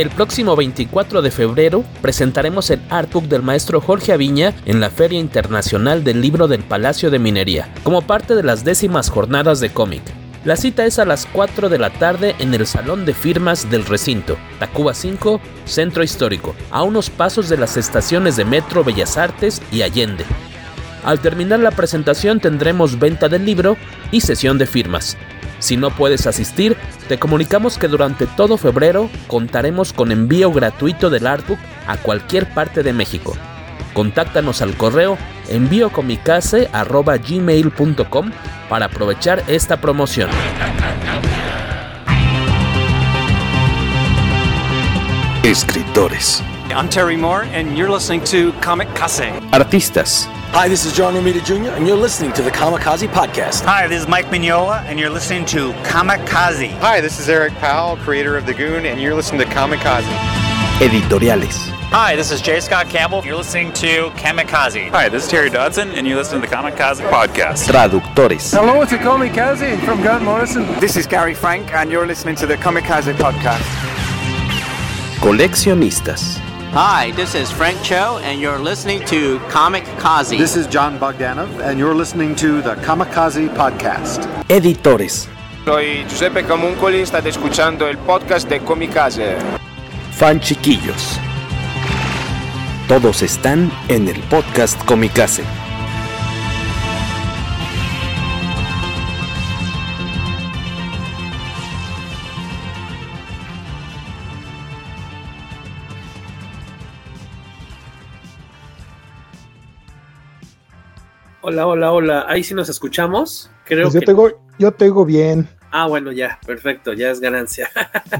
El próximo 24 de febrero presentaremos el artbook del maestro Jorge Aviña en la Feria Internacional del Libro del Palacio de Minería, como parte de las décimas jornadas de cómic. La cita es a las 4 de la tarde en el Salón de Firmas del Recinto, Tacuba 5, Centro Histórico, a unos pasos de las estaciones de Metro Bellas Artes y Allende. Al terminar la presentación tendremos venta del libro y sesión de firmas. Si no puedes asistir, te comunicamos que durante todo febrero contaremos con envío gratuito del artbook a cualquier parte de México. Contáctanos al correo envíocomicase.gmail.com para aprovechar esta promoción. Escritores. I'm Terry Moore, and you're listening to Comic Case. Artistas. Hi, this is John Romita Jr., and you're listening to the Kamikaze Podcast. Hi, this is Mike Mignola, and you're listening to Kamikaze. Hi, this is Eric Powell, creator of The Goon, and you're listening to Kamikaze. Editoriales. Hi, this is J. Scott Campbell. You're listening to Kamikaze. Hi, this is Terry Dodson, and you're listening to the Kamikaze Podcast. Traductores. Hello, it's Kamikaze from Grant Morrison. This is Gary Frank, and you're listening to the Kamikaze Podcast. Coleccionistas. Hi, this is Frank Cho, and you're listening to Comic Kazi. This is John Bogdanov, and you're listening to the Kamikaze Podcast. Editores. Soy Giuseppe Camuncoli, state escuchando el podcast de Comicase. Fan chiquillos. Todos están en el podcast Comicase. Hola, hola, hola. Ahí sí nos escuchamos. Creo Pues yo que... te oigo, yo te oigo bien. Ah, bueno, ya, perfecto, ya es ganancia.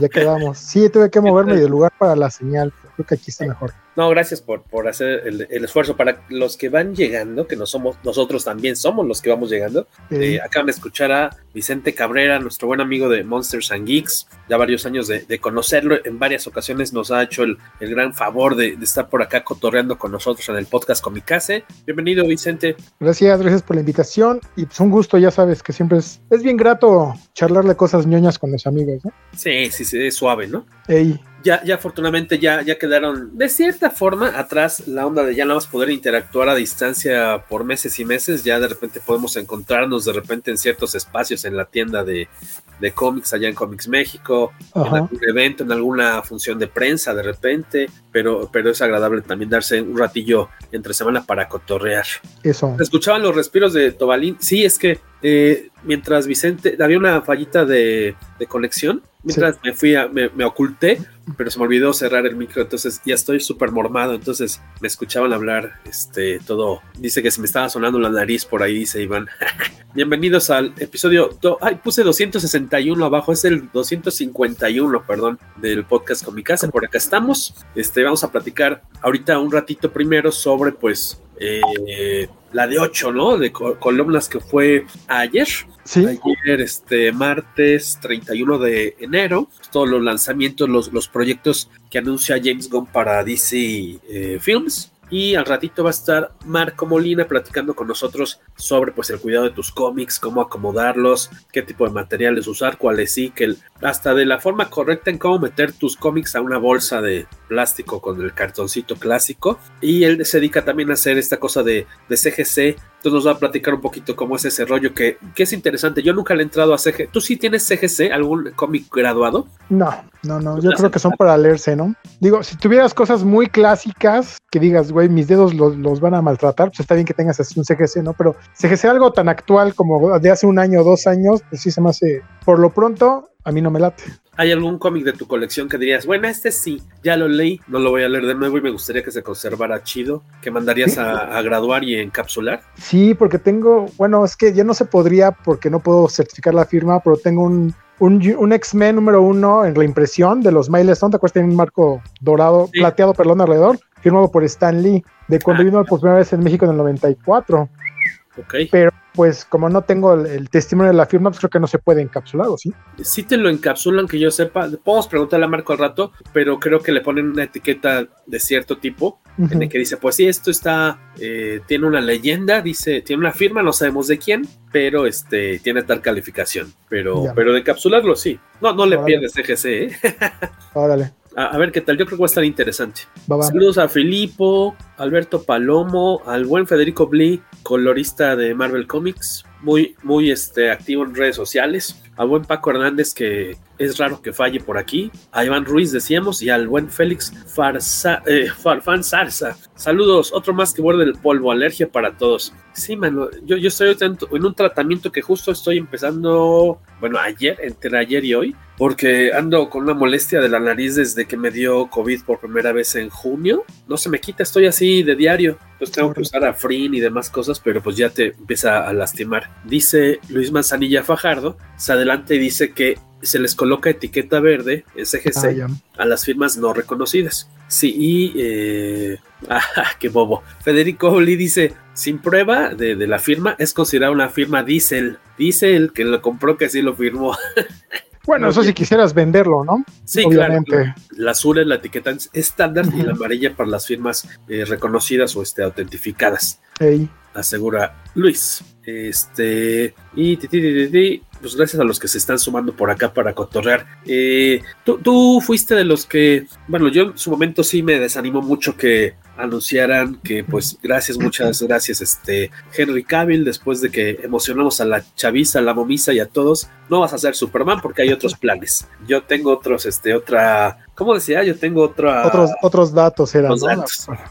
Ya quedamos. Sí, tuve que moverme de lugar para la señal. Creo que aquí está mejor. No, gracias por, por hacer el, el esfuerzo. Para los que van llegando, que no somos, nosotros también somos los que vamos llegando, Sí. eh, acaban de escuchar a Vicente Cabrera, nuestro buen amigo de Monsters and Geeks, ya varios años de, de conocerlo, en varias ocasiones nos ha hecho el, el gran favor de, de estar por acá cotorreando con nosotros en el podcast Comicase. Bienvenido, Vicente. Gracias, gracias por la invitación. Y pues un gusto, ya sabes que siempre es, es bien grato charlarle cosas ñoñas con los amigos, ¿no? Sí, sí, sí, es suave, ¿no? Ey, ya, ya afortunadamente ya, ya quedaron de cierta forma atrás la onda de ya nada más poder interactuar a distancia por meses y meses. Ya de repente podemos encontrarnos de repente en ciertos espacios en la tienda de, de cómics allá en Comics México, en algún evento, en alguna función de prensa de repente, pero, pero es agradable también darse un ratillo entre semana para cotorrear. eso. ¿Escuchaban los respiros de Tobalín? Sí, es que eh, mientras Vicente, había una fallita de, de conexión, mientras me fui, a, me, me oculté, pero se me olvidó cerrar el micro, entonces ya estoy súper mormado, entonces me escuchaban hablar, este, todo, dice que se me estaba sonando la nariz por ahí, dice Iván. Bienvenidos al episodio, do- ay, puse 261 abajo, es el 251, perdón, del podcast con mi casa, por acá estamos, este, vamos a platicar ahorita un ratito primero sobre, pues, eh, la de 8, ¿no? De co- columnas que fue ayer. Sí, Ayer, este martes 31 de enero, todos los lanzamientos, los, los proyectos que anuncia James Gunn para DC eh, Films. Y al ratito va a estar Marco Molina platicando con nosotros sobre pues el cuidado de tus cómics, cómo acomodarlos, qué tipo de materiales usar, cuáles sí, que el- hasta de la forma correcta en cómo meter tus cómics a una bolsa de plástico con el cartoncito clásico. Y él se dedica también a hacer esta cosa de, de CGC. Entonces nos va a platicar un poquito cómo es ese rollo que, que es interesante. Yo nunca le he entrado a CGC. ¿Tú sí tienes CGC, algún cómic graduado? no, no, no. Yo creo que son para leerse, ¿no? Digo, si tuvieras cosas muy clásicas que digas, güey, mis dedos los, los van a maltratar, pues está bien que tengas así un CGC, ¿no? Pero CGC algo tan actual como de hace un año o dos años, pues sí se me hace. Por lo pronto, a mí no me late. ¿Hay algún cómic de tu colección que dirías, bueno, este sí, ya lo leí, no lo voy a leer de nuevo y me gustaría que se conservara chido, que mandarías a, a graduar y encapsular? Sí, porque tengo, bueno, es que ya no se podría porque no puedo certificar la firma, pero tengo un, un, un X-Men número uno en reimpresión de los Milestone, ¿te acuerdas? Tiene un marco dorado, Sí. plateado, perdón, alrededor, firmado por Stan Lee, de cuando Ah. vino por primera vez en México en el 94. Ok. Pero pues como no tengo el, el testimonio de la firma, pues creo que no se puede encapsular, ¿o sí? Sí te lo encapsulan, que yo sepa. Podemos preguntarle a Marco al rato, pero creo que le ponen una etiqueta de cierto tipo en el que dice, pues sí, esto está, eh, tiene una leyenda, dice, tiene una firma, no sabemos de quién, pero este, tiene tal calificación. Pero, Ya. pero de encapsularlo, sí. No, no le Órale. pierdes CGC, ¿eh? Órale. A, a, ver qué tal, yo creo que va a estar interesante. Va, va. Saludos a Filipo, Alberto Palomo, al buen Federico Blee, colorista de Marvel Comics, muy, muy este, activo en redes sociales. Al buen Paco Hernández, que es raro que falle por aquí. A Iván Ruiz, decíamos, y al buen Félix eh, Farfán Zarza. Saludos, otro más que borde el polvo, alergia para todos. Sí, mano, yo, yo estoy en un tratamiento que justo estoy empezando, bueno, ayer, entre ayer y hoy, porque ando con una molestia de la nariz desde que me dio COVID por primera vez en junio. No se me quita, estoy así de diario. Pues tengo que usar Afrin y demás cosas, pero pues ya te empieza a lastimar. Dice Luis Manzanilla Fajardo, se adelanta y dice que se les coloca etiqueta verde, SGC, ah, a las firmas no reconocidas. Sí, y... Eh, ah, qué bobo. Federico Oli dice, sin prueba de, de, la firma, es considerada una firma Diesel. Diesel, que lo compró, que sí lo firmó. Bueno, eso si quisieras venderlo, ¿no? Sí, Obviamente. claro. La azul es la etiqueta estándar y la amarilla para las firmas eh, reconocidas o este, autentificadas. Hey. Asegura Luis. Este. Y ti, ti, ti, ti, pues gracias a los que se están sumando por acá para cotorrear. Eh, ¿tú, tú fuiste de los que, bueno, yo en su momento sí me desanimó mucho que anunciaran que pues gracias, muchas gracias este Henry Cavill después de que emocionamos a la chaviza, a la momisa y a todos, no vas a ser Superman porque hay otros planes. Yo tengo otros, este, otra, ¿cómo decía? Yo tengo otra... Otros, otros datos eran.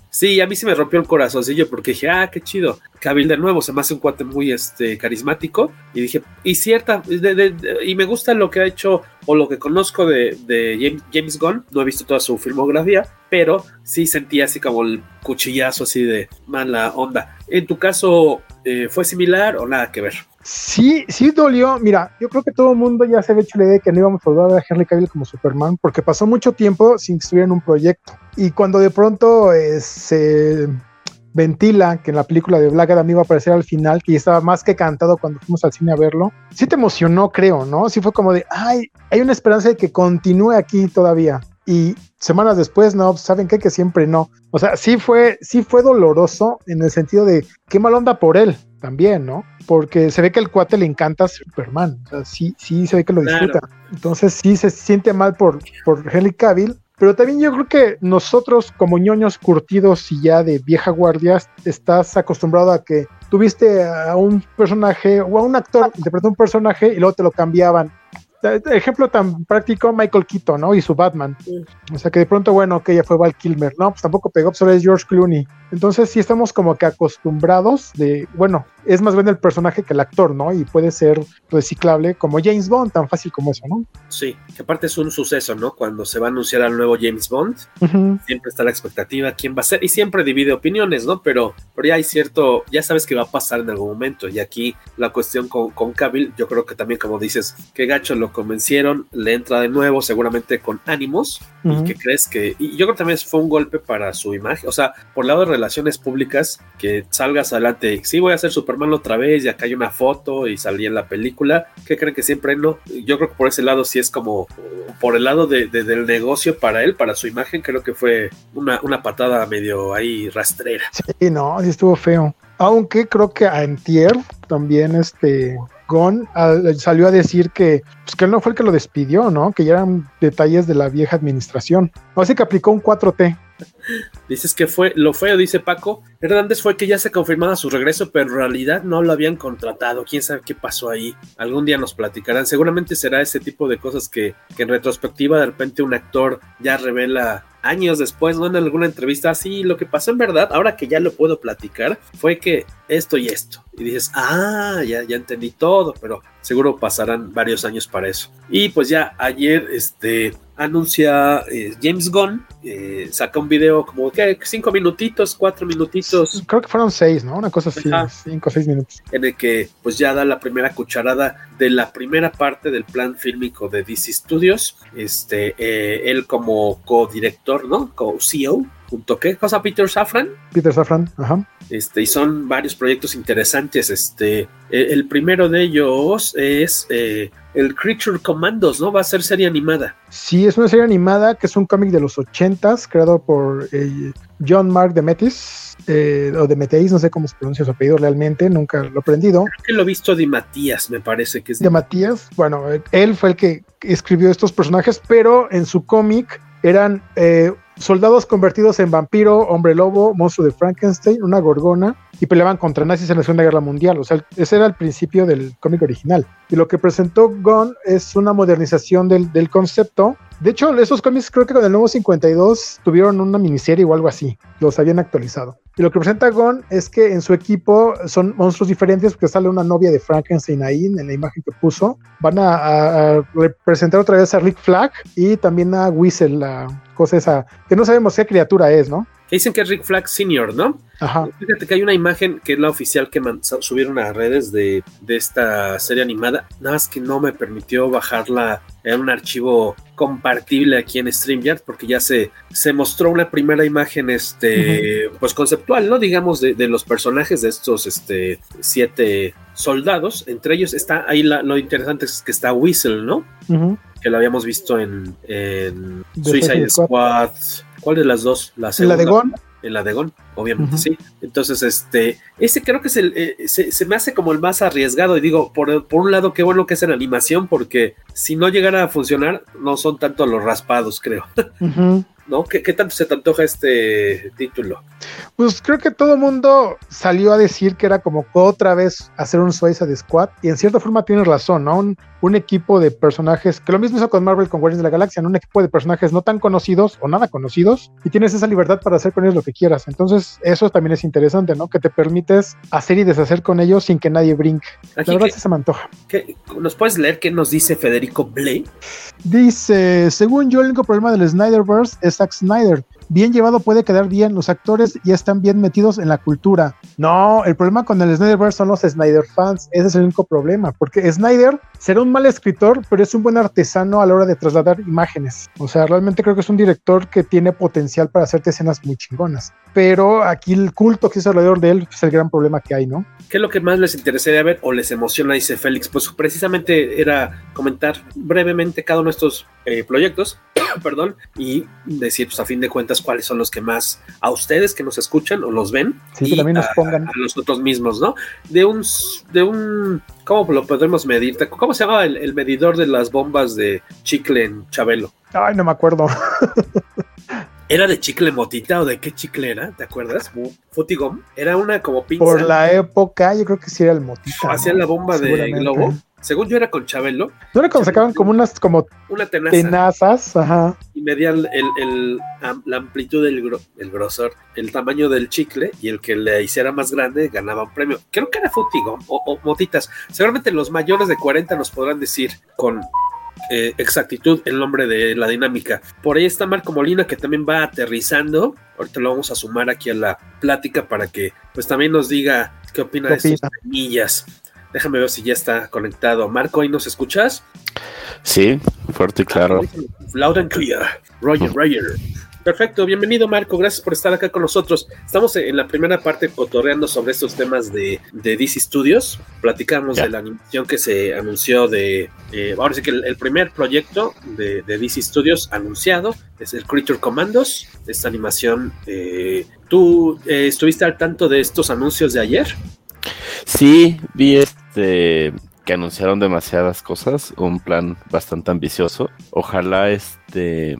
Sí, a mí sí me rompió el corazoncillo porque dije, ah, qué chido. Cavill de nuevo, se me hace un cuate muy este, carismático y dije, y cierta, de, de, de, y me gusta lo que ha hecho o lo que conozco de, de James Gunn, no he visto toda su filmografía, pero sí sentí así como el cuchillazo así de mala onda. ¿En tu caso eh, fue similar o nada que ver? Sí, sí dolió. Mira, yo creo que todo el mundo ya se había hecho la idea de que no íbamos a volver a Henry Cavill como Superman, porque pasó mucho tiempo sin estuviera en un proyecto. Y cuando de pronto se ventila que en la película de Black Adam iba a aparecer al final, que estaba más que cantado cuando fuimos al cine a verlo, sí te emocionó, creo, ¿no? Sí fue como de, ay, hay una esperanza de que continúe aquí todavía. Y semanas después, no, ¿saben qué? Que siempre no. O sea, sí fue, sí fue doloroso en el sentido de qué mal onda por él también, ¿no? Porque se ve que el cuate le encanta Superman. O sea, sí, sí se ve que lo disfruta. Claro. Entonces sí se siente mal por, por Henry Cavill, pero también yo creo que nosotros, como ñoños curtidos y ya de vieja guardia, estás acostumbrado a que tuviste a un personaje o a un actor interpretó un personaje y luego te lo cambiaban. Ejemplo tan práctico, Michael Keaton, ¿no? Y su Batman. Sí. O sea que de pronto, bueno, que ya fue Val Kilmer, ¿no? Pues tampoco pegó, solo es George Clooney. Entonces sí estamos como que acostumbrados de, bueno, es más bien el personaje que el actor, ¿no? Y puede ser reciclable como James Bond, tan fácil como eso, ¿no? Sí, que aparte es un suceso, ¿no? Cuando se va a anunciar al nuevo James Bond, uh -huh. siempre está la expectativa quién va a ser y siempre divide opiniones, ¿no? Pero, pero ya hay cierto, ya sabes que va a pasar en algún momento y aquí la cuestión con, con Cavill, yo creo que también como dices, que gacho lo convencieron, le entra de nuevo seguramente con ánimos uh -huh. y que crees que, y yo creo que también fue un golpe para su imagen, o sea, por lado de relaciones públicas, que salgas adelante, sí voy a hacer Superman otra vez, y acá hay una foto y salí en la película, ¿qué creen que siempre no? Yo creo que por ese lado sí es como, por el lado de, de, del negocio para él, para su imagen, creo que fue una, patada medio ahí rastrera. Sí, no, sí estuvo feo. Aunque creo que a Entier también este Gon salió a decir que, pues, que él no fue el que lo despidió, ¿no? Que ya eran detalles de la vieja administración. Así que aplicó un 4T. Dices que fue lo feo, dice Paco. Hernández fue que ya se confirmaba su regreso, pero en realidad no lo habían contratado. Quién sabe qué pasó ahí. Algún día nos platicarán. Seguramente será ese tipo de cosas que, que en retrospectiva de repente un actor ya revela años después, ¿no? En alguna entrevista, así, lo que pasó en verdad, ahora que ya lo puedo platicar, fue que esto y esto. Y dices, ah, ya, ya entendí todo, pero seguro pasarán varios años para eso. Y pues ya ayer, este, anuncia eh, James Gunn, eh, saca un video como que cinco minutitos, cuatro minutitos. Creo que fueron seis, ¿no? Una cosa así, Ajá. cinco seis minutos. En el que pues ya da la primera cucharada de la primera parte del plan fílmico de DC Studios. Este, eh, él como co-director, ¿no? Co-CEO junto qué cosa Peter Safran Peter Safran ajá este y son varios proyectos interesantes este el primero de ellos es eh, el Creature Commandos no va a ser serie animada sí es una serie animada que es un cómic de los ochentas creado por eh, John Mark de Metis eh, o de Meteis, no sé cómo se pronuncia su apellido realmente, nunca lo he aprendido. Creo que lo he visto de Matías, me parece que es de, de Matías. Bueno, él fue el que escribió estos personajes, pero en su cómic eran eh, soldados convertidos en vampiro, hombre lobo, monstruo de Frankenstein, una gorgona, y peleaban contra nazis en la Segunda Guerra Mundial. O sea, ese era el principio del cómic original. Y lo que presentó Gunn es una modernización del, del concepto. De hecho, esos cómics creo que con el nuevo 52 tuvieron una miniserie o algo así. Los habían actualizado. Y lo que presenta Gon es que en su equipo son monstruos diferentes porque sale una novia de Frankenstein ahí en la imagen que puso. Van a, representar otra vez a Rick Flag y también a Whistle, la cosa esa, que no sabemos qué criatura es, ¿no? Dicen que es Rick Flag Senior, ¿no? Ajá. Fíjate que hay una imagen que es la oficial que subieron a redes de, de, esta serie animada. Nada más que no me permitió bajarla en un archivo compartible aquí en StreamYard porque ya se, se mostró una primera imagen este, uh -huh. pues conceptual, ¿no? Digamos, de, de, los personajes de estos este, siete soldados. Entre ellos está ahí la, lo interesante es que está Whistle, ¿no? Uh -huh. Que lo habíamos visto en, en Suicide Squad. ¿Cuál de las dos? La, la de Gon. En la de Gon, obviamente, uh -huh. sí. Entonces, este, ese creo que es el, eh, se, se, me hace como el más arriesgado. Y digo, por, por un lado, qué bueno que es en animación, porque si no llegara a funcionar, no son tanto los raspados, creo. Uh -huh. ¿No? ¿Qué, ¿Qué, tanto se te antoja este título? Pues creo que todo el mundo salió a decir que era como otra vez hacer un Suicide Squad, y en cierta forma tienes razón, ¿no? Un, un, equipo de personajes, que lo mismo hizo con Marvel con Guardians de la Galaxia, ¿no? un equipo de personajes no tan conocidos o nada conocidos, y tienes esa libertad para hacer con ellos lo que quieras. Entonces, eso también es interesante, ¿no? Que te permites hacer y deshacer con ellos sin que nadie brinque. Aquí la verdad que, sí se me antoja. Que, ¿Nos puedes leer qué nos dice Federico Blay? Dice, según yo, el único problema del Snyderverse es Zack Snyder. Bien llevado puede quedar bien, los actores ya están bien metidos en la cultura. No, el problema con el Snyderverse son los Snyder fans, ese es el único problema, porque Snyder será un mal escritor, pero es un buen artesano a la hora de trasladar imágenes. O sea, realmente creo que es un director que tiene potencial para hacerte escenas muy chingonas. Pero aquí el culto que es alrededor de él es el gran problema que hay, ¿no? ¿Qué es lo que más les interesaría ver o les emociona, dice Félix? Pues precisamente era comentar brevemente cada uno de estos eh, proyectos, perdón, y decir, pues a fin de cuentas, cuáles son los que más a ustedes que nos escuchan o los ven. Sí, y que también nos a, pongan. A nosotros mismos, ¿no? De un, de un, ¿cómo lo podemos medir? ¿Cómo se llama el, el medidor de las bombas de chicle en Chabelo? Ay, no me acuerdo. ¿Era de chicle motita o de qué chicle era? ¿Te acuerdas? Futigom. Era una como pinza. Por la época, yo creo que sí era el motita. Hacían ¿no? la bomba de globo. Según yo era con Chabelo. ¿No era cuando sacaban como unas como una tenaza. tenazas? Ajá. Y medían el, el, la amplitud del gro el grosor, el tamaño del chicle y el que le hiciera más grande ganaba un premio. Creo que era Futigom o, o motitas. Seguramente los mayores de 40 nos podrán decir con eh, exactitud el nombre de la dinámica. Por ahí está Marco Molina que también va aterrizando. Ahorita lo vamos a sumar aquí a la plática para que pues también nos diga qué opina ¿Qué de estas semillas. Déjame ver si ya está conectado. Marco, ¿ahí nos escuchas? Sí, fuerte y claro. Loud and clear. Roger, Roger. Perfecto, bienvenido Marco, gracias por estar acá con nosotros. Estamos en la primera parte cotorreando sobre estos temas de, de DC Studios. Platicamos yeah. de la animación que se anunció de, eh, ahora sí que el, el, primer proyecto de, de, DC Studios anunciado es el Creature Commandos, esta animación. Eh, ¿Tú eh, estuviste al tanto de estos anuncios de ayer? Sí, vi este que anunciaron demasiadas cosas, un plan bastante ambicioso. Ojalá este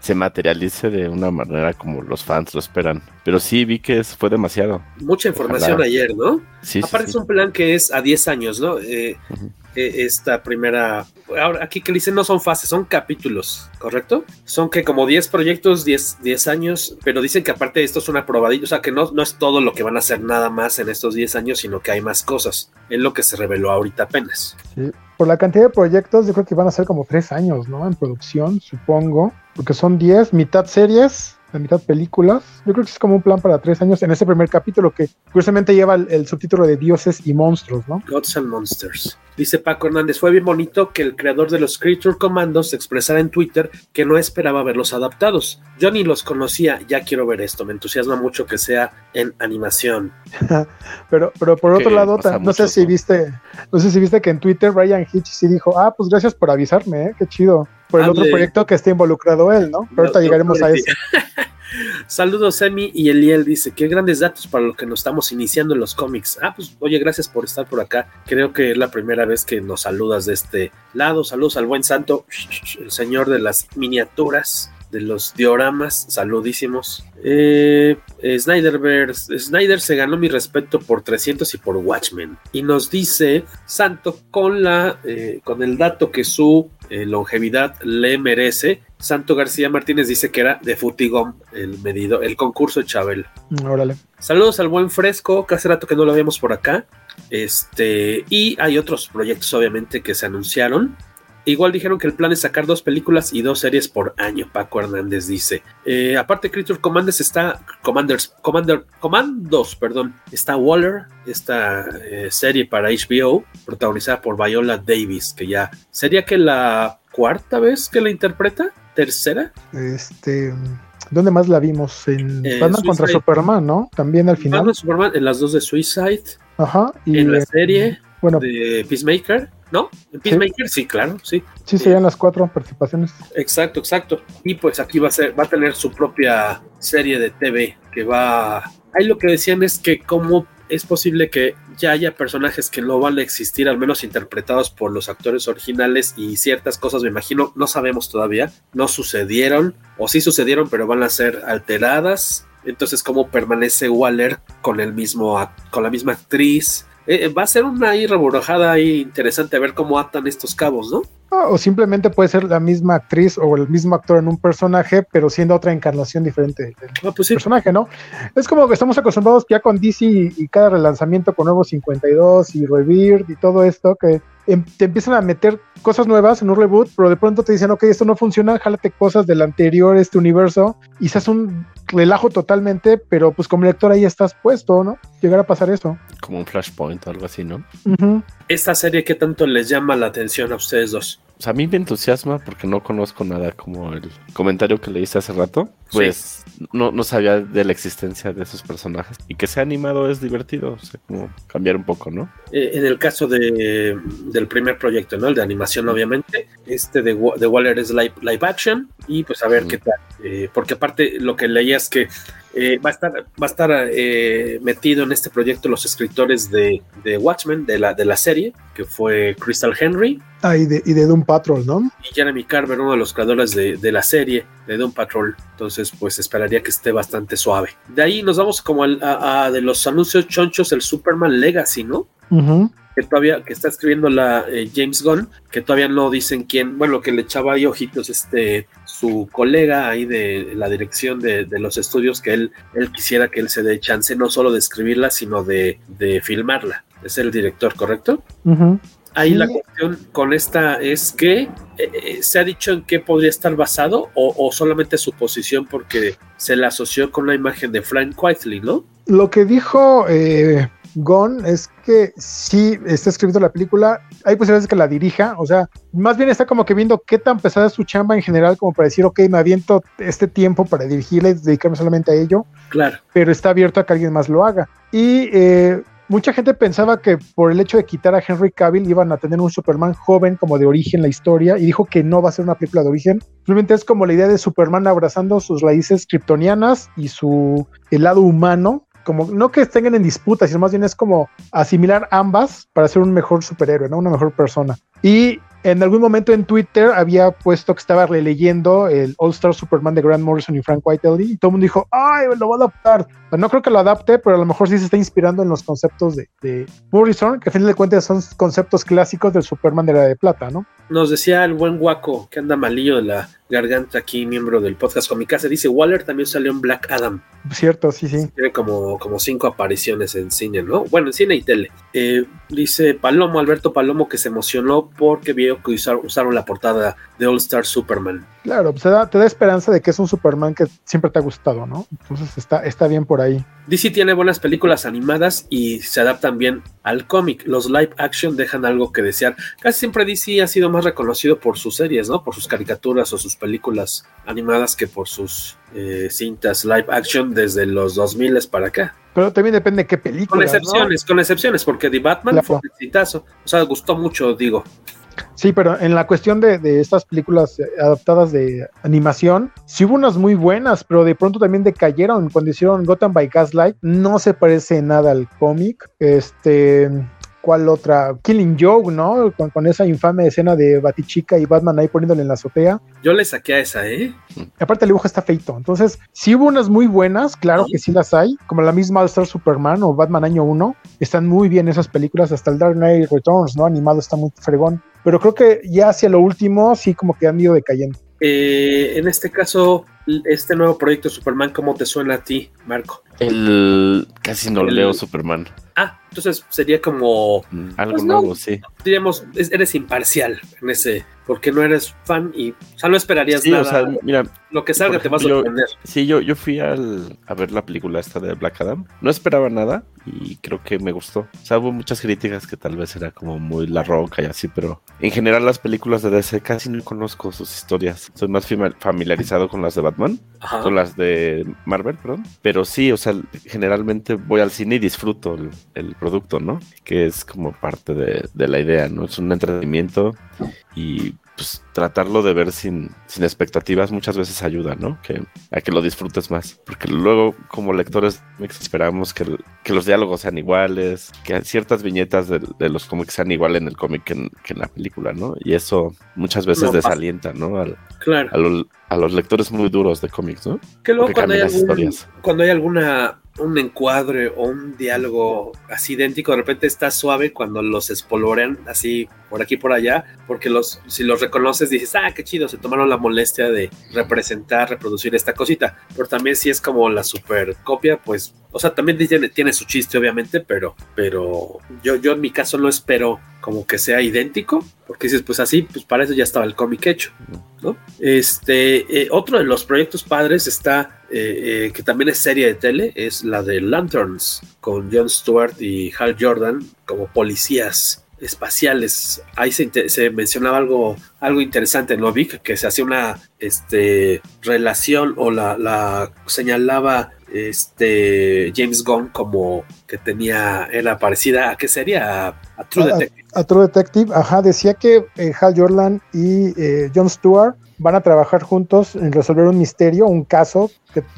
se materialice de una manera como los fans lo esperan. Pero sí vi que fue demasiado. Mucha información Ojalá. ayer, ¿no? Sí, Aparte sí, es un plan que es a 10 años, ¿no? Eh, uh -huh. Esta primera... Ahora, aquí que dicen no son fases, son capítulos, ¿correcto? Son que como 10 proyectos, 10, 10 años, pero dicen que aparte esto es una probadilla, o sea que no, no es todo lo que van a hacer nada más en estos 10 años, sino que hay más cosas. Es lo que se reveló ahorita apenas. Sí. Por la cantidad de proyectos, yo creo que van a ser como 3 años, ¿no? En producción, supongo porque son 10, mitad series, la mitad películas. Yo creo que es como un plan para tres años en ese primer capítulo que curiosamente lleva el, el, subtítulo de Dioses y Monstruos, ¿no? Gods and Monsters. Dice Paco Hernández, fue bien bonito que el creador de los Creature Commandos expresara en Twitter que no esperaba verlos adaptados. Yo ni los conocía, ya quiero ver esto. Me entusiasma mucho que sea en animación. pero, pero por otro lado, no sé si viste, no sé si viste que en Twitter Brian Hitch sí dijo, ah, pues gracias por avisarme, ¿eh? qué chido por el otro proyecto que está involucrado él, ¿no? Pero ahorita no, llegaremos no, a eso. Saludos, Emi y Eliel dice, qué grandes datos para lo que nos estamos iniciando en los cómics. Ah, pues oye, gracias por estar por acá. Creo que es la primera vez que nos saludas de este lado. Saludos al buen santo, el señor de las miniaturas. De los dioramas, saludísimos. Eh, Snyderverse, Snyder se ganó mi respeto por 300 y por Watchmen. Y nos dice Santo con, la, eh, con el dato que su eh, longevidad le merece. Santo García Martínez dice que era de Futigom el medido, el concurso de Chabel. Órale. Saludos al buen fresco, que hace rato que no lo habíamos por acá. Este, y hay otros proyectos, obviamente, que se anunciaron. Igual dijeron que el plan es sacar dos películas y dos series por año, Paco Hernández dice. Eh, aparte, Creature Commanders está. Commanders, Commander, Commandos, perdón. Está Waller, esta eh, serie para HBO, protagonizada por Viola Davis, que ya sería que la cuarta vez que la interpreta, tercera. Este. ¿Dónde más la vimos? En Eh, Batman contra. Superman, ¿no? También al final. Batman, Superman, en las dos de Suicide, Ajá. Y en la serie Bueno, de Peacemaker, ¿no? En Peacemaker, sí, claro, sí. sí serían las cuatro participaciones. Exacto, exacto. Y pues aquí va a ser, va a tener su propia serie de TV que va. Ahí lo que decían es que cómo es posible que ya haya personajes que no van a existir, al menos interpretados por los actores originales y ciertas cosas, me imagino, no sabemos todavía, no sucedieron o sí sucedieron, pero van a ser alteradas. Entonces, cómo permanece Waller con el mismo, con la misma actriz. Eh, va a ser una ahí reborojada ahí interesante a ver cómo atan estos cabos, ¿no? Ah, O simplemente puede ser la misma actriz o el mismo actor en un personaje, pero siendo otra encarnación diferente del Ah, pues sí. personaje, ¿no? Es como que estamos acostumbrados ya con DC y, y cada relanzamiento con nuevos 52 y Rebirth y todo esto, que em- te empiezan a meter cosas nuevas en un reboot, pero de pronto te dicen, ok, esto no funciona, jálate cosas del anterior, este universo, y se hace un relajo totalmente, pero pues como lector ahí estás puesto, ¿no? Llegar a pasar eso. Como un flashpoint o algo así, ¿no? Esta serie, ¿qué tanto les llama la atención a ustedes dos? O sea, a mí me entusiasma porque no conozco nada como el comentario que leíste hace rato. Pues no, no sabía de la existencia de esos personajes. Y que sea animado es divertido. O sea, como cambiar un poco, ¿no? Eh, en el caso de, del primer proyecto, ¿no? El de animación, obviamente. Este de, de Waller es live, live action. Y pues a ver Mm. qué tal. Eh, porque aparte lo que leía es que eh, va a estar, va a estar eh, metido en este proyecto los escritores de, de Watchmen, de la, de la serie, que fue Crystal Henry Ah, y de, y de Doom Patrol, ¿no? y Jeremy Carver, uno de los creadores de, de la serie de Doom Patrol. Entonces, pues esperaría que esté bastante suave. De ahí nos vamos como a, a de los anuncios chonchos, el Superman Legacy, ¿no? Que todavía que está escribiendo la eh, James Gunn, que todavía no dicen quién, bueno, que le echaba ahí ojitos este su colega ahí de la dirección de, de los estudios, que él, él quisiera que él se dé chance no solo de escribirla, sino de, de filmarla. Es el director, ¿correcto? Ahí Sí. la cuestión con esta es que eh, eh, se ha dicho en qué podría estar basado o, o solamente su posición porque se la asoció con la imagen de Frank Whiteley, ¿no? Lo que dijo eh, Gon es que sí está escribiendo la película, hay posibilidades de que la dirija, o sea, más bien está como que viendo qué tan pesada es su chamba en general, como para decir, ok, me aviento este tiempo para dirigirla y dedicarme solamente a ello, Claro. pero está abierto a que alguien más lo haga. Y eh, mucha gente pensaba que por el hecho de quitar a Henry Cavill iban a tener un Superman joven como de origen la historia y dijo que no va a ser una película de origen. Simplemente es como la idea de Superman abrazando sus raíces kryptonianas y su el lado humano. Como no que estén en disputa, sino más bien es como asimilar ambas para ser un mejor superhéroe, ¿no? Una mejor persona. Y en algún momento en Twitter había puesto que estaba releyendo el All Star Superman de Grant Morrison y Frank Whiteley y todo el mundo dijo, ay, lo va a adaptar. No creo que lo adapte, pero a lo mejor sí se está inspirando en los conceptos de, de Morrison, que a fin de cuentas son conceptos clásicos del Superman de la de plata, ¿no? Nos decía el buen guaco que anda malillo de la garganta aquí, miembro del podcast Comicase, dice Waller también salió en Black Adam. Cierto, sí, sí. Tiene como, como cinco apariciones en cine, ¿no? Bueno, en cine y tele. Eh, dice Palomo, Alberto Palomo, que se emocionó porque vio que usar- usaron la portada de All Star Superman. Claro, pues te da, te da esperanza de que es un Superman que siempre te ha gustado, ¿no? Entonces está, está bien por ahí. DC tiene buenas películas animadas y se adaptan bien al cómic. Los live action dejan algo que desear. Casi siempre DC ha sido más reconocido por sus series, ¿no? Por sus caricaturas o sus películas animadas que por sus eh, cintas live action desde los 2000 para acá. Pero también depende de qué película. Con excepciones, con excepciones, porque The Batman Claro. fue un exitazo. O sea, gustó mucho, digo. Sí, pero en la cuestión de, de estas películas eh, adaptadas de animación, sí hubo unas muy buenas, pero de pronto también decayeron. Cuando hicieron Gotham by Gaslight, no se parece nada al cómic. Este. ¿Cuál otra? Killing Joke, ¿no? Con, con esa infame escena de Batichica y Batman ahí poniéndole en la azotea. Yo le saqué a esa, ¿eh? aparte el dibujo está feito. Entonces, sí hubo unas muy buenas, claro que sí las hay, como la misma Star Superman o Batman Año 1. Están muy bien esas películas, hasta el Dark Knight Returns, ¿no? Animado está muy fregón. Pero creo que ya hacia lo último, sí como que han ido decayendo. Eh, en este caso, este nuevo proyecto Superman, ¿cómo te suena a ti, Marco? El casi no leo Superman. Ah, entonces sería como mm, algo pues nuevo, sí. Diríamos, eres imparcial en ese, porque no eres fan y, o sea, no esperarías nada. O sea, mira, lo que salga te va a sorprender. sí, yo, yo fui al, a ver la película esta de Black Adam. No esperaba nada y creo que me gustó. O sea, hubo muchas críticas que tal vez era como muy la roca y así, pero en general las películas de DC casi no conozco sus historias. Soy más familiarizado con las de Batman, con las de Marvel, perdón. Pero sí, o sea, generalmente voy al cine y disfruto el, producto, ¿no? Que es como parte de, de la idea, ¿no? Es un entretenimiento y pues tratarlo de ver sin, sin expectativas muchas veces ayuda, ¿no? Que, a que lo disfrutes más. Porque luego, como lectores, esperamos que, que los diálogos sean iguales, que ciertas viñetas de, los cómics sean iguales en el cómic que en, la película, ¿no? Y eso muchas veces desalienta, ¿no? Al, claro. A, los lectores muy duros de cómics, ¿no? Que luego cuando hay, cuando hay alguna un encuadre o un diálogo así idéntico, de repente está suave cuando los espolvorean así por aquí por allá, porque los, si los reconoces dices, ah, qué chido, se tomaron la molestia de representar, reproducir esta cosita, pero también si es como la super copia, pues, o sea, también tiene, tiene su chiste obviamente, pero, pero yo, yo en mi caso no espero como que sea idéntico, porque dices, pues así, pues para eso ya estaba el cómic hecho, ¿no? Este, eh, otro de los proyectos padres está, eh, eh, que también es serie de tele, es la de Lanterns, con Jon Stewart y Hal Jordan como policías espaciales. Ahí se, mencionaba algo, algo interesante en Lovic, que se hacía una este, relación o la, la señalaba este James Gunn como que tenía, era parecida a qué sería a, True Detective. A, True Detective, ajá, decía que eh, Hal Jordan y eh, Jon Stewart van a trabajar juntos en resolver un misterio, un caso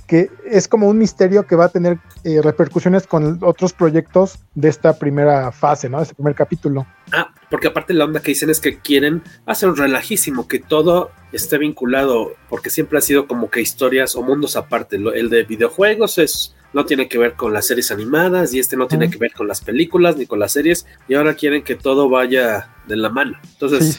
que, es como un misterio que va a tener eh, repercusiones con otros proyectos de esta primera fase, ¿no? De este primer capítulo. Ah, porque aparte la onda que dicen es que quieren hacer un relajísimo, que todo esté vinculado, porque siempre ha sido como que historias o mundos aparte. El de videojuegos es no tiene que ver con las series animadas y este no tiene que ver con las películas ni con las series y ahora quieren que todo vaya de la mano. Entonces,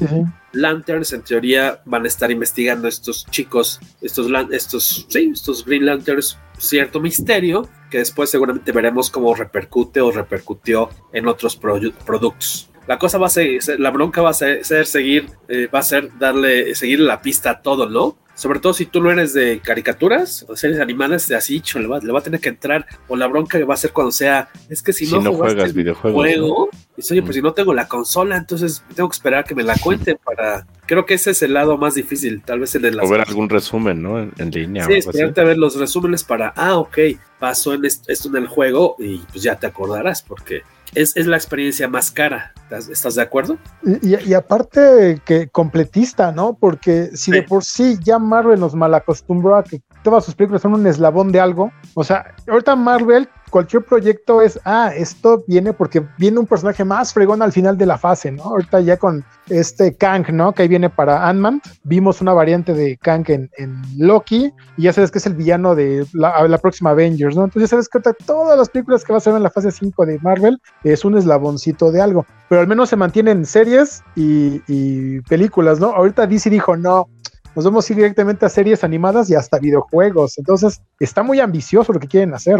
Lanterns en teoría van a estar investigando estos chicos, estos, estos, sí, estos Green Lanterns, cierto misterio que después seguramente veremos cómo repercute o repercutió en otros productos. La cosa va a ser, la bronca va a ser, seguir, eh, va a ser darle, seguir la pista a todo, ¿no? Sobre todo si tú no eres de caricaturas o series animadas, de así, le va, le va a tener que entrar. O la bronca que va a ser cuando sea, es que si, no, juegas videojuegos. Juego, oye, pues mm. si no tengo la consola, entonces tengo que esperar a que me la cuente para. Creo que ese es el lado más difícil, tal vez el de las. O ver algún resumen, ¿no? En, línea. Sí, esperarte a ver los resúmenes para, ah, ok, pasó en esto en el juego y pues ya te acordarás, porque es, la experiencia más cara. ¿Estás, de acuerdo? Y, aparte que completista, ¿no? Porque si de por sí ya Marvel nos malacostumbró a que todas sus películas son un eslabón de algo, o sea, ahorita Marvel cualquier proyecto es, ah, esto viene porque viene un personaje más fregón al final de la fase, ¿no? Ahorita ya con este Kang, ¿no? Que ahí viene para Ant-Man, vimos una variante de Kang en, Loki, y ya sabes que es el villano de la, próxima Avengers, ¿no? Entonces ya sabes que todas las películas que va a ser en la fase 5 de Marvel es un eslaboncito de algo, pero al menos se mantienen series y, y películas, ¿no? Ahorita DC dijo, no, nos vamos a ir directamente a series animadas y hasta videojuegos. Entonces, está muy ambicioso lo que quieren hacer.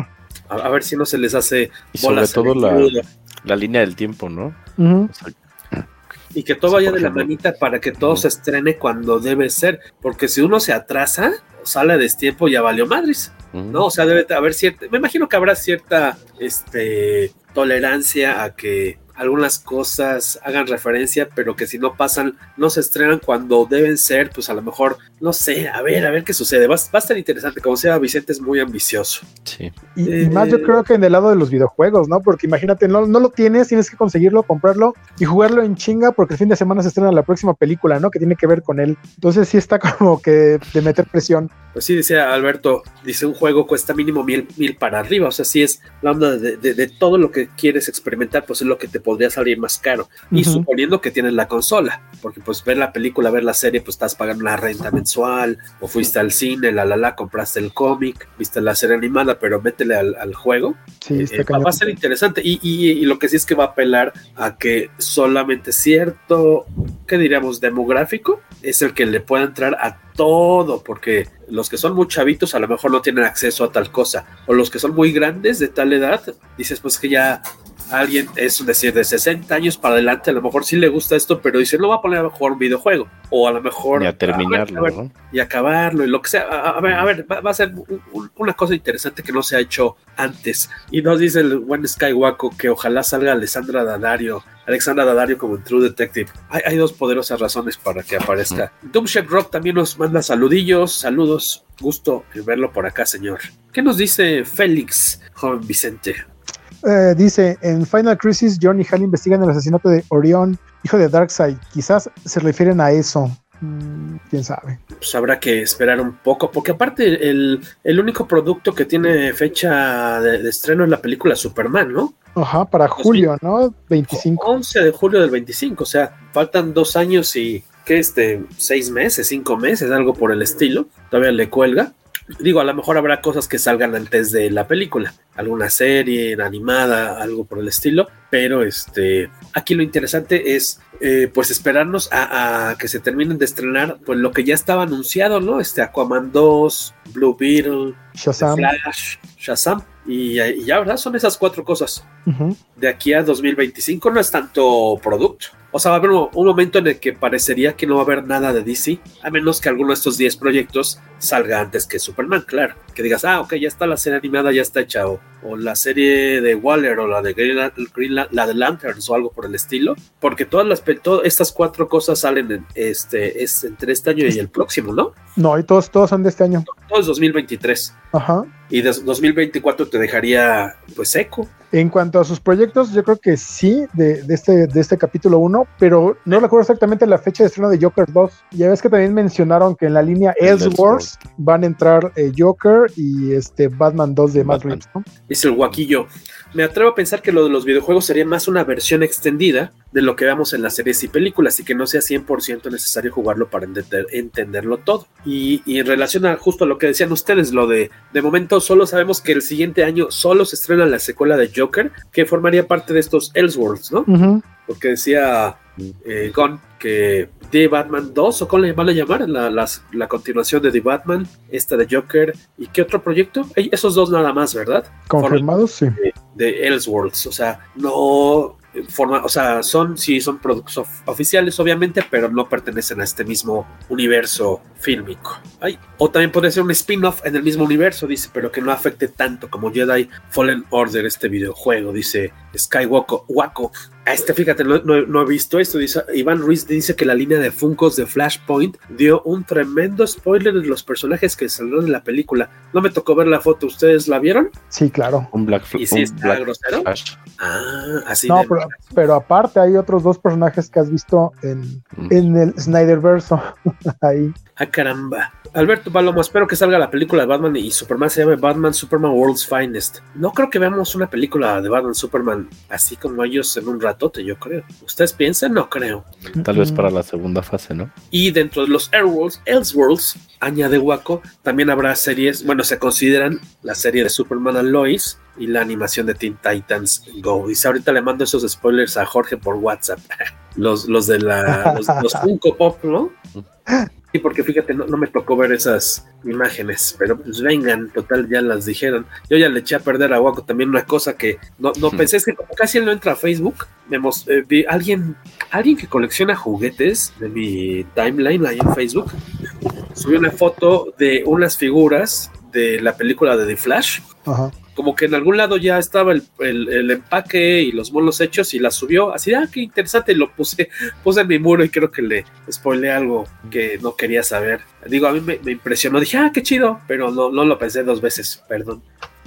A, ver si no se les hace. Y sobre todo la, línea del tiempo, ¿no? y que todo vaya de la manita para que todo se estrene cuando debe ser. Porque si uno se atrasa, sale a destiempo, ya valió madres. ¿No? O sea, debe haber cierta. Me imagino que habrá cierta este, tolerancia a que algunas cosas hagan referencia, pero que si no pasan, no se estrenan cuando deben ser, pues a lo mejor, no sé, a ver, a ver qué sucede. Va, a estar interesante, como sea, Vicente es muy ambicioso. Sí. Y, más yo creo que en el lado de los videojuegos, ¿no? Porque imagínate, no, no lo tienes, tienes que conseguirlo, comprarlo y jugarlo en chinga porque el fin de semana se estrena la próxima película, ¿no? Que tiene que ver con él. Entonces sí está como que de meter presión. Pues sí, dice Alberto, dice un juego cuesta mínimo mil, mil para arriba, o sea, sí es la onda de, de, de, todo lo que quieres experimentar, pues es lo que te podría salir más caro. Y uh -huh. suponiendo que tienes la consola, porque pues ver la película, ver la serie, pues estás pagando la renta mensual, o fuiste al cine, la la la, compraste el cómic, viste la serie animada, pero métele al, al juego. Sí, eh, va a ser interesante. Y, y, y, lo que sí es que va a apelar a que solamente cierto, ¿qué diríamos? Demográfico es el que le pueda entrar a todo, porque los que son muy chavitos a lo mejor no tienen acceso a tal cosa, o los que son muy grandes de tal edad, dices pues que ya alguien, es decir, de 60 años para adelante, a lo mejor sí le gusta esto, pero dice, no va a poner a jugar un videojuego, o a lo mejor... Y a terminarlo, a ver, a ver, ¿no? Y acabarlo, y lo que sea. A, a ver, a ver va, va, a ser un, un, una cosa interesante que no se ha hecho antes. Y nos dice el buen Skywalker que ojalá salga Alessandra Daddario, Alexandra Daddario como en True Detective. Hay, hay dos poderosas razones para que aparezca. Mm. Rock también nos manda saludillos, saludos, gusto en verlo por acá, señor. ¿Qué nos dice Félix, joven Vicente? Eh, dice, en Final Crisis, John y Hal investigan el asesinato de Orión, hijo de Darkseid. Quizás se refieren a eso. Mm, quién sabe. Pues habrá que esperar un poco, porque aparte el, el único producto que tiene fecha de, de, estreno es la película Superman, ¿no? Ajá, para julio, ¿no? 25. 11 de julio del 25, o sea, faltan dos años y, ¿qué este? Seis meses, cinco meses, algo por el estilo. Todavía le cuelga. Digo, a lo mejor habrá cosas que salgan antes de la película, alguna serie animada, algo por el estilo, pero este, aquí lo interesante es eh, pues esperarnos a, a, que se terminen de estrenar pues lo que ya estaba anunciado, ¿no? Este Aquaman 2, Blue Beetle, Shazam. Flash, Shazam. Y, y, ya, ¿verdad? Son esas cuatro cosas. Uh -huh. De aquí a 2025 no es tanto producto. O sea, va a haber un, momento en el que parecería que no va a haber nada de DC, a menos que alguno de estos 10 proyectos salga antes que Superman, claro. Que digas, ah, ok, ya está la serie animada, ya está hecha, o, o la serie de Waller, o la de Green, Green, la de Lanterns, o algo por el estilo. Porque todas las todas estas cuatro cosas salen en, este, es entre este año y el próximo, ¿no? No, y todos, todos son de este año. Todo es 2023. Ajá. Y de 2024 te dejaría, pues, seco. En cuanto a sus proyectos, yo creo que sí, de, de este, de este capítulo 1, pero no recuerdo exactamente la fecha de estreno de Joker 2. Ya ves que también mencionaron que en la línea Elseworlds van a entrar eh, Joker y este Batman 2 de Matt Reeves, ¿no? Es el guaquillo. Me atrevo a pensar que lo de los videojuegos sería más una versión extendida de lo que vemos en las series y películas y que no sea 100% necesario jugarlo para entender, entenderlo todo. Y, y, en relación a justo lo que decían ustedes, lo de de momento solo sabemos que el siguiente año solo se estrena la secuela de Joker, que formaría parte de estos Elseworlds, ¿no? Uh -huh. Porque decía eh, Gon que The Batman 2, o cómo le van a llamar, la, la, la, continuación de The Batman, esta de Joker, ¿y qué otro proyecto? Esos dos nada más, ¿verdad? Confirmados, sí. De, de Elseworlds, o sea, no forma, o sea, son sí son productos of oficiales obviamente, pero no pertenecen a este mismo universo fílmico. Ay, o también puede ser un spin-off en el mismo universo, dice, pero que no afecte tanto como Jedi Fallen Order este videojuego, dice Skywalker Waco. A este, fíjate, no, no, no, he visto esto. Dice, Iván Ruiz dice que la línea de Funkos de Flashpoint dio un tremendo spoiler de los personajes que salieron en la película. No me tocó ver la foto, ¿ustedes la vieron? Sí, claro. Un Black ¿Y si está Black grosero? Flash. Ah, así No, de- pero, pero aparte hay otros dos personajes que has visto en, en el Snyderverso. Ahí. Ah, caramba. Alberto Palomo, espero que salga la película de Batman y Superman se llame Batman Superman World's Finest. No creo que veamos una película de Batman Superman así como ellos en un ratote, yo creo. ¿Ustedes piensan? No creo. Tal vez para la segunda fase, ¿no? Y dentro de los Airworlds, Elseworlds, añade Waco, también habrá series, bueno, se consideran la serie de Superman and Lois y la animación de Teen Titans Go. Dice, ahorita le mando esos spoilers a Jorge por WhatsApp. Los, los de la, los, los Funko Pop, ¿no? Sí, porque fíjate, no, no, me tocó ver esas imágenes, pero pues vengan, total, ya las dijeron. Yo ya le eché a perder a Waco también una cosa que no, no pensé, es que como casi él no entra a Facebook, me eh, vi alguien, alguien que colecciona juguetes de mi timeline ahí en Facebook, subió una foto de unas figuras de la película de The Flash. Ajá como que en algún lado ya estaba el, el, el, empaque y los monos hechos y la subió, así, ah, qué interesante, lo puse, puse en mi muro y creo que le spoilé algo que no quería saber. Digo, a mí me, me impresionó, dije, ah, qué chido, pero no, no lo pensé dos veces, perdón.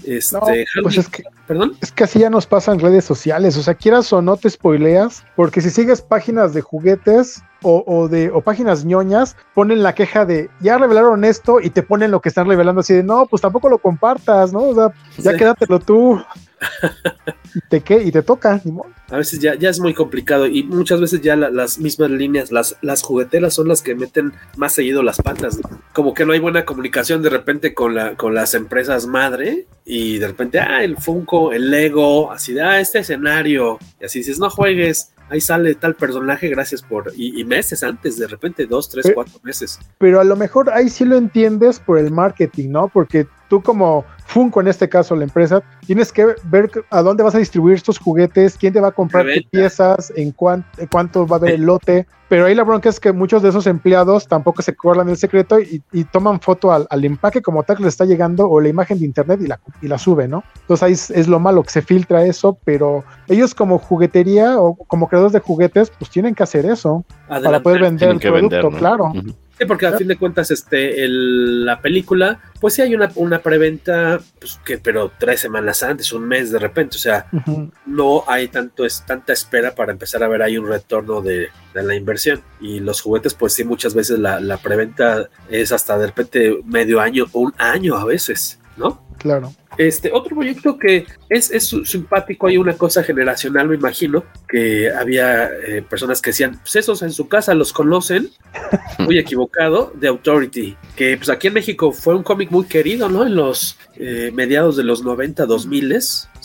Este, no, pues es que, ¿Perdón? Es que así ya nos pasa en redes sociales, o sea, quieras o no te spoileas, porque si sigues páginas de juguetes, o, o, de o páginas ñoñas ponen la queja de ya revelaron esto y te ponen lo que están revelando así de no, pues tampoco lo compartas, ¿no? O sea, ya sí. quédatelo tú. y, te, ¿qué? y te toca. A veces ya, ya es muy complicado y muchas veces ya la, las mismas líneas, las, las jugueteras son las que meten más seguido las patas. ¿no? Como que no hay buena comunicación de repente con, la, con las empresas madre y de repente, ah, el Funko, el Lego, así de, ah, este escenario. Y así dices, no juegues, ahí sale tal personaje, gracias por. Y, y, meses antes, de repente, dos, tres, pero, cuatro meses. Pero a lo mejor ahí sí lo entiendes por el marketing, ¿no? Porque tú, como Funko, en este caso, la empresa, tienes que ver a dónde vas a distribuir estos juguetes, quién te va a comprar qué piezas, en, cuán, en cuánto va a haber el lote. Pero ahí la bronca es que muchos de esos empleados tampoco se guardan el secreto y, y toman foto al, al, empaque como tal que les está llegando o la imagen de internet y la, y la suben, ¿no? Entonces ahí es, es, lo malo que se filtra eso, pero ellos como juguetería o como creadores de juguetes, pues tienen que hacer eso Adelante. para poder vender el producto, vender, ¿no? claro. Uh -huh. Sí, porque a fin de cuentas, este, el, la película, pues sí hay una, una preventa, pues que, pero tres semanas antes, un mes de repente, o sea, uh -huh. no hay tanto, es, tanta espera para empezar a ver ahí un retorno de, de la inversión. Y los juguetes, pues sí, muchas veces la, la preventa es hasta de repente medio año, un año a veces, ¿no? Claro. Este, otro proyecto que es, es simpático, hay una cosa generacional, me imagino, que había eh, personas que decían, pues esos en su casa los conocen, muy equivocado, de Authority, que pues aquí en México fue un cómic muy querido, ¿no? En los eh, mediados de los 90, 2000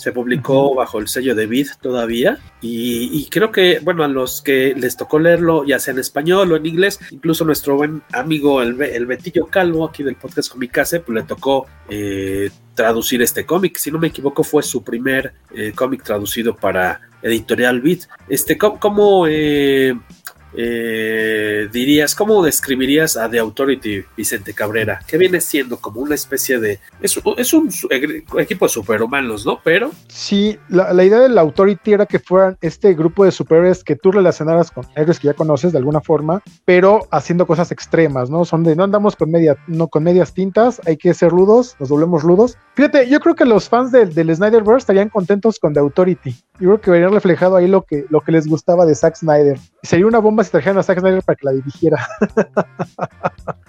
se publicó bajo el sello de Vid todavía, y, y, creo que, bueno, a los que les tocó leerlo, ya sea en español o en inglés, incluso nuestro buen amigo, el, el Betillo Calvo, aquí del podcast Comicase, pues le tocó eh, traducir este cómic. Si no me equivoco, fue su primer eh, cómic traducido para Editorial Beat. Este, ¿Cómo, cómo eh, eh, dirías, cómo describirías a The Authority, Vicente Cabrera? ¿Qué viene siendo como una especie de... Es, un equipo de superhumanos, ¿no? Pero... Sí, la, la, idea de la Authority era que fueran este grupo de superhéroes que tú relacionaras con héroes que ya conoces de alguna forma, pero haciendo cosas extremas, ¿no? Son de no andamos con, media, no, con medias tintas, hay que ser rudos, nos volvemos rudos. Fíjate, yo creo que los fans del, del Snyderverse estarían contentos con The Authority. Yo creo que vería reflejado ahí lo que, lo que les gustaba de Zack Snyder. Y sería una bomba si trajeran a Zack Snyder para que la dirigiera.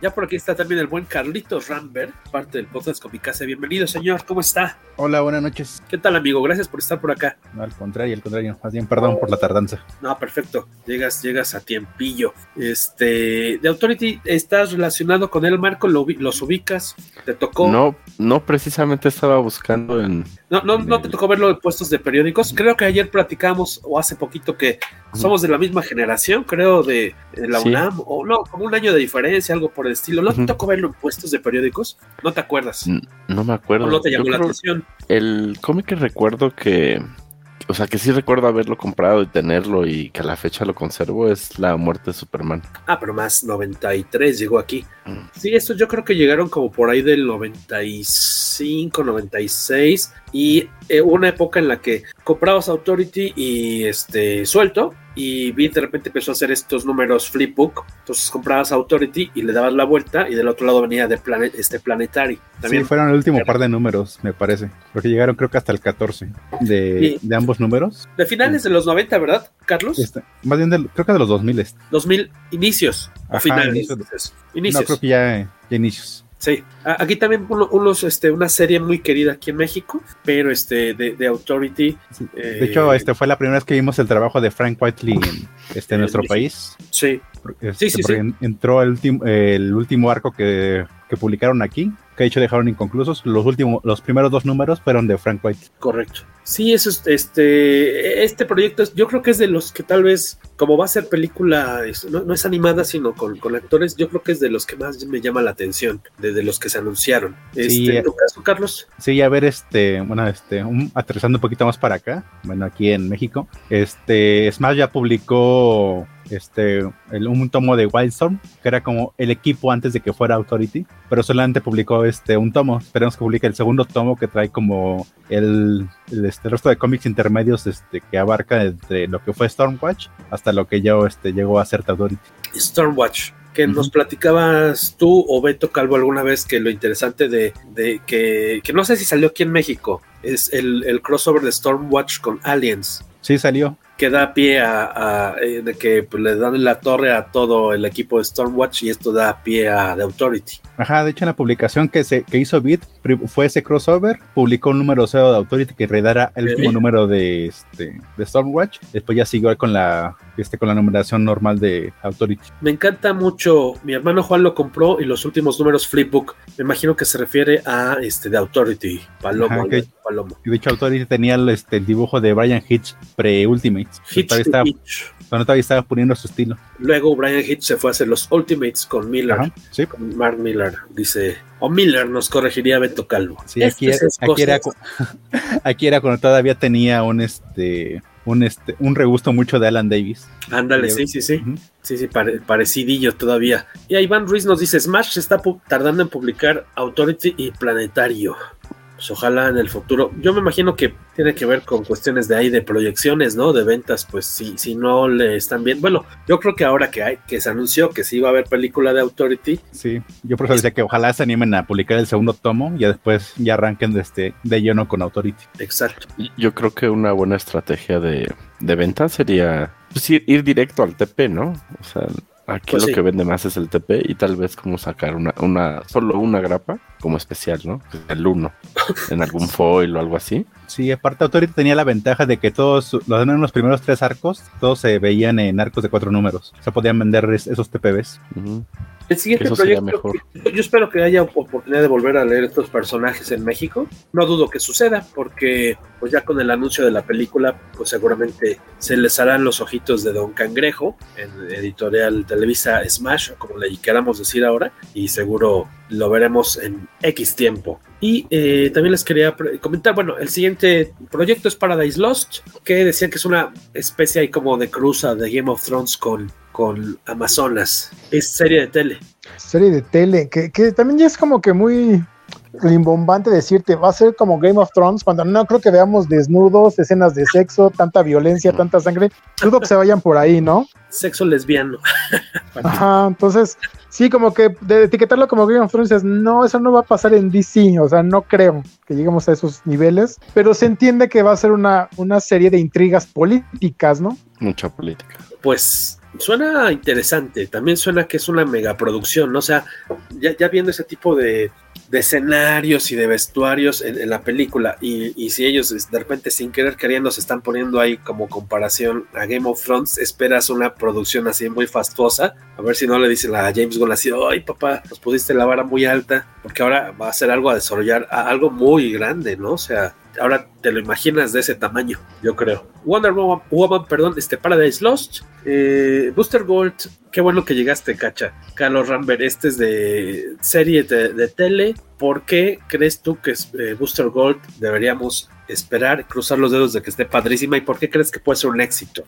Ya por aquí está también el buen Carlitos Rambert, parte del podcast Comicase. Bienvenido, señor. ¿Cómo está? Hola, buenas noches. ¿Qué tal, amigo? Gracias por estar por acá. No, al contrario, al contrario. Más bien, perdón por la tardanza. No, perfecto. Llegas, llegas a tiempillo. Este, de Authority, ¿estás relacionado con él, Marco? ¿Lo, ¿Los ubicas? ¿Te tocó? No, no precisamente estaba buscando en. No, no, no te tocó verlo en puestos de periódicos. Creo que ayer platicamos, o hace poquito, que somos de la misma generación, creo, de, de la UNAM, o no, como un año de diferencia, algo por el estilo. ¿No te tocó verlo en puestos de periódicos? ¿No te acuerdas? No, no me acuerdo. ¿O no te llamó la atención? El cómic que recuerdo que. O sea, que sí recuerdo haberlo comprado y tenerlo y que a la fecha lo conservo es La Muerte de Superman. Ah, pero más 93 llegó aquí. Mm. Sí, estos yo creo que llegaron como por ahí del 95, 96 y eh, una época en la que comprabas Authority y este suelto y de repente empezó a hacer estos números flipbook, entonces comprabas Authority y le dabas la vuelta y del otro lado venía de planet, este Planetary. También. Sí, fueron el último par de números, me parece, porque llegaron creo que hasta el 14 de, de ambos números. De finales sí. de los 90, ¿verdad, Carlos? Este, más bien, de, creo que de los 2000. 2000 inicios, Ajá, o finales. Inicios. inicios. No, creo que ya, ya inicios. Sí, aquí también unos, este, una serie muy querida aquí en México, pero este, de, de Authority. Sí. Eh, de hecho, este fue la primera vez que vimos el trabajo de Frank Whiteley en, este, en nuestro país. Sí. Este, sí, sí, sí. Entró el, último, el último arco que, que publicaron aquí, que de hecho dejaron inconclusos. Los últimos, los primeros dos números fueron de Frank White. Correcto. Sí, eso es, este, este proyecto yo creo que es de los que tal vez, como va a ser película, no, no es animada, sino con, con, actores, yo creo que es de los que más me llama la atención, de, de los que se anunciaron. Este, sí, ¿En tu caso, Carlos? Sí, a ver, este, bueno, este, un, aterrizando un poquito más para acá, bueno, aquí en México, este, Smash ya publicó este, el, un tomo de Wildstorm, que era como el equipo antes de que fuera Authority, pero solamente publicó este, un tomo. Esperemos que publique el segundo tomo que trae como el, el, este, el resto de cómics intermedios este, que abarca desde lo que fue Stormwatch hasta lo que ya este, llegó a ser Authority. Stormwatch que uh -huh. nos platicabas tú o Beto Calvo alguna vez que lo interesante de, de que, que, no sé si salió aquí en México, es el, el crossover de Stormwatch con Aliens. Sí, salió. Que da pie a, eh, de que pues, le dan la torre a todo el equipo de Stormwatch y esto da pie a The Authority. Ajá, de hecho en la publicación que, se, que hizo Beat fue ese crossover, publicó un número cero de Authority que redara el último número de, este, de Stormwatch, después ya siguió con la, este, con la numeración normal de Authority. Me encanta mucho, mi hermano Juan lo compró y los últimos números Flipbook, me imagino que se refiere a este de Authority, Palomo. que, Palomo. De hecho Authority tenía el, este, el dibujo de Brian Hitch pre-Ultimates. Hitch, todavía estaba, Hitch. todavía estaba poniendo su estilo. Luego Brian Hitch se fue a hacer los Ultimates con Miller, Ajá, sí. con Mark Miller, dice, o Miller nos corregiría Beto Calvo. Sí, aquí, era, aquí, era, aquí era cuando todavía tenía un este un este un regusto mucho de Alan Davis. Ándale, sí, sí, sí. Uh -huh. Sí, sí, pare, parecidillo todavía. Y Iván Ruiz nos dice, Smash está tardando en publicar Authority y Planetario. Pues ojalá en el futuro. Yo me imagino que tiene que ver con cuestiones de ahí de proyecciones, ¿no? De ventas, pues si, si no le están bien. Bueno, yo creo que ahora que hay, que se anunció que sí iba a haber película de Authority. Sí, yo por eso decía que ojalá se animen a publicar el segundo tomo y después ya arranquen de este de lleno con Authority. Exacto. Yo creo que una buena estrategia de, de venta sería pues, ir, ir directo al TP, ¿no? O sea, Aquí pues lo sí. que vende más es el TP y tal vez como sacar una, una solo una grapa como especial, ¿no? El 1 en algún foil o algo así. Sí, aparte Authority tenía la ventaja de que todos los, primeros tres arcos, todos se veían en arcos de cuatro números. O sea, podían vender esos TPBs. Uh -huh. El siguiente Eso proyecto, mejor. yo espero que haya oportunidad de volver a leer estos personajes en México. No dudo que suceda, porque pues ya con el anuncio de la película, pues seguramente se les harán los ojitos de Don Cangrejo en editorial Televisa Smash, como le queramos decir ahora, y seguro lo veremos en X tiempo. Y eh, también les quería comentar, bueno, el siguiente proyecto es Paradise Lost, que decían que es una especie ahí como de cruza de Game of Thrones con, con Amazonas. Es serie de tele. Serie de tele, que, que también ya es como que muy rimbombante decirte, va a ser como Game of Thrones, cuando no creo que veamos desnudos, escenas de sexo, tanta violencia, tanta sangre, dudo que se vayan por ahí, ¿no? Sexo lesbiano. Ajá, entonces, sí, como que de etiquetarlo como Game of Thrones, dices, no, eso no va a pasar en DC, o sea, no creo que lleguemos a esos niveles, pero se entiende que va a ser una, una serie de intrigas políticas, ¿no? Mucha política. Pues suena interesante, también suena que es una megaproducción, ¿no? O sea, ya, ya viendo ese tipo de, de escenarios y de vestuarios en, la película y, y, si ellos de repente sin querer queriendo se están poniendo ahí como comparación a Game of Thrones, esperas una producción así muy fastuosa, a ver si no le dicen a James Gunn así, ay papá, nos pusiste la vara muy alta, porque ahora va a ser algo a desarrollar, algo muy grande, ¿no? O sea, ahora te lo imaginas de ese tamaño, yo creo. Wonder Woman, Woman perdón, este Paradise Lost, eh, Booster Gold, qué bueno que llegaste, Cacha. Carlos Rambert, este es de serie de, de tele. ¿Por qué crees tú que eh, Booster Gold deberíamos esperar, cruzar los dedos de que esté padrísima? ¿Y por qué crees que puede ser un éxito?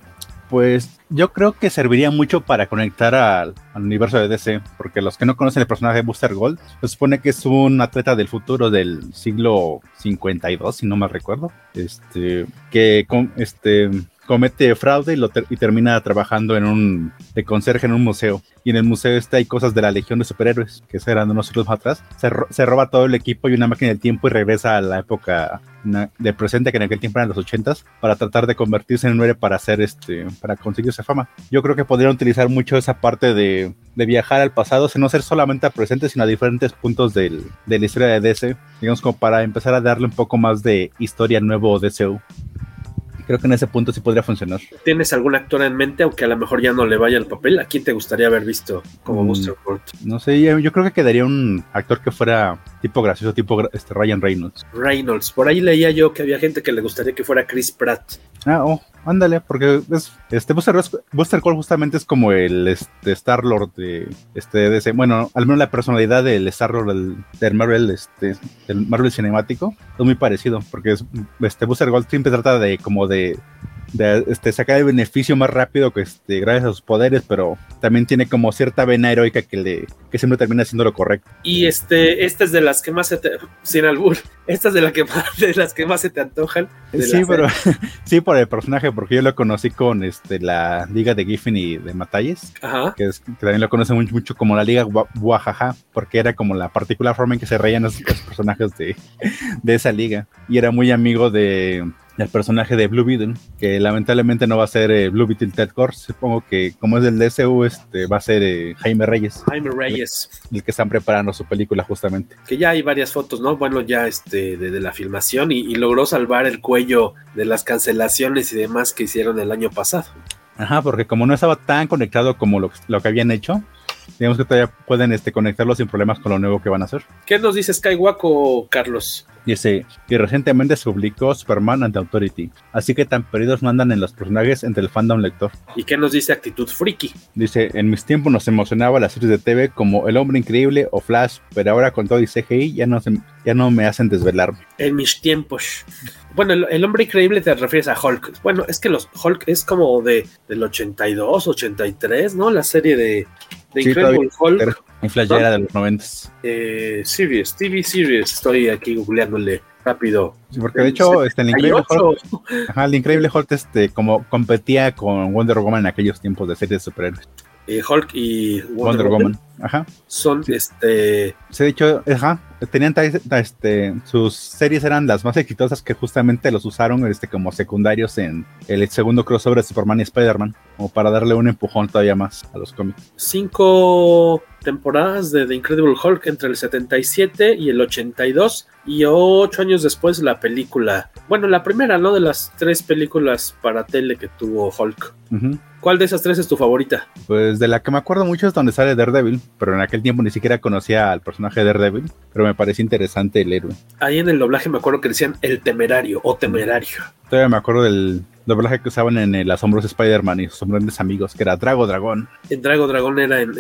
Pues yo creo que serviría mucho para conectar al, al, universo de DC, porque los que no conocen el personaje de Booster Gold, se supone que es un atleta del futuro del siglo 52, si no me recuerdo, este, que este, comete fraude y, lo ter y termina trabajando en un de conserje en un museo. Y en el museo este hay cosas de la Legión de Superhéroes, que eran unos siglos atrás. Se, ro se, roba todo el equipo y una máquina del tiempo y regresa a la época de presente, que en aquel tiempo eran los ochentas, para tratar de convertirse en un héroe para hacer este, para conseguir esa fama. Yo creo que podrían utilizar mucho esa parte de, de viajar al pasado, no ser solamente al presente, sino a diferentes puntos del, de la historia de DC, digamos como para empezar a darle un poco más de historia al nuevo DCU creo que en ese punto sí podría funcionar. ¿Tienes algún actor en mente, aunque a lo mejor ya no le vaya el papel? ¿A quién te gustaría haber visto como mm, Buster? No sé, yo, yo, creo que quedaría un actor que fuera tipo gracioso, tipo este, Ryan Reynolds. Reynolds, por ahí leía yo que había gente que le gustaría que fuera Chris Pratt. Ah, oh, ándale, porque es, este Buster, Buster Gold justamente es como el este, Star Lord de este de bueno, al menos la personalidad del Star Lord del, del, Marvel, este, del Marvel cinemático, es muy parecido, porque es, este Buster Gold siempre trata de como de de este, sacar el beneficio más rápido que este, gracias a sus poderes, pero también tiene como cierta vena heroica que le que siempre termina haciendo lo correcto. Y este, esta es de las que más se te, sin albur, esta es de, la que más, de las que más se te antojan. Sí, pero sí por el personaje, porque yo lo conocí con este la liga de Giffen y de Matalles, que, es, que, también lo conocen mucho, mucho como la liga Guajaja, porque era como la particular forma en que se reían los, los personajes de, de esa liga. Y era muy amigo de el personaje de Blue Beetle, que lamentablemente no va a ser eh, Blue Beetle Ted Kors, supongo que como es del DSU, este, va a ser eh, Jaime Reyes. Jaime Reyes. El, el, que están preparando su película justamente. Que ya hay varias fotos, ¿no? Bueno, ya este, de, de la filmación y, y, logró salvar el cuello de las cancelaciones y demás que hicieron el año pasado. Ajá, porque como no estaba tan conectado como lo, lo que habían hecho, digamos que todavía pueden este, conectarlo sin problemas con lo nuevo que van a hacer. ¿Qué nos dice Skywalker, Carlos? Dice, y recientemente se publicó Superman and Authority, así que tan perdidos no andan en los personajes entre el fandom lector. ¿Y qué nos dice Actitud Friki? Dice, en mis tiempos nos emocionaba las series de TV como El Hombre Increíble o Flash, pero ahora con todo y CGI ya no, se, ya no me hacen desvelarme. En mis tiempos. Bueno, el, el, hombre increíble te refieres a Hulk. Bueno, es que los Hulk es como de del 82, 83, ¿no? La serie de, de sí, Incredible Hulk. En Flash ¿no? era de los 90. Eh, series, TV Series. Estoy aquí googleándole rápido. Sí, porque de hecho, este, el Increíble Hulk, ajá, el Increíble Hulk, este, como competía con Wonder Woman en aquellos tiempos de series de superhéroes. Eh, Hulk y Wonder, Wonder Woman. Woman. Ajá. Son sí. este. Sí, de hecho, ajá, tenían este, sus series eran las más exitosas que justamente los usaron este, como secundarios en el segundo crossover de Superman y Spider-Man, como para darle un empujón todavía más a los cómics. Cinco temporadas de The Incredible Hulk entre el 77 y el 82 y ocho años después la película, bueno, la primera, ¿no? De las tres películas para tele que tuvo Hulk. Uh -huh. ¿Cuál de esas tres es tu favorita? Pues de la que me acuerdo mucho es donde sale Daredevil, pero en aquel tiempo ni siquiera conocía al personaje de Daredevil, pero me parecía interesante el héroe. Ahí en el doblaje me acuerdo que decían el temerario o temerario. Todavía me acuerdo del doblaje que usaban en el asombroso Spider-Man y sus grandes amigos, que era Drago Dragón. En Drago Dragón era en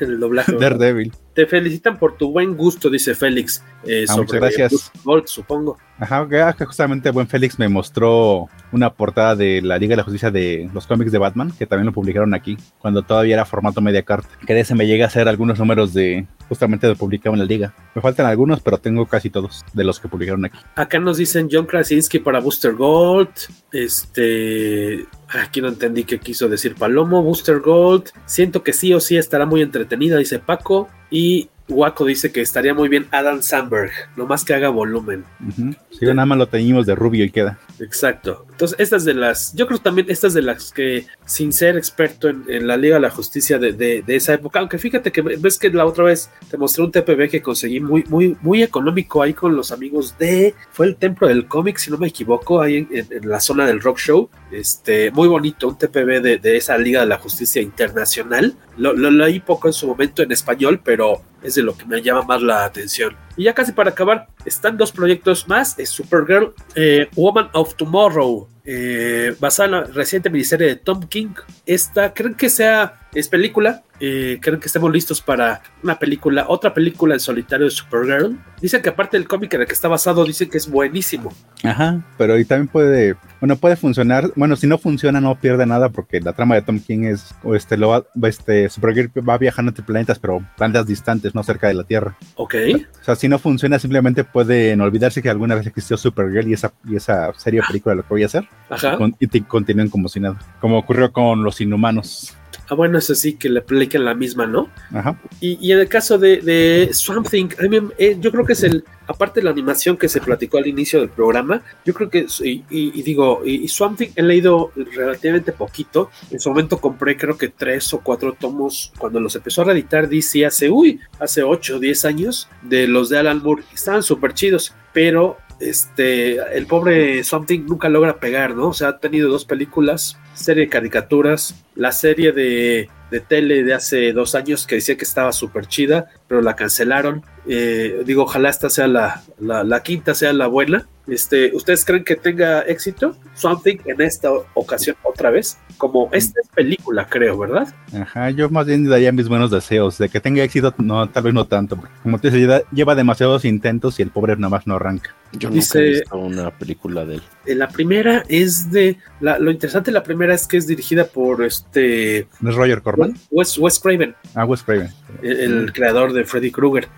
el doblaje. Daredevil. Te felicitan por tu buen gusto, dice Félix. Eh, ah, muchas gracias. Gold, supongo. Ajá, que justamente buen Félix me mostró una portada de la Liga de la Justicia de los cómics de Batman, que también lo publicaron aquí, cuando todavía era formato media carta. Que de ese me llega a hacer algunos números de justamente de publicado en la liga. Me faltan algunos, pero tengo casi todos de los que publicaron aquí. Acá nos dicen John Krasinski para Booster Gold. Este. Aquí no entendí qué quiso decir Palomo. Booster Gold. Siento que sí o sí estará muy entretenida, dice Paco. Y Waco dice que estaría muy bien Adam Sandberg, no más que haga volumen. Uh. Si nada más lo teñimos de rubio y queda. Exacto. Entonces, estas de las, yo creo también estas de las que, sin ser experto en, la Liga de la Justicia de, de, de, esa época, aunque fíjate que ves que la otra vez te mostré un TPB que conseguí muy, muy, muy económico ahí con los amigos de, fue el Templo del Cómic, si no me equivoco, ahí en, la zona del Rock Show. Este, muy bonito, un TPB de, de esa Liga de la Justicia Internacional. Lo, lo leí poco en su momento en español, pero es de lo que me llama más la atención. Y ya casi para acabar, están dos proyectos más: es Supergirl, eh, Woman of Tomorrow, eh, basada en la reciente miniserie de Tom King. Esta, ¿creen que sea, es película? Eh, ¿Creen que estemos listos para una película, otra película en solitario de Supergirl? Dicen que aparte del cómic en el que está basado, dicen que es buenísimo. Ajá, pero y también puede, bueno, puede funcionar. Bueno, si no funciona, no pierde nada porque la trama de Tom King es, o este, lo va, este, Supergirl va viajando entre planetas, pero planetas distantes, no cerca de la Tierra. Ok. O sea, si no funciona, simplemente pueden olvidarse que alguna vez existió Supergirl y esa, y esa serie o película lo que voy a hacer. Ajá. Con, y continúen como si nada. Como ocurrió con los Inhumanos. Ah, bueno, es así que le apliquen la misma, ¿no? Ajá. Y, y en el caso de, de Swamp Thing, I mean, eh, yo creo que es el, aparte de la animación que se platicó al inicio del programa, yo creo que, y, y, y digo, y, Swamp Thing he leído relativamente poquito. En su momento compré creo que tres o cuatro tomos cuando los empezó a reeditar DC hace, uy, hace ocho o diez años, de los de Alan Moore. Estaban súper chidos, pero este, el pobre Something nunca logra pegar, ¿no? O sea, ha tenido dos películas, serie de caricaturas, la serie de, de tele de hace dos años que decía que estaba súper chida, pero la cancelaron. Eh, digo, ojalá esta sea la, la, la, quinta, sea la buena. Este, ¿Ustedes creen que tenga éxito Something en esta ocasión otra vez? Como esta es película, creo, ¿verdad? Ajá, yo más bien daría mis buenos deseos de que tenga éxito, no, tal vez no tanto. Como te dice, lleva, demasiados intentos y el pobre nada más no arranca. Yo nunca Dice, he visto una película de él. La primera es de. La, lo interesante de la primera es que es dirigida por este. ¿No es Roger Corman? Wes, Wes Craven. Ah, Wes Craven. El, el creador de Freddy Krueger.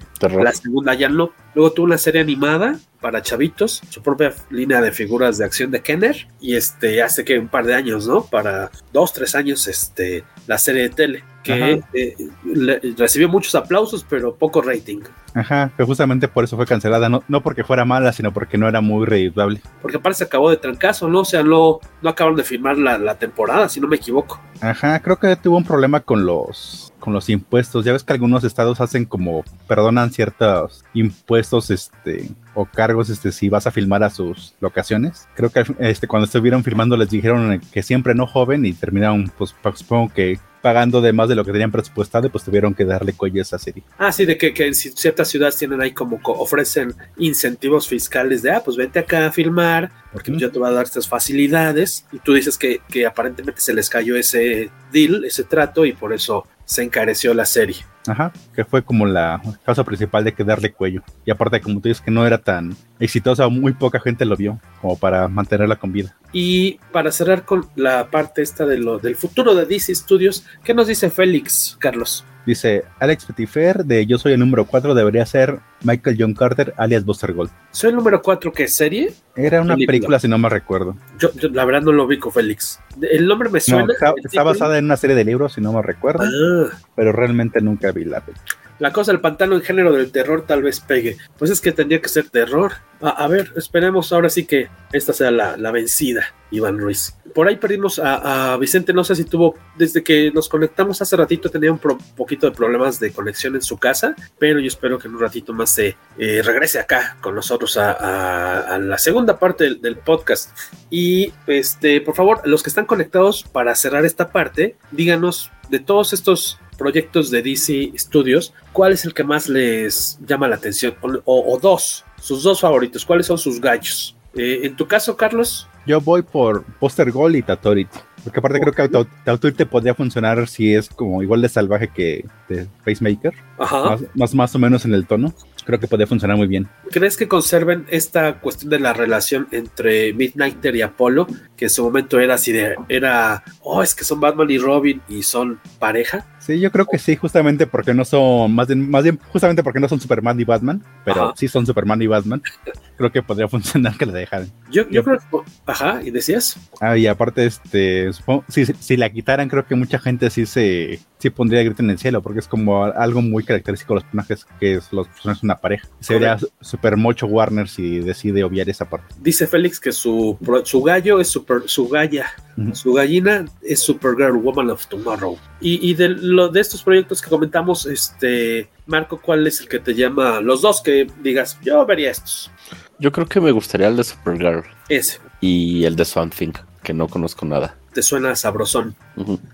La segunda ya no. Luego tuvo una serie animada para chavitos, su propia línea de figuras de acción de Kenner y este hace que un par de años, ¿no? Para dos, tres años, este, la serie de tele que eh, le, recibió muchos aplausos, pero poco rating. Ajá, que justamente por eso fue cancelada, no, no porque fuera mala, sino porque no era muy redituable. Porque aparte se acabó de trancazo, ¿no? O sea, no, no acabaron de filmar la, la temporada, si no me equivoco. Ajá, creo que tuvo un problema con los con los impuestos. Ya ves que algunos estados hacen como perdonan ciertos impuestos este o cargos este si vas a filmar a sus locaciones. Creo que este cuando estuvieron filmando les dijeron que siempre no joven y terminaron pues supongo que pagando de más de lo que tenían presupuestado, pues tuvieron que darle cuello a esa serie. Ah, sí, de que, que en ciertas ciudades tienen ahí como ofrecen incentivos fiscales de, ah, pues vente acá a filmar, porque yo te voy a dar estas facilidades, y tú dices que, que aparentemente se les cayó ese deal, ese trato, y por eso se encareció la serie. Ajá, que fue como la causa principal de que darle cuello. Y aparte, como tú dices, que no era tan exitosa, muy poca gente lo vio como para mantenerla con vida. Y para cerrar con la parte esta de lo, del futuro de DC Studios, ¿qué nos dice Félix, Carlos? Dice Alex Petifer de Yo soy el número 4 debería ser Michael John Carter alias Buster Gold. ¿Soy el número 4 qué serie? Era una película, si no me recuerdo. Yo, la verdad no lo ubico, Félix. El nombre me suena. No, está, basada en una serie de libros, si no me recuerdo. Ah. Pero realmente nunca vi la película la cosa del pantano en género del terror tal vez pegue. Pues es que tendría que ser terror. A, ver, esperemos ahora sí que esta sea la, vencida, Iván Ruiz. Por ahí perdimos a, Vicente, no sé si tuvo, desde que nos conectamos hace ratito tenía un poquito de problemas de conexión en su casa, pero yo espero que en un ratito más se eh, regrese acá con nosotros a, la segunda parte del, del, podcast. Y este, por favor, los que están conectados para cerrar esta parte, díganos de todos estos proyectos de DC Studios, ¿cuál es el que más les llama la atención? O, dos, sus dos favoritos, ¿cuáles son sus gallos? Eh, en tu caso, Carlos. Yo voy por Poster Gold y Tatority. Porque aparte creo que Tatority podría funcionar si es como igual de salvaje que de Pacemaker. Ajá. más, más o menos en el tono creo que puede funcionar muy bien. ¿Crees que conserven esta cuestión de la relación entre Midnighter y Apolo, que en su momento era así de, era, oh, es que son Batman y Robin y son pareja? Sí, yo creo que sí, justamente porque no son, más bien, más bien justamente porque no son Superman y Batman, pero sí son Superman y Batman. Creo que podría funcionar que la dejaran. Yo, yo creo que, ajá, ¿y decías? Ah, y aparte, este, supongo, si, si la quitaran, creo que mucha gente sí se, sí pondría grito en el cielo, porque es como algo muy característico de los personajes, que es, los personajes son una pareja. Sería super mucho Warner si decide obviar esa parte. Dice Félix que su, su gallo es super, su galla, su gallina es Supergirl, Woman of Tomorrow. Y, y de, lo, de estos proyectos que comentamos, este, Marco, ¿cuál es el que te llama? Los dos que digas, yo vería estos. Yo creo que me gustaría el de Supergirl. Ese. Y el de Something, que no conozco nada te suena sabrosón.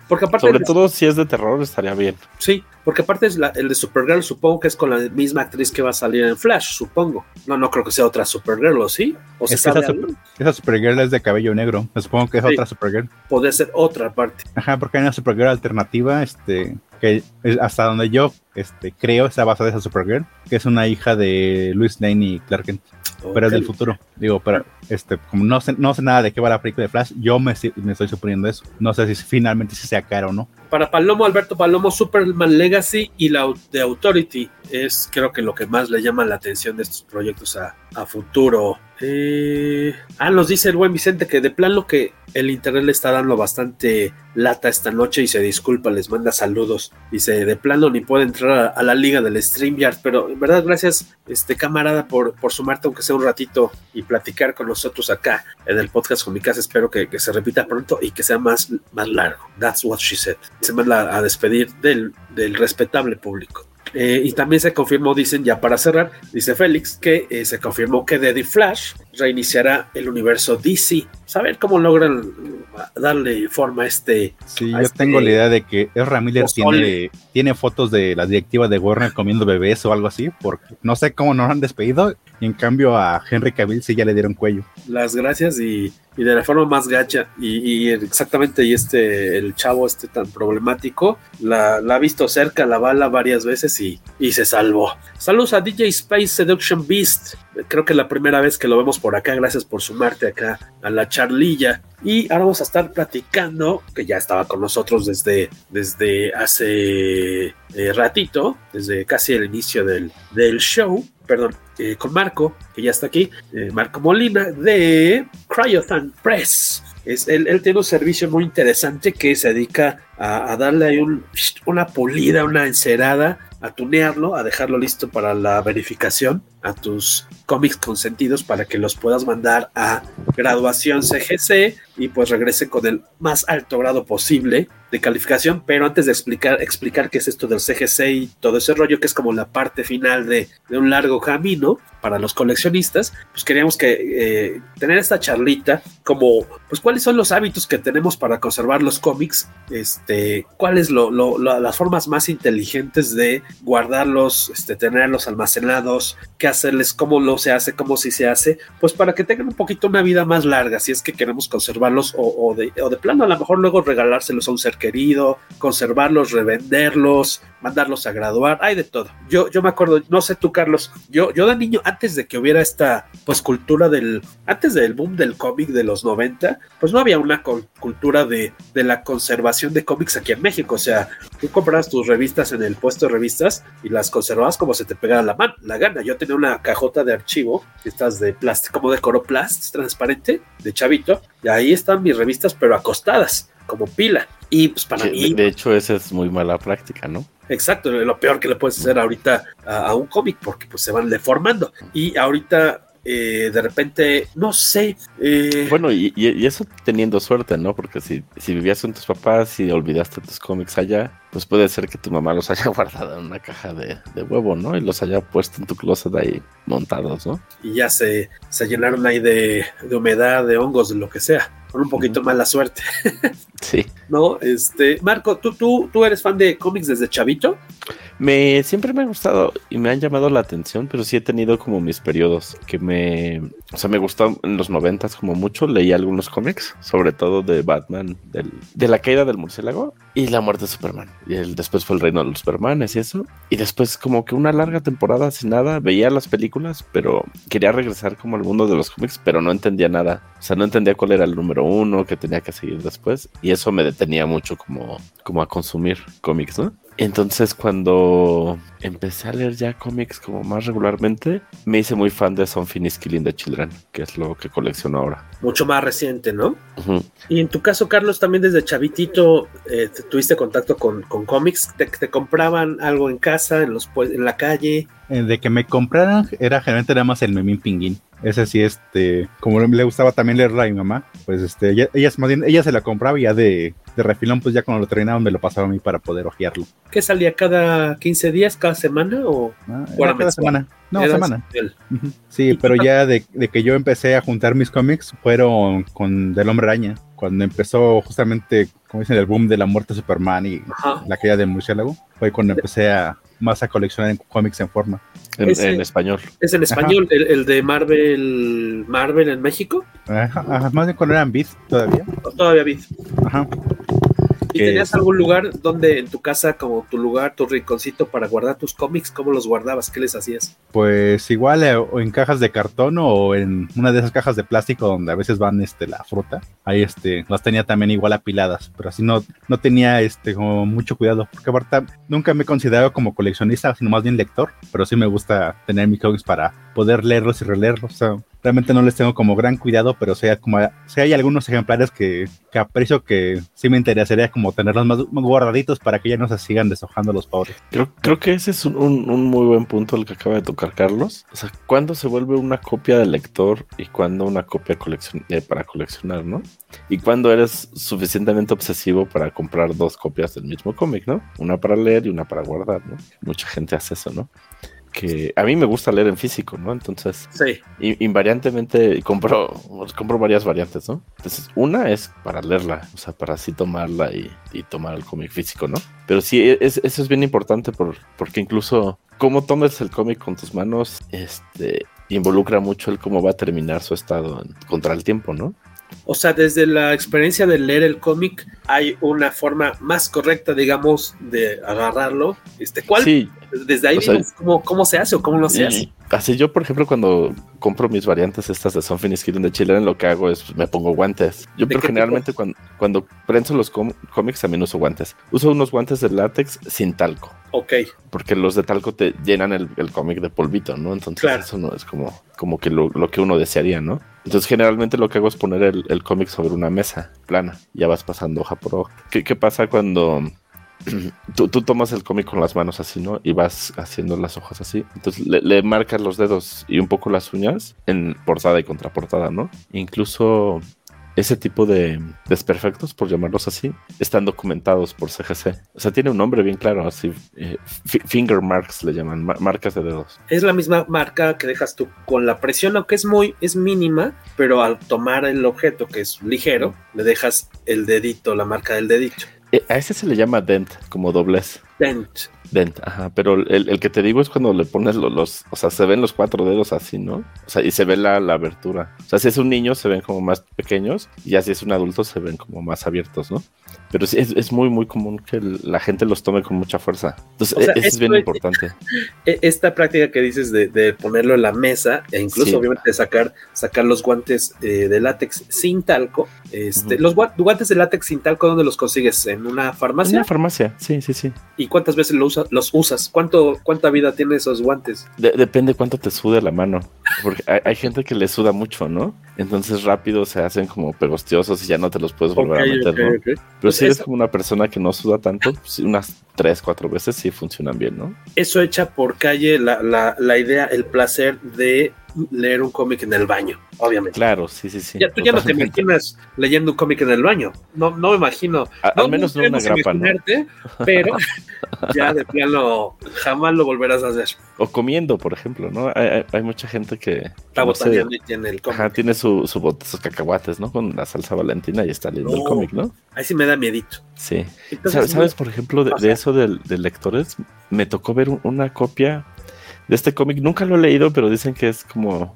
Porque aparte Sobre todo si es de terror estaría bien. Sí, porque aparte es el de Supergirl supongo que es con la misma actriz que va a salir en Flash, supongo. No, no creo que sea otra Supergirl, ¿o sí? ¿O es esa, Supergirl es de cabello negro. Supongo que es otra Supergirl. Puede ser otra parte. Ajá, porque hay una Supergirl alternativa, este, que hasta donde yo este, creo está basada en esa Supergirl, que es una hija de Luis Lane y Clark Kent. Pero es del futuro. Digo, pero este, como no sé, no sé nada de qué va la película de Flash, yo me, me estoy suponiendo eso. No sé si finalmente si sea cara o no. Para Palomo, Alberto Palomo, Superman Legacy y la de Authority es creo que lo que más le llama la atención de estos proyectos a, a futuro. Eh, ah, nos dice el buen Vicente que de plan lo que el internet le está dando bastante lata esta noche y se disculpa, les manda saludos. Dice, de plano ni puede entrar a, la liga del StreamYard, pero en verdad gracias, este camarada, por, por sumarte aunque sea un ratito y platicar con nosotros acá en el podcast con mi casa. Espero que, se repita pronto y que sea más, más largo. That's what she said. Se manda a despedir del, del respetable público. Eh, y también se confirmó, dicen ya para cerrar, dice Félix, que eh, se confirmó que The Flash reiniciará el universo DC. Saber cómo logran darle forma a este. Sí, yo este tengo la idea de que Ezra Miller tiene, tiene, fotos de la directiva de Warner comiendo bebés o algo así, porque no sé cómo no lo han despedido, y en cambio a Henry Cavill sí ya le dieron cuello. Las gracias y, de la forma más gacha. Y, exactamente, y este, el chavo este tan problemático, la, ha visto cerca la bala varias veces y, y se salvó. Saludos a DJ Space Seduction Beast. Creo que es la primera vez que lo vemos por acá. Gracias por sumarte acá a la charlilla. Y ahora vamos a estar platicando, que ya estaba con nosotros desde, desde hace eh, ratito, desde casi el inicio del, del show, perdón, eh, con Marco, que ya está aquí, eh, Marco Molina de Cryothan Press. Es, él, él, tiene un servicio muy interesante que se dedica a, darle ahí un, una pulida, una encerada, a tunearlo, a dejarlo listo para la verificación a tus cómics consentidos para que los puedas mandar a graduación CGC y pues regrese con el más alto grado posible de calificación, pero antes de explicar, explicar qué es esto del CGC y todo ese rollo, que es como la parte final de, de un largo camino para los coleccionistas, pues queríamos que eh, tener esta charlita como, pues cuáles son los hábitos que tenemos para conservar los cómics, este, cuáles lo, lo, lo, las formas más inteligentes de guardarlos, este, tenerlos almacenados, qué hacerles, cómo lo se hace, cómo sí se hace, pues para que tengan un poquito una vida más larga, si es que queremos conservarlos o, o, de, o de plano a lo mejor luego regalárselos a un ser querido, conservarlos, revenderlos, mandarlos a graduar, hay de todo. Yo, yo me acuerdo, no sé tú, Carlos, yo, yo de niño, antes de que hubiera esta pues cultura del, antes del boom del cómic de los 90, pues no había una cultura de, de la conservación de cómics aquí en México. O sea, tú comprabas tus revistas en el puesto de revistas y las conservabas como se te pegara la mano, la gana. Yo tenía una cajota de archivo, estas de plástico, como de coroplast, transparente, de chavito, y ahí están mis revistas, pero acostadas, como pila. Y pues para Sí, mí. de hecho, esa es muy mala práctica, ¿no? Exacto, lo peor que le puedes hacer ahorita a, a un cómic porque pues se van deformando. Y ahorita eh, de repente, no sé. Eh, Bueno, y, eso teniendo suerte, ¿no? Porque si, si vivías con tus papás y olvidaste tus cómics allá, pues puede ser que tu mamá los haya guardado en una caja de, de huevo, ¿no? Y los haya puesto en tu closet ahí montados, ¿no? y ya se, se llenaron ahí de, de humedad, de hongos, de lo que sea. Con un poquito mala suerte. Sí. ¿No? Este, Marco, ¿tú, tú, tú eres fan de cómics desde chavito? Me, siempre me ha gustado y me han llamado la atención, pero sí he tenido como mis periodos que me, o sea, me gustó en los noventas como mucho, leí algunos cómics, sobre todo de Batman, del, de la caída del murciélago y la muerte de Superman. Y el, después fue el reino de los Supermanes y eso. Y después como que una larga temporada sin nada, veía las películas, pero quería regresar como al mundo de los cómics, pero no entendía nada. O sea, no entendía cuál era el número uno que tenía que seguir después. Y eso me detenía mucho como, como a consumir cómics, ¿no? Entonces cuando empecé a leer ya cómics como más regularmente, me hice muy fan de Something Killing the Children, que es lo que colecciono ahora. Mucho más reciente, ¿no? Y en tu caso, Carlos, también desde chavitito eh, te- tuviste contacto con, con cómics, te, te compraban algo en casa, en, los, en la calle. Eh, De que me compraran era generalmente nada más el Memín Pinguín. Ese sí, este, como le gustaba también leerla a mi mamá, pues este, ella, ella, más bien, ella se la compraba y ya de, de refilón, pues ya cuando lo terminaban me lo pasaba a mí para poder hojearlo. ¿Qué salía cada 15 días, cada semana? ¿O Ah, o era cada semana. No, Era semana. Sí, pero ya de, de que yo empecé a juntar mis cómics fueron con Del Hombre Araña, cuando empezó justamente, como dicen, el boom de la muerte de Superman y Ajá. la caída del murciélago, fue cuando empecé a más a coleccionar en cómics en forma. En, Ese- en español. Es en español, el, el de Marvel, Marvel en México. Ajá, ajá, más bien cuando eran Beat todavía. Todavía vi. Ajá. ¿Y Que tenías algún lugar donde en tu casa, como tu lugar, tu rinconcito para guardar tus cómics? ¿Cómo los guardabas? ¿Qué les hacías? Pues igual eh, o en cajas de cartón o en una de esas cajas de plástico donde a veces van este la fruta. Ahí este las tenía también igual apiladas, pero así no no tenía este como mucho cuidado, porque aparte nunca me he considerado como coleccionista, sino más bien lector, pero sí me gusta tener mis cómics para poder leerlos y releerlos. O sea, realmente no les tengo como gran cuidado, pero sea como si hay algunos ejemplares que, que aprecio que sí me interesaría como tenerlos más, guardaditos para que ya no se sigan deshojando los pobres. Creo, creo que ese es un, un- un muy buen punto el que acaba de tocar Carlos. O sea, ¿cuándo se vuelve una copia del lector y cuándo una copia coleccion- eh, para coleccionar, no? Y cuándo eres suficientemente obsesivo para comprar dos copias del mismo cómic, ¿no? Una para leer y una para guardar, ¿no? Mucha gente hace eso, ¿no? Que a mí me gusta leer en físico, ¿no? Entonces, Sí. invariantemente compro, compro varias variantes, ¿no? Entonces, una es para leerla, o sea, para así tomarla y, y tomar el cómic físico, ¿no? Pero sí, e- es- eso es bien importante por, porque incluso cómo tomes el cómic con tus manos, este, involucra mucho el cómo va a terminar su estado en- contra el tiempo, ¿no? O sea, desde la experiencia de leer el cómic, hay una forma más correcta, digamos, de agarrarlo. Este, ¿Cuál? Sí. Desde ahí, O sea, dices, ¿cómo, ¿cómo se hace o cómo no se hace? así yo, por ejemplo, cuando compro mis variantes estas de Finis Killing de Chile, lo que hago es me pongo guantes. Yo ¿De pero generalmente cuando, cuando prenso los cómics también uso guantes. Uso unos guantes de látex sin talco. Ok. Porque los de talco te llenan el, el cómic de polvito, ¿no? Entonces Claro. eso no es como, como que lo, lo que uno desearía, ¿no? Entonces generalmente lo que hago es poner el, cómic sobre una mesa plana. Ya vas pasando hoja por hoja. ¿Qué, pasa cuando tú, tú tomas el cómic con las manos así, ¿no? Y vas haciendo las hojas así. Entonces le, le marcas los dedos y un poco las uñas en portada y contraportada, ¿no? Incluso ese tipo de desperfectos, por llamarlos así, están documentados por CGC. O sea, tiene un nombre bien claro, así, eh, fi- finger marks le llaman, ma- marcas de dedos. Es la misma marca que dejas tú con la presión, aunque es muy, es mínima, pero al tomar el objeto que es ligero, le dejas el dedito, la marca del dedito. Eh, a ese se le llama dent, como doblez. Dent. Dent, ajá, pero el, el que te digo es cuando le pones lo- los, o sea, se ven los cuatro dedos así, ¿no? O sea, y se ve la, la abertura. O sea, si es un niño se ven como más pequeños y ya si es un adulto se ven como más abiertos, ¿no? Pero sí, es, es muy, muy común que la gente los tome con mucha fuerza. Entonces, O sea, e- eso es bien es- importante. E- Esta práctica que dices de, de ponerlo en la mesa e incluso Sí. obviamente sacar, sacar los guantes eh, de látex sin talco. Este. Los gua- guantes de látex sin talco, ¿dónde los consigues? ¿En una En farmacia? una farmacia, sí, sí, sí. ¿Y cuántas veces lo usa- los usas? ¿Cuánto, ¿Cuánta vida tienen esos guantes? De- depende cuánto te sude la mano. Porque hay, hay gente que le suda mucho, ¿no? Entonces rápido se hacen como pegostiosos y ya no te los puedes volver a meter, ¿no? Pero Pues si eres eso- como una persona que no suda tanto, pues, unas tres, cuatro veces sí funcionan bien, ¿no? Eso echa por calle la, la- la idea, el placer de leer un cómic en el baño, obviamente. Claro, sí, sí, sí. Ya, tú ya no te imaginas leyendo un cómic en el baño. No, no me imagino. A- no, al menos no una grapa, ¿no? Pero ya de plano jamás lo volverás a hacer. O comiendo, por ejemplo, ¿no? Hay, hay- hay mucha gente que... Está no sé, y tiene el cómic. Ajá, tiene su, su bote, sus cacahuates, ¿no? Con la salsa valentina y está leyendo el No. cómic, ¿no? Ahí sí me da miedito. Sí. Entonces, ¿Sabes, por ejemplo, de, de eso del- de, lectores? Me tocó ver un- una copia de este cómic. Nunca lo he leído, pero dicen que es como,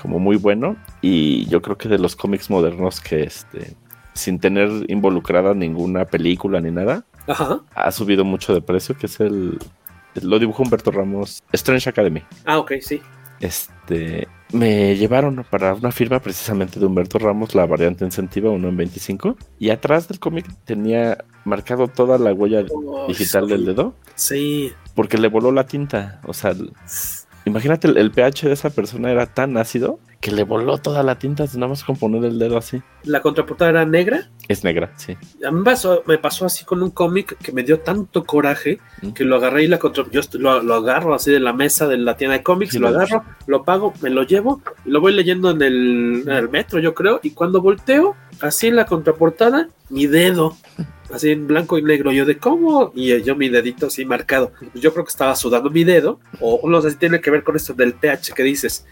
como muy bueno. Y yo creo que de los cómics modernos que, este, sin tener involucrada ninguna película ni nada, Ajá. ha subido mucho de precio, que es el... Lo dibujó Humberto Ramos, Strange Academy. Ah, ok, sí. Este, me llevaron para una firma precisamente de Humberto Ramos, la variante incentiva 1 en 25. Y atrás del cómic tenía marcado toda la huella Oh, digital sí. del dedo, Sí. Porque le voló la tinta. O sea, imagínate, el, el pH de esa persona era tan ácido que le voló toda la tinta, nada más con poner el dedo así. La contraportada era negra. Es negra, sí. A mí me pasó, me pasó así con un cómic que me dio tanto coraje que lo agarré y la contra... yo lo, lo agarro así de la mesa de la tienda de cómics, Sí, lo lo- agarro, lo pago, me lo llevo, y lo voy leyendo en el, en el metro, yo creo, y cuando volteo, así en la contraportada, mi dedo, así en blanco y negro, yo de cómo, y yo mi dedito así marcado. Yo creo que estaba sudando mi dedo, o no sé si tiene que ver con esto del pH que dices.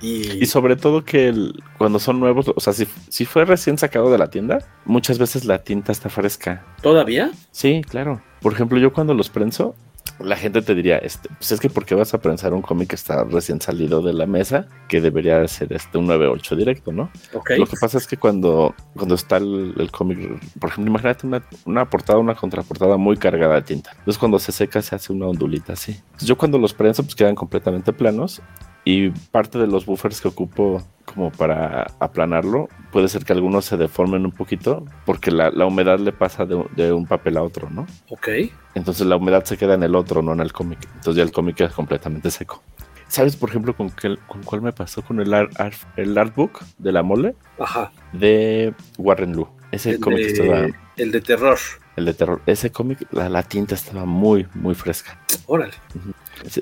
Y, Y sobre todo que el- cuando son nuevos, o sea, si, si fue recién sacado de la tienda, muchas veces la tinta está fresca. ¿Todavía? Sí, claro. Por ejemplo, yo cuando los prenso, la gente te diría, este, pues es que ¿por qué vas a prensar un cómic que está recién salido de la mesa? Que debería ser este un 9.8 directo, ¿no? Ok. Lo que pasa es que cuando, cuando está el, el cómic, por ejemplo, imagínate una, una portada, una contraportada muy cargada de tinta. Entonces cuando se seca se hace una ondulita así. Entonces, yo cuando los prenso pues quedan completamente planos y parte de los buffers que ocupo como para aplanarlo, puede ser que algunos se deformen un poquito porque la, la humedad le pasa de, un- de un papel a otro, ¿no? Ok. Entonces la humedad se queda en el otro, no en el cómic. Entonces ya el cómic queda completamente seco. ¿Sabes, por ejemplo, con, qué, con cuál me pasó? Con el, art, art- el artbook de la mole Ajá. de Warren Lu. Ese El cómic de, estaba, el de terror. El de terror. Ese cómic, la, la tinta estaba muy, muy fresca. Órale.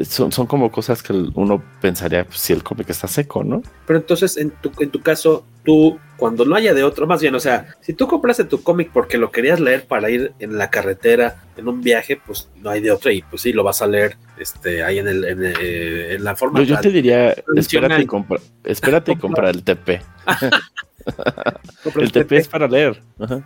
Son, son como cosas que uno pensaría pues, si el cómic está seco, ¿no? Pero entonces, en tu, en tu caso, tú, cuando no haya de otro, más bien, o sea, si tú compraste tu cómic porque lo querías leer para ir en la carretera, en un viaje, pues no hay de otra y pues sí, lo vas a leer este, ahí en, el, en, eh, en la forma. Yo, yo te diría, espérate y compra, espérate y compra el TP. El TP es para leer. Ajá.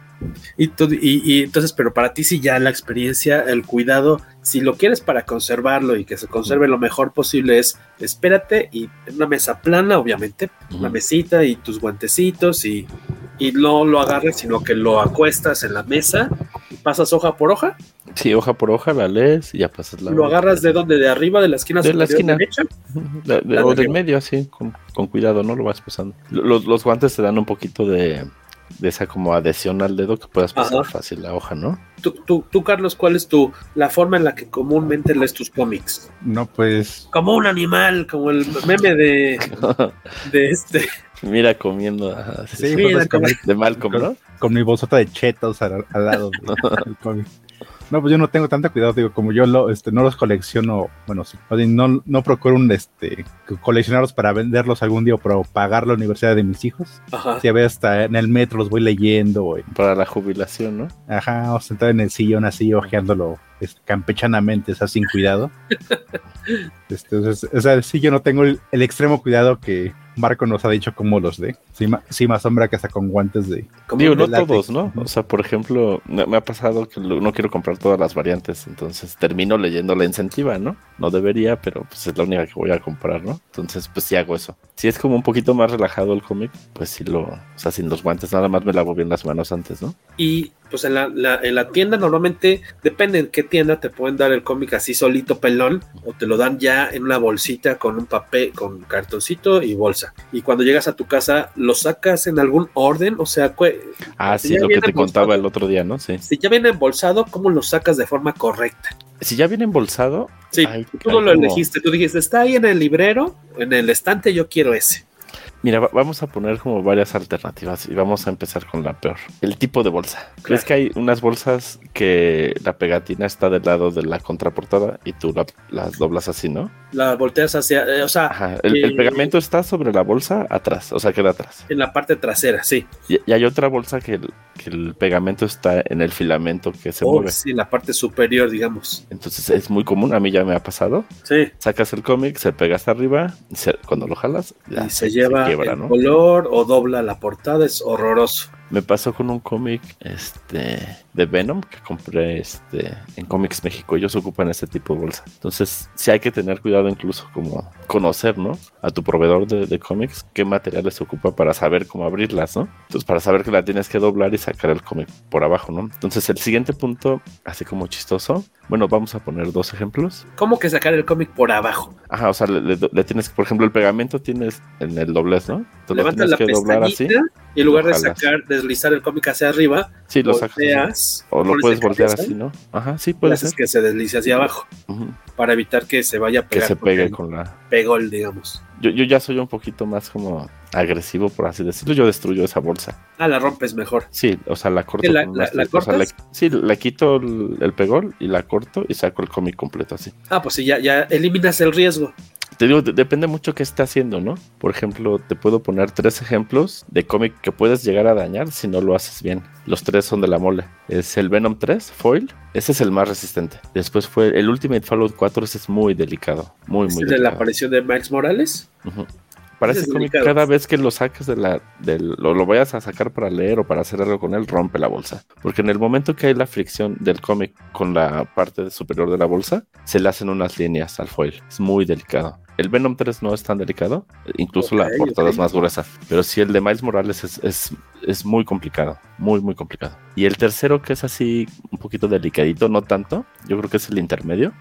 Y, tú- y, y entonces, pero para ti sí ya la experiencia, el cuidado, si lo quieres para conservarlo y que se conserve lo mejor posible es espérate y en una mesa plana, obviamente, una mesita y tus guantecitos y y no lo agarres, sino que lo acuestas en la mesa y pasas hoja por hoja. Sí, hoja por hoja la lees y ya pasas la. ¿Lo agarras de donde? ¿De arriba, de la esquina de la esquina derecha? De, de, o del medio, así, con, con, cuidado, ¿no? Lo vas pasando. Los, los guantes te dan un poquito de, de esa como adhesión al dedo que puedas pasar Ajá. fácil la hoja, ¿no? Tú, tú, tú, Carlos, ¿cuál es tu la forma en la que comúnmente lees tus cómics? No, pues. Como un animal, como el meme de, de este. Mira comiendo. Ajá, sí, sí mira, comer, de Malcolm, ¿no? Con mi bolsota de chetos al, al lado del cómic. No, pues yo no tengo tanta cuidado, digo, como yo lo, este, no los colecciono, bueno, sí, no, no procuro un, este, coleccionarlos para venderlos algún día o para pagar la universidad de mis hijos. Ajá. Si a veces hasta en el metro los voy leyendo. En, para la jubilación, ¿no? Ajá, o sentado en el sillón así, ojeándolo este, campechanamente, o sea, sin cuidado. este, o, sea, o sea, sí, yo no tengo el, el extremo cuidado que Marco nos ha dicho cómo los de. Sí, sí más sombra que hasta con guantes de. Digo, no todos, ¿no? O sea, por ejemplo, me ha pasado que no quiero comprar todas las variantes, entonces termino leyendo la incentiva, ¿no? No debería, pero pues es la única que voy a comprar, ¿no? Entonces, pues sí hago eso. Si es como un poquito más relajado el cómic, pues sí lo. O sea, sin los guantes, nada más me lavo bien las manos antes, ¿no? Y pues en la, la, en la tienda normalmente, depende en qué tienda, te pueden dar el cómic así solito pelón, o te lo dan ya en una bolsita con un papel, con cartoncito y bolsa. Y cuando llegas a tu casa, lo sacas en algún orden, o sea, ah, sí, lo que te contaba el otro día, ¿no? Sí. Si ya viene embolsado, ¿cómo lo sacas de forma correcta? Si ya viene embolsado, sí, ay, tú no lo elegiste, tú dijiste, está ahí en el librero, en el estante, yo quiero ese. Mira, vamos a poner como varias alternativas y vamos a empezar con la peor. El tipo de bolsa. Claro. ¿Crees que hay unas bolsas que la pegatina está del lado de la contraportada y tú la, las doblas así, ¿no? La volteas hacia, eh, o sea... Ajá, el, eh, el, pegamento está sobre la bolsa atrás, o sea, queda atrás. En la parte trasera, sí. Y, y hay otra bolsa que el, que el, pegamento está en el filamento que se oh, mueve. Sí, la parte superior, digamos. Entonces es muy común, a mí ya me ha pasado. Sí. Sacas el cómic, se pega hasta arriba, se, cuando lo jalas, ya y se, se lleva se quiebra, ¿no? color o dobla la portada, es horroroso. Me pasó con un cómic este, de Venom que compré este, en Comics México. Ellos ocupan este tipo de bolsa. Entonces, sí hay que tener cuidado incluso como conocer, ¿no? A tu proveedor de, de cómics, qué materiales se ocupa para saber cómo abrirlas, ¿no? Entonces, para saber que la tienes que doblar y sacar el cómic por abajo, ¿no? Entonces, el siguiente punto, así como chistoso, bueno, vamos a poner dos ejemplos. ¿Cómo que sacar el cómic por abajo? Ajá, o sea, le, le, le, tienes, por ejemplo, el pegamento tienes en el doblez, ¿no? Entonces Levantas la que doblar así. Y en lugar de sacar, deslizar el cómic hacia arriba, sí, lo volteas, sacas. O lo puedes voltear así, ¿no? Ajá, sí, puede ser. que se deslice hacia abajo. Uh -huh. Para evitar que se vaya a pegar. Que se pegue con la. Pegol, digamos. Yo, yo ya soy un poquito más como agresivo, por así decirlo. Yo destruyo esa bolsa. Ah, la rompes mejor. Sí, o sea, la corto. ¿La, la, la o sea, le, sí, le quito el, el, pegol y la corto y saco el cómic completo así. Ah, pues sí, ya, ya eliminas el riesgo. Te digo, depende mucho qué esté haciendo, ¿no? Por ejemplo, te puedo poner tres ejemplos de cómic que puedes llegar a dañar si no lo haces bien. Los tres son de la mole. Es el Venom 3, Foil. Ese es el más resistente. Después fue el Ultimate Fallout 4, ese es muy delicado. Muy, ¿Es muy de delicado. la aparición de Max Morales? Uh -huh. Para ese cómic, cada vez que lo saques de la, del, lo, lo, vayas a sacar para leer o para hacer algo con él, rompe la bolsa. Porque en el momento que hay la fricción del cómic con la parte superior de la bolsa, se le hacen unas líneas al foil. Es muy delicado. El Venom 3 no es tan delicado, incluso okay, la portada okay. es más gruesa. Pero sí, el de Miles Morales es, es, es, muy complicado, muy, muy complicado. Y el tercero, que es así un poquito delicadito, no tanto, yo creo que es el intermedio,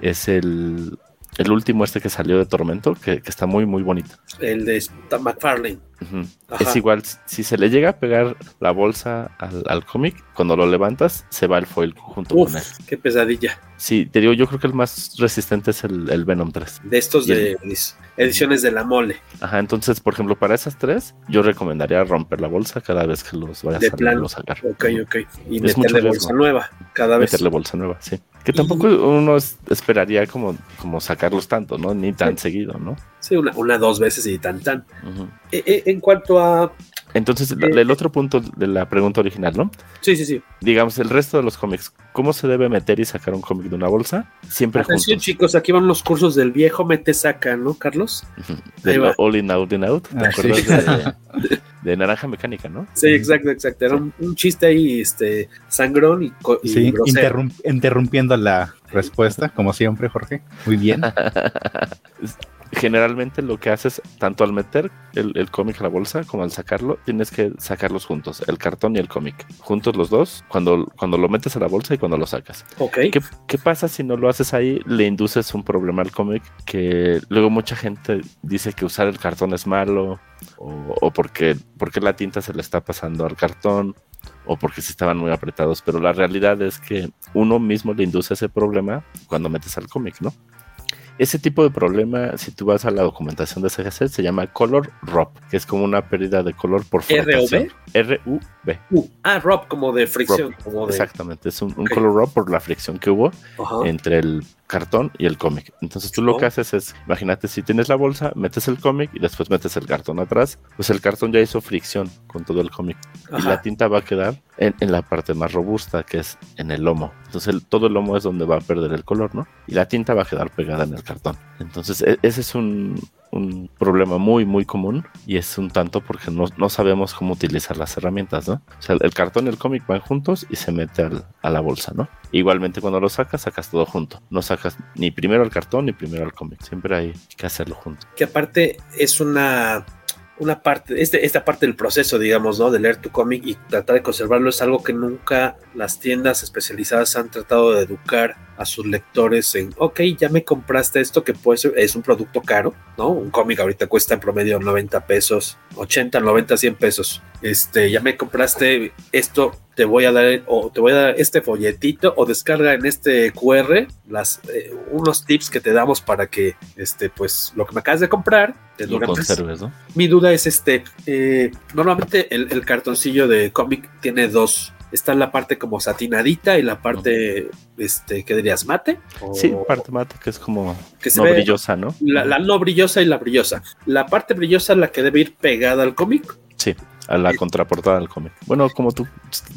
es el el último este que salió de Tormento, que, que está muy, muy bonito. El de McFarlane. Uh -huh. Es igual, si se le llega a pegar la bolsa al, al cómic, cuando lo levantas, se va el foil junto Uf, con él. qué pesadilla. Sí, te digo, yo creo que el más resistente es el, el Venom 3. De estos de el... ediciones de la mole. Ajá, entonces, por ejemplo, para esas tres, yo recomendaría romper la bolsa cada vez que los vayas de a plan. sacar. Ok, ok. Y es meterle bolsa nueva cada vez. Meterle bolsa nueva, sí. Que tampoco y... uno esperaría como, como sacarlos tanto, ¿no? Ni tan sí. seguido, ¿no? Sí, una, una, dos veces y tan, tan. Uh -huh. eh, en cuanto a entonces, eh, el otro punto de la pregunta original, ¿no? Sí, sí, sí. Digamos, el resto de los cómics, ¿cómo se debe meter y sacar un cómic de una bolsa? Siempre Atención, juntos. chicos, aquí van los cursos del viejo mete saca, ¿no, Carlos? De All in Out in Out, ¿te ah, acuerdas sí. de, Naranja Mecánica, no? Sí, exacto, exacto. Era un, un chiste ahí, este, sangrón y, y sí, interrump interrumpiendo la respuesta, como siempre, Jorge. Muy bien. generalmente lo que haces, tanto al meter el, el cómic a la bolsa como al sacarlo, tienes que sacarlos juntos, el cartón y el cómic. Juntos los dos, cuando, cuando lo metes a la bolsa y cuando lo sacas. Ok. ¿Qué, qué pasa si no lo haces ahí? Le induces un problema al cómic que luego mucha gente dice que usar el cartón es malo o, o porque, porque la tinta se le está pasando al cartón o porque se estaban muy apretados, pero la realidad es que uno mismo le induce ese problema cuando metes al cómic, ¿no? Ese tipo de problema, si tú vas a la documentación de CGC, se llama color ROP, que es como una pérdida de color por frotación. R-U-B. Uh, ah, ROP, como de fricción. Rop. Como de... Exactamente, es un, color ROP por la fricción que hubo Ajá. entre el cartón y el cómic. Entonces tú lo Oh. que haces es, imagínate si tienes la bolsa, metes el cómic y después metes el cartón atrás, pues el cartón ya hizo fricción con todo el cómic y la tinta va a quedar en, en la parte más robusta que es en el lomo. Entonces el- todo el lomo es donde va a perder el color, ¿no? Y la tinta va a quedar pegada en el cartón. Entonces e- ese es un, un problema muy muy común y es un tanto porque no, no sabemos cómo utilizar las herramientas, ¿no? O sea, el, cartón y el cómic van juntos y se mete al- a la bolsa, ¿no? Igualmente cuando lo sacas, sacas todo junto. No sacas ni primero el cartón ni primero el cómic. Siempre hay que hacerlo junto. que aparte es una una parte, este, esta parte del proceso, digamos, ¿no? De leer tu cómic y tratar de conservarlo es algo que nunca las tiendas especializadas han tratado de educar a sus lectores en, ok, ya me compraste esto que puede ser, es un producto caro, ¿no? Un cómic ahorita cuesta en promedio 90 pesos, 80, 90, 100 pesos. Este, ya me compraste esto, te voy a dar, o te voy a dar este folletito, o descarga en este QR las, eh, unos tips que te damos para que, este, pues, lo que me acabas de comprar, te Lo dure conserves, ¿no? Mi duda es este, eh, normalmente el, el cartoncillo de cómic tiene dos. Está la parte como satinadita y la parte, este, ¿qué dirías? ¿Mate? O- Sí, parte mate que es como Que se no ve- brillosa, ¿no? La, la no brillosa y la brillosa. La parte brillosa es la que debe ir pegada al cómic. Sí, a la contraportada del cómic. Bueno, como tú,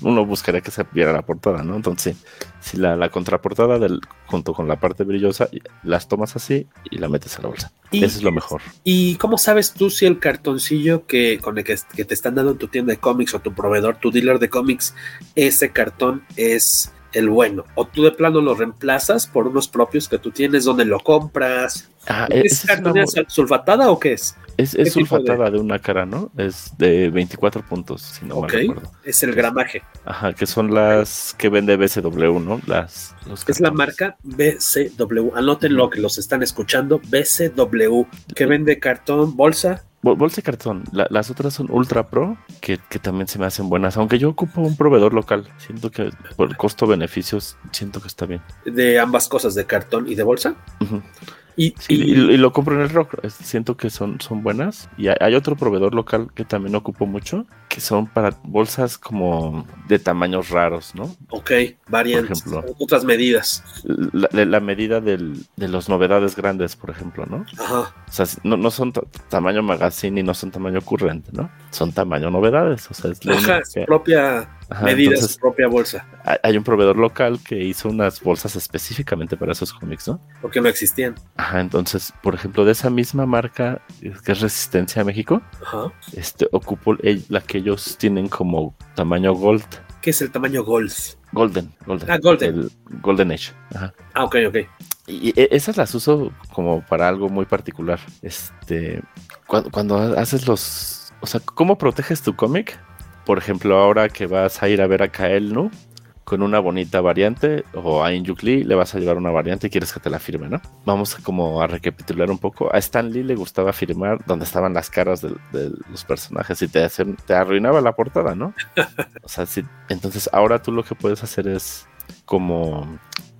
uno buscaría que se viera la portada, ¿no? Entonces, si la, la contraportada del, junto con la parte brillosa, las tomas así y la metes a la bolsa. Y- Eso es lo mejor. ¿Y cómo sabes tú si el cartoncillo que con el que, que te están dando en tu tienda de cómics o tu proveedor, tu dealer de cómics, ese cartón es el bueno? ¿O tú de plano lo reemplazas por unos propios que tú tienes donde lo compras? Ah, ¿Es esa es, una cartón mu- sulfatada o qué es? es, ¿Qué es tipo de- sulfatada de... una cara, ¿no? Es de 24 puntos, si no Ok, mal recuerdo. es el gramaje. Ajá, que son las que vende BCW, ¿no? Las, los Es la marca BCW. Anótenlo que los están escuchando. BCW, que vende cartón, bolsa. Bol- Bolsa y cartón. La- las otras son Ultra Pro, que, que también se me hacen buenas. Aunque yo ocupo un proveedor local. Siento que por costo-beneficios, siento que está bien. de ambas cosas, de cartón y de bolsa. Ujú. Y, Sí, y, y lo compro en el rock. Siento que son, son buenas. Y hay, otro proveedor local que también ocupo mucho, que son para bolsas como de tamaños raros, ¿no? ok, varían Por ejemplo. otras medidas. La, la- la medida del- de las novedades grandes, por ejemplo, ¿no? Ajá. O sea, no, no son ta- tamaño magazine y no son tamaño currente, ¿no? Son tamaño novedades. O sea, es Ajá, que- propia Ajá, medida, entonces- su propia bolsa. hay- un proveedor local que hizo unas bolsas específicamente para esos cómics, ¿no? Porque no existían. Ajá, entonces, por ejemplo, de esa misma marca eh, que es Resistencia a México, Ajá. este ocupo el- la que ellos tienen como tamaño gold, ¿Qué es el tamaño Gold? golden, golden, Ah, golden. el golden age. Ajá. Ah, ok, ok. Y e- esas las uso como para algo muy particular. Este, cuando, cuando haces los, o sea, ¿cómo proteges tu cómic? Por ejemplo, ahora que vas a ir a ver a Kael, ¿no? Con una bonita variante, o a Injuk Lee le vas a llevar una variante y quieres que te la firme, ¿no? Vamos a como a recapitular un poco. A Stan Lee le gustaba firmar donde estaban las caras de, de los personajes y te, hacen- te arruinaba la portada, ¿no? O sea, sí, entonces ahora tú lo que puedes hacer es como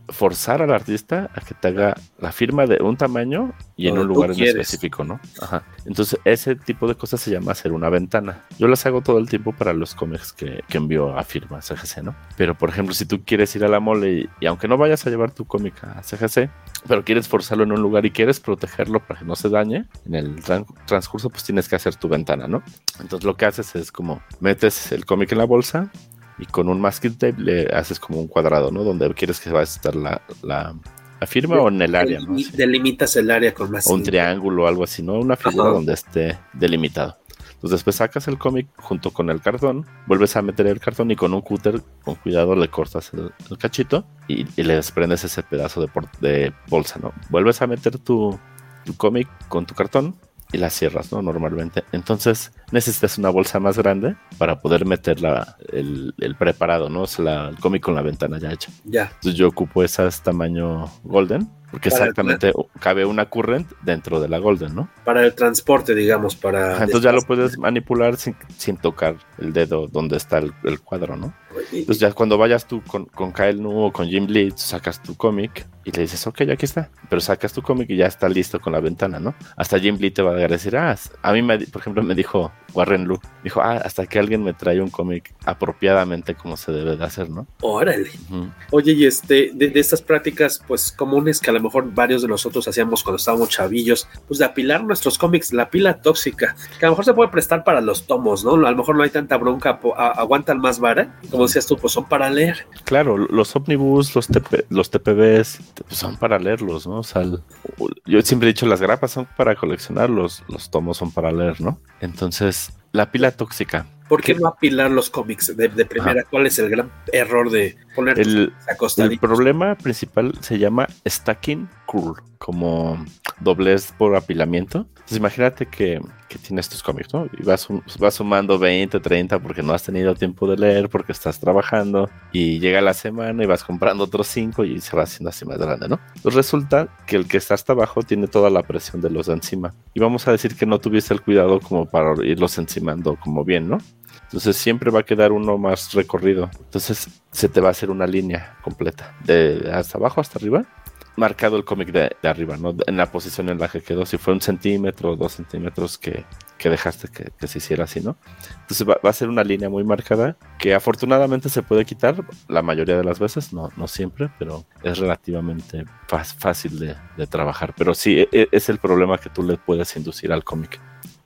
forzar al artista a que te haga la firma de un tamaño y en un lugar en específico, ¿no? Ajá. Entonces, ese tipo de cosas se llama hacer una ventana. Yo las hago todo el tiempo para los cómics que, que envío a firma CGC, ¿no? Pero, por ejemplo, si tú quieres ir a la mole y, y aunque no vayas a llevar tu cómic a CGC, pero quieres forzarlo en un lugar y quieres protegerlo para que no se dañe, en el tran- transcurso, pues tienes que hacer tu ventana, ¿no? Entonces, lo que haces es como metes el cómic en la bolsa, y con un masking tape le haces como un cuadrado, ¿no? Donde quieres que va a estar la, la, la firma o en el área, ¿no? Delimi- Delimitas el área con más. O un triángulo o algo así, ¿no? Una figura Ajá. donde esté delimitado. Entonces después sacas el cómic junto con el cartón, vuelves a meter el cartón y con un cúter, con cuidado, le cortas el, el cachito y, y le desprendes ese pedazo de, por- de bolsa, ¿no? Vuelves a meter tu, tu cómic con tu cartón y la cierras, ¿no? Normalmente. Entonces necesitas una bolsa más grande para poder meter la, el, el preparado, ¿no? O sea, la- el cómic con la ventana ya hecha. Ya. Entonces yo ocupo esas tamaño golden, porque Para- exactamente cabe una current dentro de la golden, ¿no? Para el transporte, digamos, para. Ajá, Entonces ya lo puedes manipular sin, sin tocar el dedo donde está el, el cuadro, ¿no? Entonces ya cuando vayas tú con, con Kyle Nu o con Jim Lee, sacas tu cómic y le dices, ok, aquí está. Pero sacas tu cómic y ya está listo con la ventana, ¿no? Hasta Jim Lee te va a decir, ah, a mí, me, por ejemplo, me dijo Warren Lu, dijo, ah, hasta que alguien me trae un cómic apropiadamente como se debe de hacer, ¿no? Órale. Oye, y este, de, de estas prácticas, pues comunes que a lo mejor varios de nosotros hacíamos cuando estábamos chavillos, pues de apilar nuestros cómics, la pila tóxica, que a lo mejor se puede prestar para los tomos, ¿no? A lo mejor no hay tanta bronca, a- aguantan más vara, como decías tú, pues son para leer. Claro, los omnibus, los, TP, los TPBs, pues son para leerlos, ¿no? O sea, el- yo siempre he dicho, las grapas son para coleccionar, los, los tomos son para leer, ¿no? Entonces, la pila tóxica. ¿Por qué no apilar los cómics de, de primera? ¿Cuál es el gran error de poner El, el problema principal se llama stacking curl, como doblez por apilamiento. Entonces imagínate que, que tienes tus cómics, ¿no? Y vas, vas sumando 20, 30 porque no has tenido tiempo de leer, porque estás trabajando y llega la semana y vas comprando otros 5 y se va haciendo así más grande, ¿no? Pues resulta que el que está hasta abajo tiene toda la presión de los de encima. Y vamos a decir que no tuviste el cuidado como para irlos encimando como bien, ¿no? Entonces siempre va a quedar uno más recorrido. Entonces se te va a hacer una línea completa. De hasta abajo hasta arriba. Marcado el cómic de, de arriba, ¿no? En la posición en la que quedó. Si fue un centímetro o dos centímetros que, que dejaste que, que se hiciera así, ¿no? Entonces va, va a ser una línea muy marcada que afortunadamente se puede quitar la mayoría de las veces, no, no siempre, pero es relativamente fácil de, de trabajar. Pero sí, e- e- es el problema que tú le puedes inducir al cómic.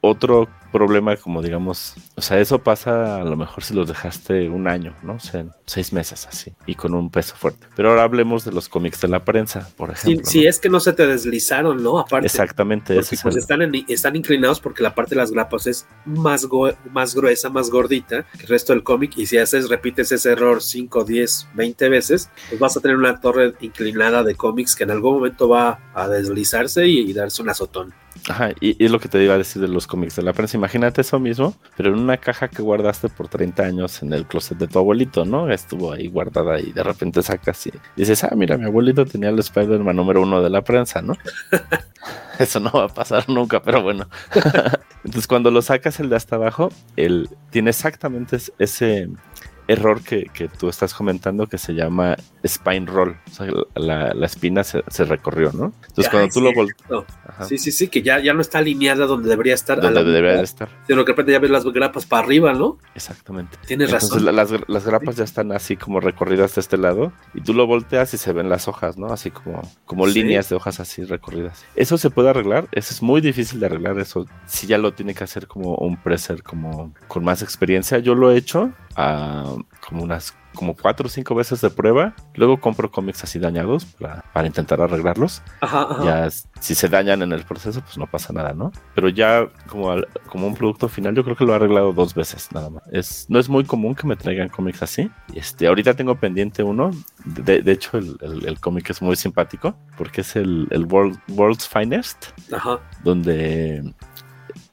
Otro problema, como digamos, o sea, eso pasa a lo mejor si los dejaste un año, ¿no? O sea, seis meses así, y con un peso fuerte. Pero ahora hablemos de los cómics de la prensa, por Si, ejemplo. si es que no se te deslizaron, ¿no? Aparte. Exactamente, Porque es pues están, en- están inclinados porque la parte de las grapas es más, go- más gruesa, más gordita que el resto del cómic. Y si haces, repites ese error 5, 10, 20 veces, pues vas a tener una torre inclinada de cómics que en algún momento va a deslizarse y, y darse un azotón. Ajá, y, es lo que te iba a decir de los cómics de la prensa. Imagínate eso mismo, pero en una caja que guardaste por 30 años en el closet de tu abuelito, ¿no? Estuvo ahí guardada y de repente sacas y dices, ah, mira, mi abuelito tenía el Spider-Man número uno de la prensa, ¿no? Eso no va a pasar nunca, pero bueno. Entonces, cuando lo sacas el de hasta abajo, él tiene exactamente es- ese error que, que tú estás comentando que se llama spine roll. O sea, la, la espina se, se recorrió, ¿no? Entonces, cuando tú lo volteas. Sí, sí, sí, que ya, ya no está alineada donde debería estar. a Donde la debería mitad, de estar. Sino que de repente ya ves las grapas para arriba, ¿no? Exactamente. Tienes Entonces, razón. la- las, las grapas ya están así como recorridas de este lado y tú lo volteas y se ven las hojas, ¿no? Así como, como Sí. líneas de hojas así recorridas. Eso se puede arreglar, eso es muy difícil de arreglar, eso si ya lo tiene que hacer como un presser como con más experiencia. Yo lo he hecho ah, como unas como cuatro o cinco veces de prueba. Luego compro cómics así dañados para, para intentar arreglarlos. Ajá, ajá. Ya si se dañan en el proceso, pues no pasa nada, ¿no? Pero ya como, al- como un producto final, yo creo que lo he arreglado dos veces nada más. Es, no es muy común que me traigan cómics así. Este, ahorita tengo pendiente uno. De, de hecho, el, el- el cómic es muy simpático porque es el, el World, World's Finest, Ajá. donde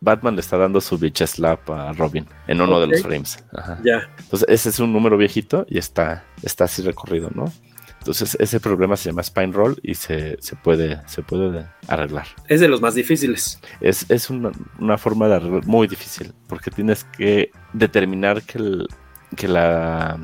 Batman le está dando su bitch slap a Robin en uno de los frames. Ajá. Ya. Entonces, ese es un número viejito y está, está así recorrido, ¿no? Entonces, ese problema se llama spine roll y se, se puede, se puede arreglar. Es de los más difíciles. Es, es una, una forma de arreglar muy difícil porque tienes que determinar que, el, que la.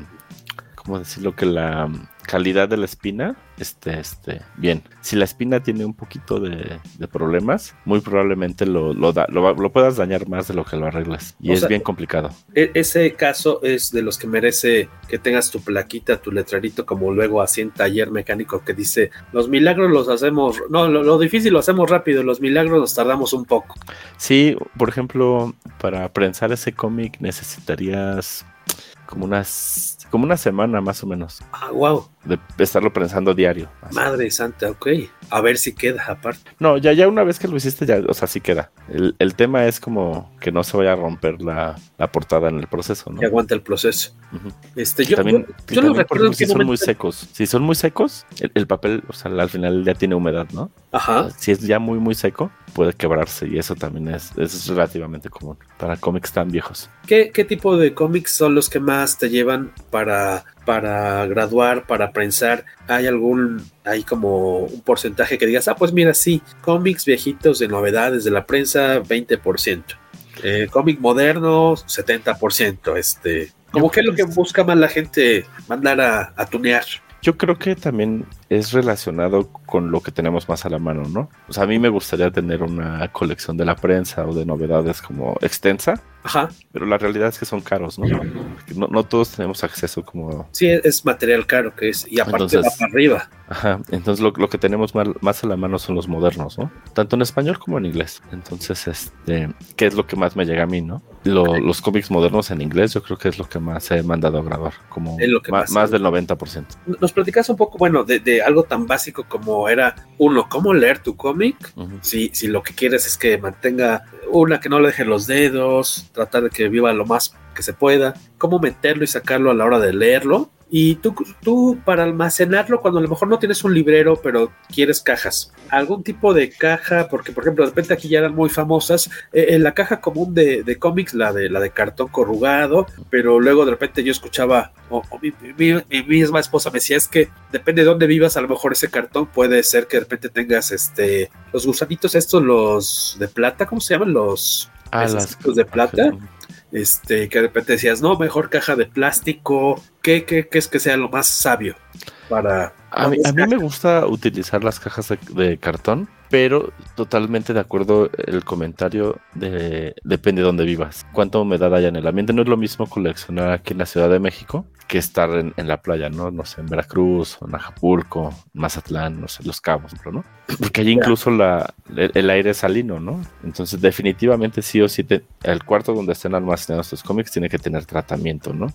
¿Cómo decirlo? Que la calidad de la espina esté, esté bien. Si la espina tiene un poquito de, de problemas, muy probablemente lo, lo, da- lo, lo puedas dañar más de lo que lo arregles. Y O es sea, bien complicado. E- ese caso es de los que merece que tengas tu plaquita, tu letrerito, como luego así en taller mecánico que dice, los milagros los hacemos, no, lo, lo difícil lo hacemos rápido, los milagros nos tardamos un poco. Sí, por ejemplo, para prensar ese cómic necesitarías como unas como una semana más o menos. Ah, wow. De estarlo pensando diario. Así. Madre santa, ok. A ver si queda aparte. No, ya, ya una vez que lo hiciste, ya, o sea, sí queda. El, el tema es como que no se vaya a romper la, la portada en el proceso, ¿no? Que aguanta el proceso. Uh -huh. Este, yo, también, yo, yo lo recuerdo si son muy secos. Si son muy secos, el, el, papel, o sea, al final ya tiene humedad, ¿no? Ajá. Si es ya muy, muy seco, puede quebrarse y eso también es, es relativamente común para cómics tan viejos. ¿Qué, ¿Qué tipo de cómics son los que más te llevan para, para graduar, para prensar? ¿Hay algún, hay como un porcentaje que digas, ah, pues mira, sí, cómics viejitos de novedades de la prensa, 20%. Eh, cómic moderno, 70%. Este, como que es lo que busca más la gente mandar a, a tunear. Yo creo que también es relacionado con lo que tenemos más a la mano, ¿no? O sea, a mí me gustaría tener una colección de la prensa o de novedades como extensa. Ajá. Pero la realidad es que son caros, ¿no? No, no todos tenemos acceso como... Sí, es material caro que es, y aparte Entonces, va para arriba. Ajá, entonces lo, lo que tenemos más, más, a la mano son los modernos, ¿no? Tanto en español como en inglés. Entonces, este, ¿qué es lo que más me llega a mí, no? Lo, los cómics modernos en inglés yo creo que es lo que más he mandado a grabar, como más, más, más del 90%. Nos platicas un poco, bueno, de, de algo tan básico como era, uno, cómo leer tu cómic, uh -huh. si, si lo que quieres es que mantenga una, que no le deje los dedos, tratar de que viva lo más que se pueda, cómo meterlo y sacarlo a la hora de leerlo. Y tú, tú para almacenarlo, cuando a lo mejor no tienes un librero, pero quieres cajas, algún tipo de caja, porque por ejemplo, de repente aquí ya eran muy famosas, eh, en la caja común de, de cómics, la de, la de cartón corrugado, pero luego de repente yo escuchaba, o, mi, misma esposa me decía, es que depende de dónde vivas, a lo mejor ese cartón puede ser que de repente tengas este los gusanitos estos, los de plata, ¿cómo se llaman? Los, ah, las de plata. Este, que de repente decías, no, mejor caja de plástico, ¿qué, qué, qué es que sea lo más sabio para... A mí, a mí me gusta utilizar las cajas de, de, cartón, pero totalmente de acuerdo el comentario de depende de dónde vivas, cuánta humedad haya en el ambiente. No es lo mismo coleccionar aquí en la Ciudad de México que estar en, en la playa, ¿no? No sé, en Veracruz, o en Acapulco, Mazatlán, no sé, Los Cabos, ¿no? Porque allí incluso la, el, el, aire es salino, ¿no? Entonces definitivamente sí o sí te, el cuarto donde estén almacenados tus cómics tiene que tener tratamiento, ¿no?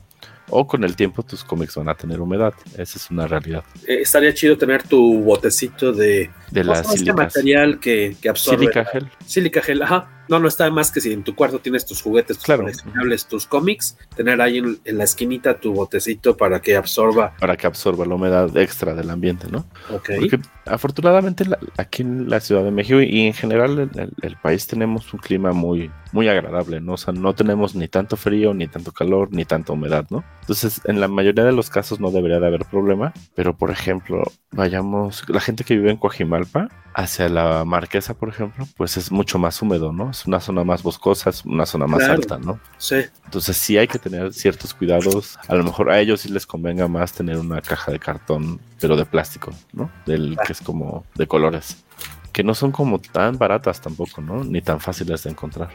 O con el tiempo tus cómics van a tener humedad. Esa es una realidad. Eh, estaría chido tener tu botecito de, de la este material que, que absorbe. Silica gel. Silica gel, ajá. No, no está más que si en tu cuarto tienes tus juguetes, tus claro. coleccionables, tus cómics, tener ahí en, en, la esquinita tu botecito para que absorba. Para que absorba la humedad extra del ambiente, ¿no? Ok. Porque afortunadamente la, aquí en la Ciudad de México y en general en el, el, país tenemos un clima muy, muy agradable, ¿no? O sea, no tenemos ni tanto frío, ni tanto calor, ni tanta humedad, ¿no? Entonces, en la mayoría de los casos no debería de haber problema, pero por ejemplo, vayamos, la gente que vive en Coajimalpa, hacia la Marquesa, por ejemplo, pues es mucho más húmedo, ¿no? Es una zona más boscosa, es una zona más claro. alta, ¿no? Sí. Entonces sí hay que tener ciertos cuidados. A lo mejor a ellos sí les convenga más tener una caja de cartón, pero de plástico, ¿no? Del que es como de colores. Que no son como tan baratas tampoco, ¿no? Ni tan fáciles de encontrar.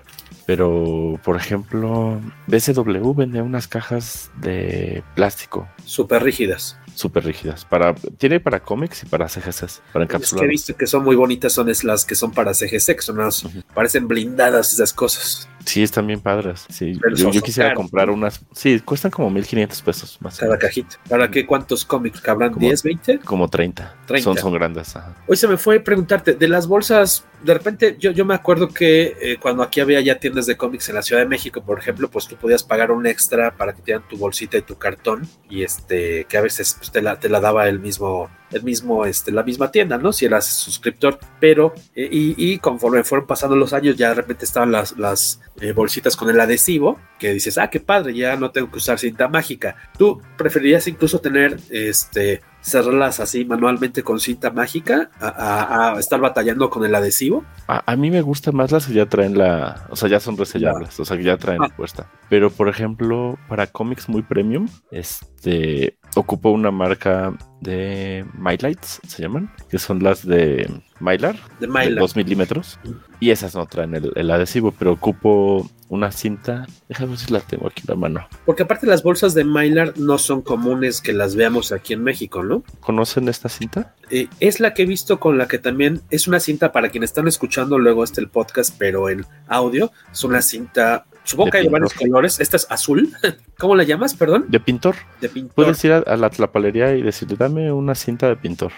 Pero, por ejemplo, BSW vende unas cajas de plástico. Súper rígidas súper rígidas. Para, tiene para cómics y para CGCs, para encapsular. Es que he visto que son muy bonitas, son es las que son para CGC, que son las, uh -huh. parecen blindadas esas cosas. Sí, están bien padres. Sí, yo, yo, quisiera caros, comprar unas. Sí, cuestan como 1500 pesos más. Cada cajita. ¿Para qué? ¿Cuántos cómics cabrán? Como, ¿10, 20? Como 30. 30. Son, son grandes. Ajá. Hoy se me fue preguntarte, de las bolsas, de repente yo, yo me acuerdo que eh, cuando aquí había ya tiendas de cómics en la Ciudad de México, por ejemplo, pues tú podías pagar un extra para que te dieran tu bolsita y tu cartón. Y este, que a veces pues, te, la, te la daba el mismo el mismo, este, la misma tienda, ¿no? Si eras suscriptor, pero, eh, y, y, conforme fueron pasando los años, ya de repente estaban las, las eh, bolsitas con el adhesivo, que dices, ah, qué padre, ya no tengo que usar cinta mágica. ¿Tú preferirías incluso tener, este, cerrarlas así manualmente con cinta mágica a, a, a estar batallando con el adhesivo? A, a, mí me gustan más las que ya traen la, o sea, ya son resellables, o sea, que ya traen ah. puesta. Pero, por ejemplo, para cómics muy premium, este, ocupo una marca de Mylights, se llaman, que son las de Mylar, de, Mylar. de 2 milímetros, y esas no traen el, el, adhesivo, pero ocupo una cinta, déjame ver si la tengo aquí en la mano. Porque aparte las bolsas de Mylar no son comunes que las veamos aquí en México, ¿no? ¿Conocen esta cinta? Eh, es la que he visto con la que también es una cinta para quienes están escuchando luego este el podcast, pero en audio, es una cinta Supongo que hay varios colores. Esta es azul. ¿Cómo la llamas, perdón? De pintor. De pintor. Puedes ir a, a la tlapalería y decirle, dame una cinta de pintor.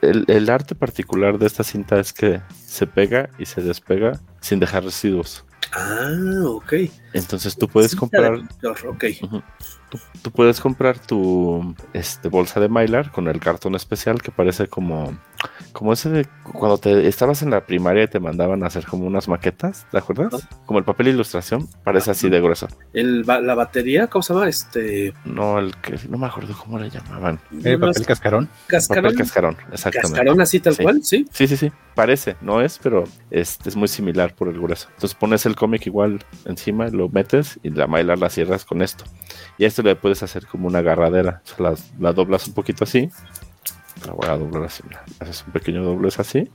El, el, arte particular de esta cinta es que se pega y se despega sin dejar residuos. Ah, ok. Entonces tú puedes Cinta comprar. de pintor, ok. Ujú. Tú, tú puedes comprar tu este, bolsa de Mylar con el cartón especial que parece como, como ese de cuando te estabas en la primaria y te mandaban a hacer como unas maquetas, ¿te acuerdas? Como el papel de ilustración, parece así de grueso. El, ba- la batería, ¿cómo se llama? Este. No, el que no me acuerdo cómo le llamaban. ¿Eh, no papel cascarón? Cascarón. Papel cascarón, exactamente. Cascarón así tal Sí. cual, sí. Sí, sí, sí. Parece, no es, pero es, es muy similar por el grueso. Entonces pones el cómic igual encima, lo metes y la Mylar la cierras con esto. Y a esto le puedes hacer como una agarradera. O sea, la, la doblas un poquito así. La voy a doblar así. Haces un pequeño doblez así.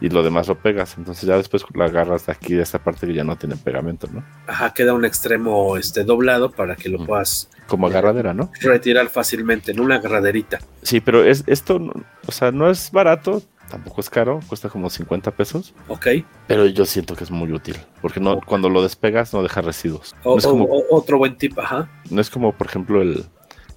Y lo demás lo pegas. Entonces ya después la agarras de aquí, de esta parte que ya no tiene pegamento, ¿no? Ajá, queda un extremo este, doblado para que lo puedas Como agarradera, ¿no? retirar fácilmente en una agarraderita. Sí, pero es esto, o sea, no es barato, tampoco es caro, cuesta como 50 pesos. Ok. Pero yo siento que es muy útil, porque no, cuando lo despegas no deja residuos. O- no, es como, o- otro buen tip, ajá. no es como, por ejemplo, el,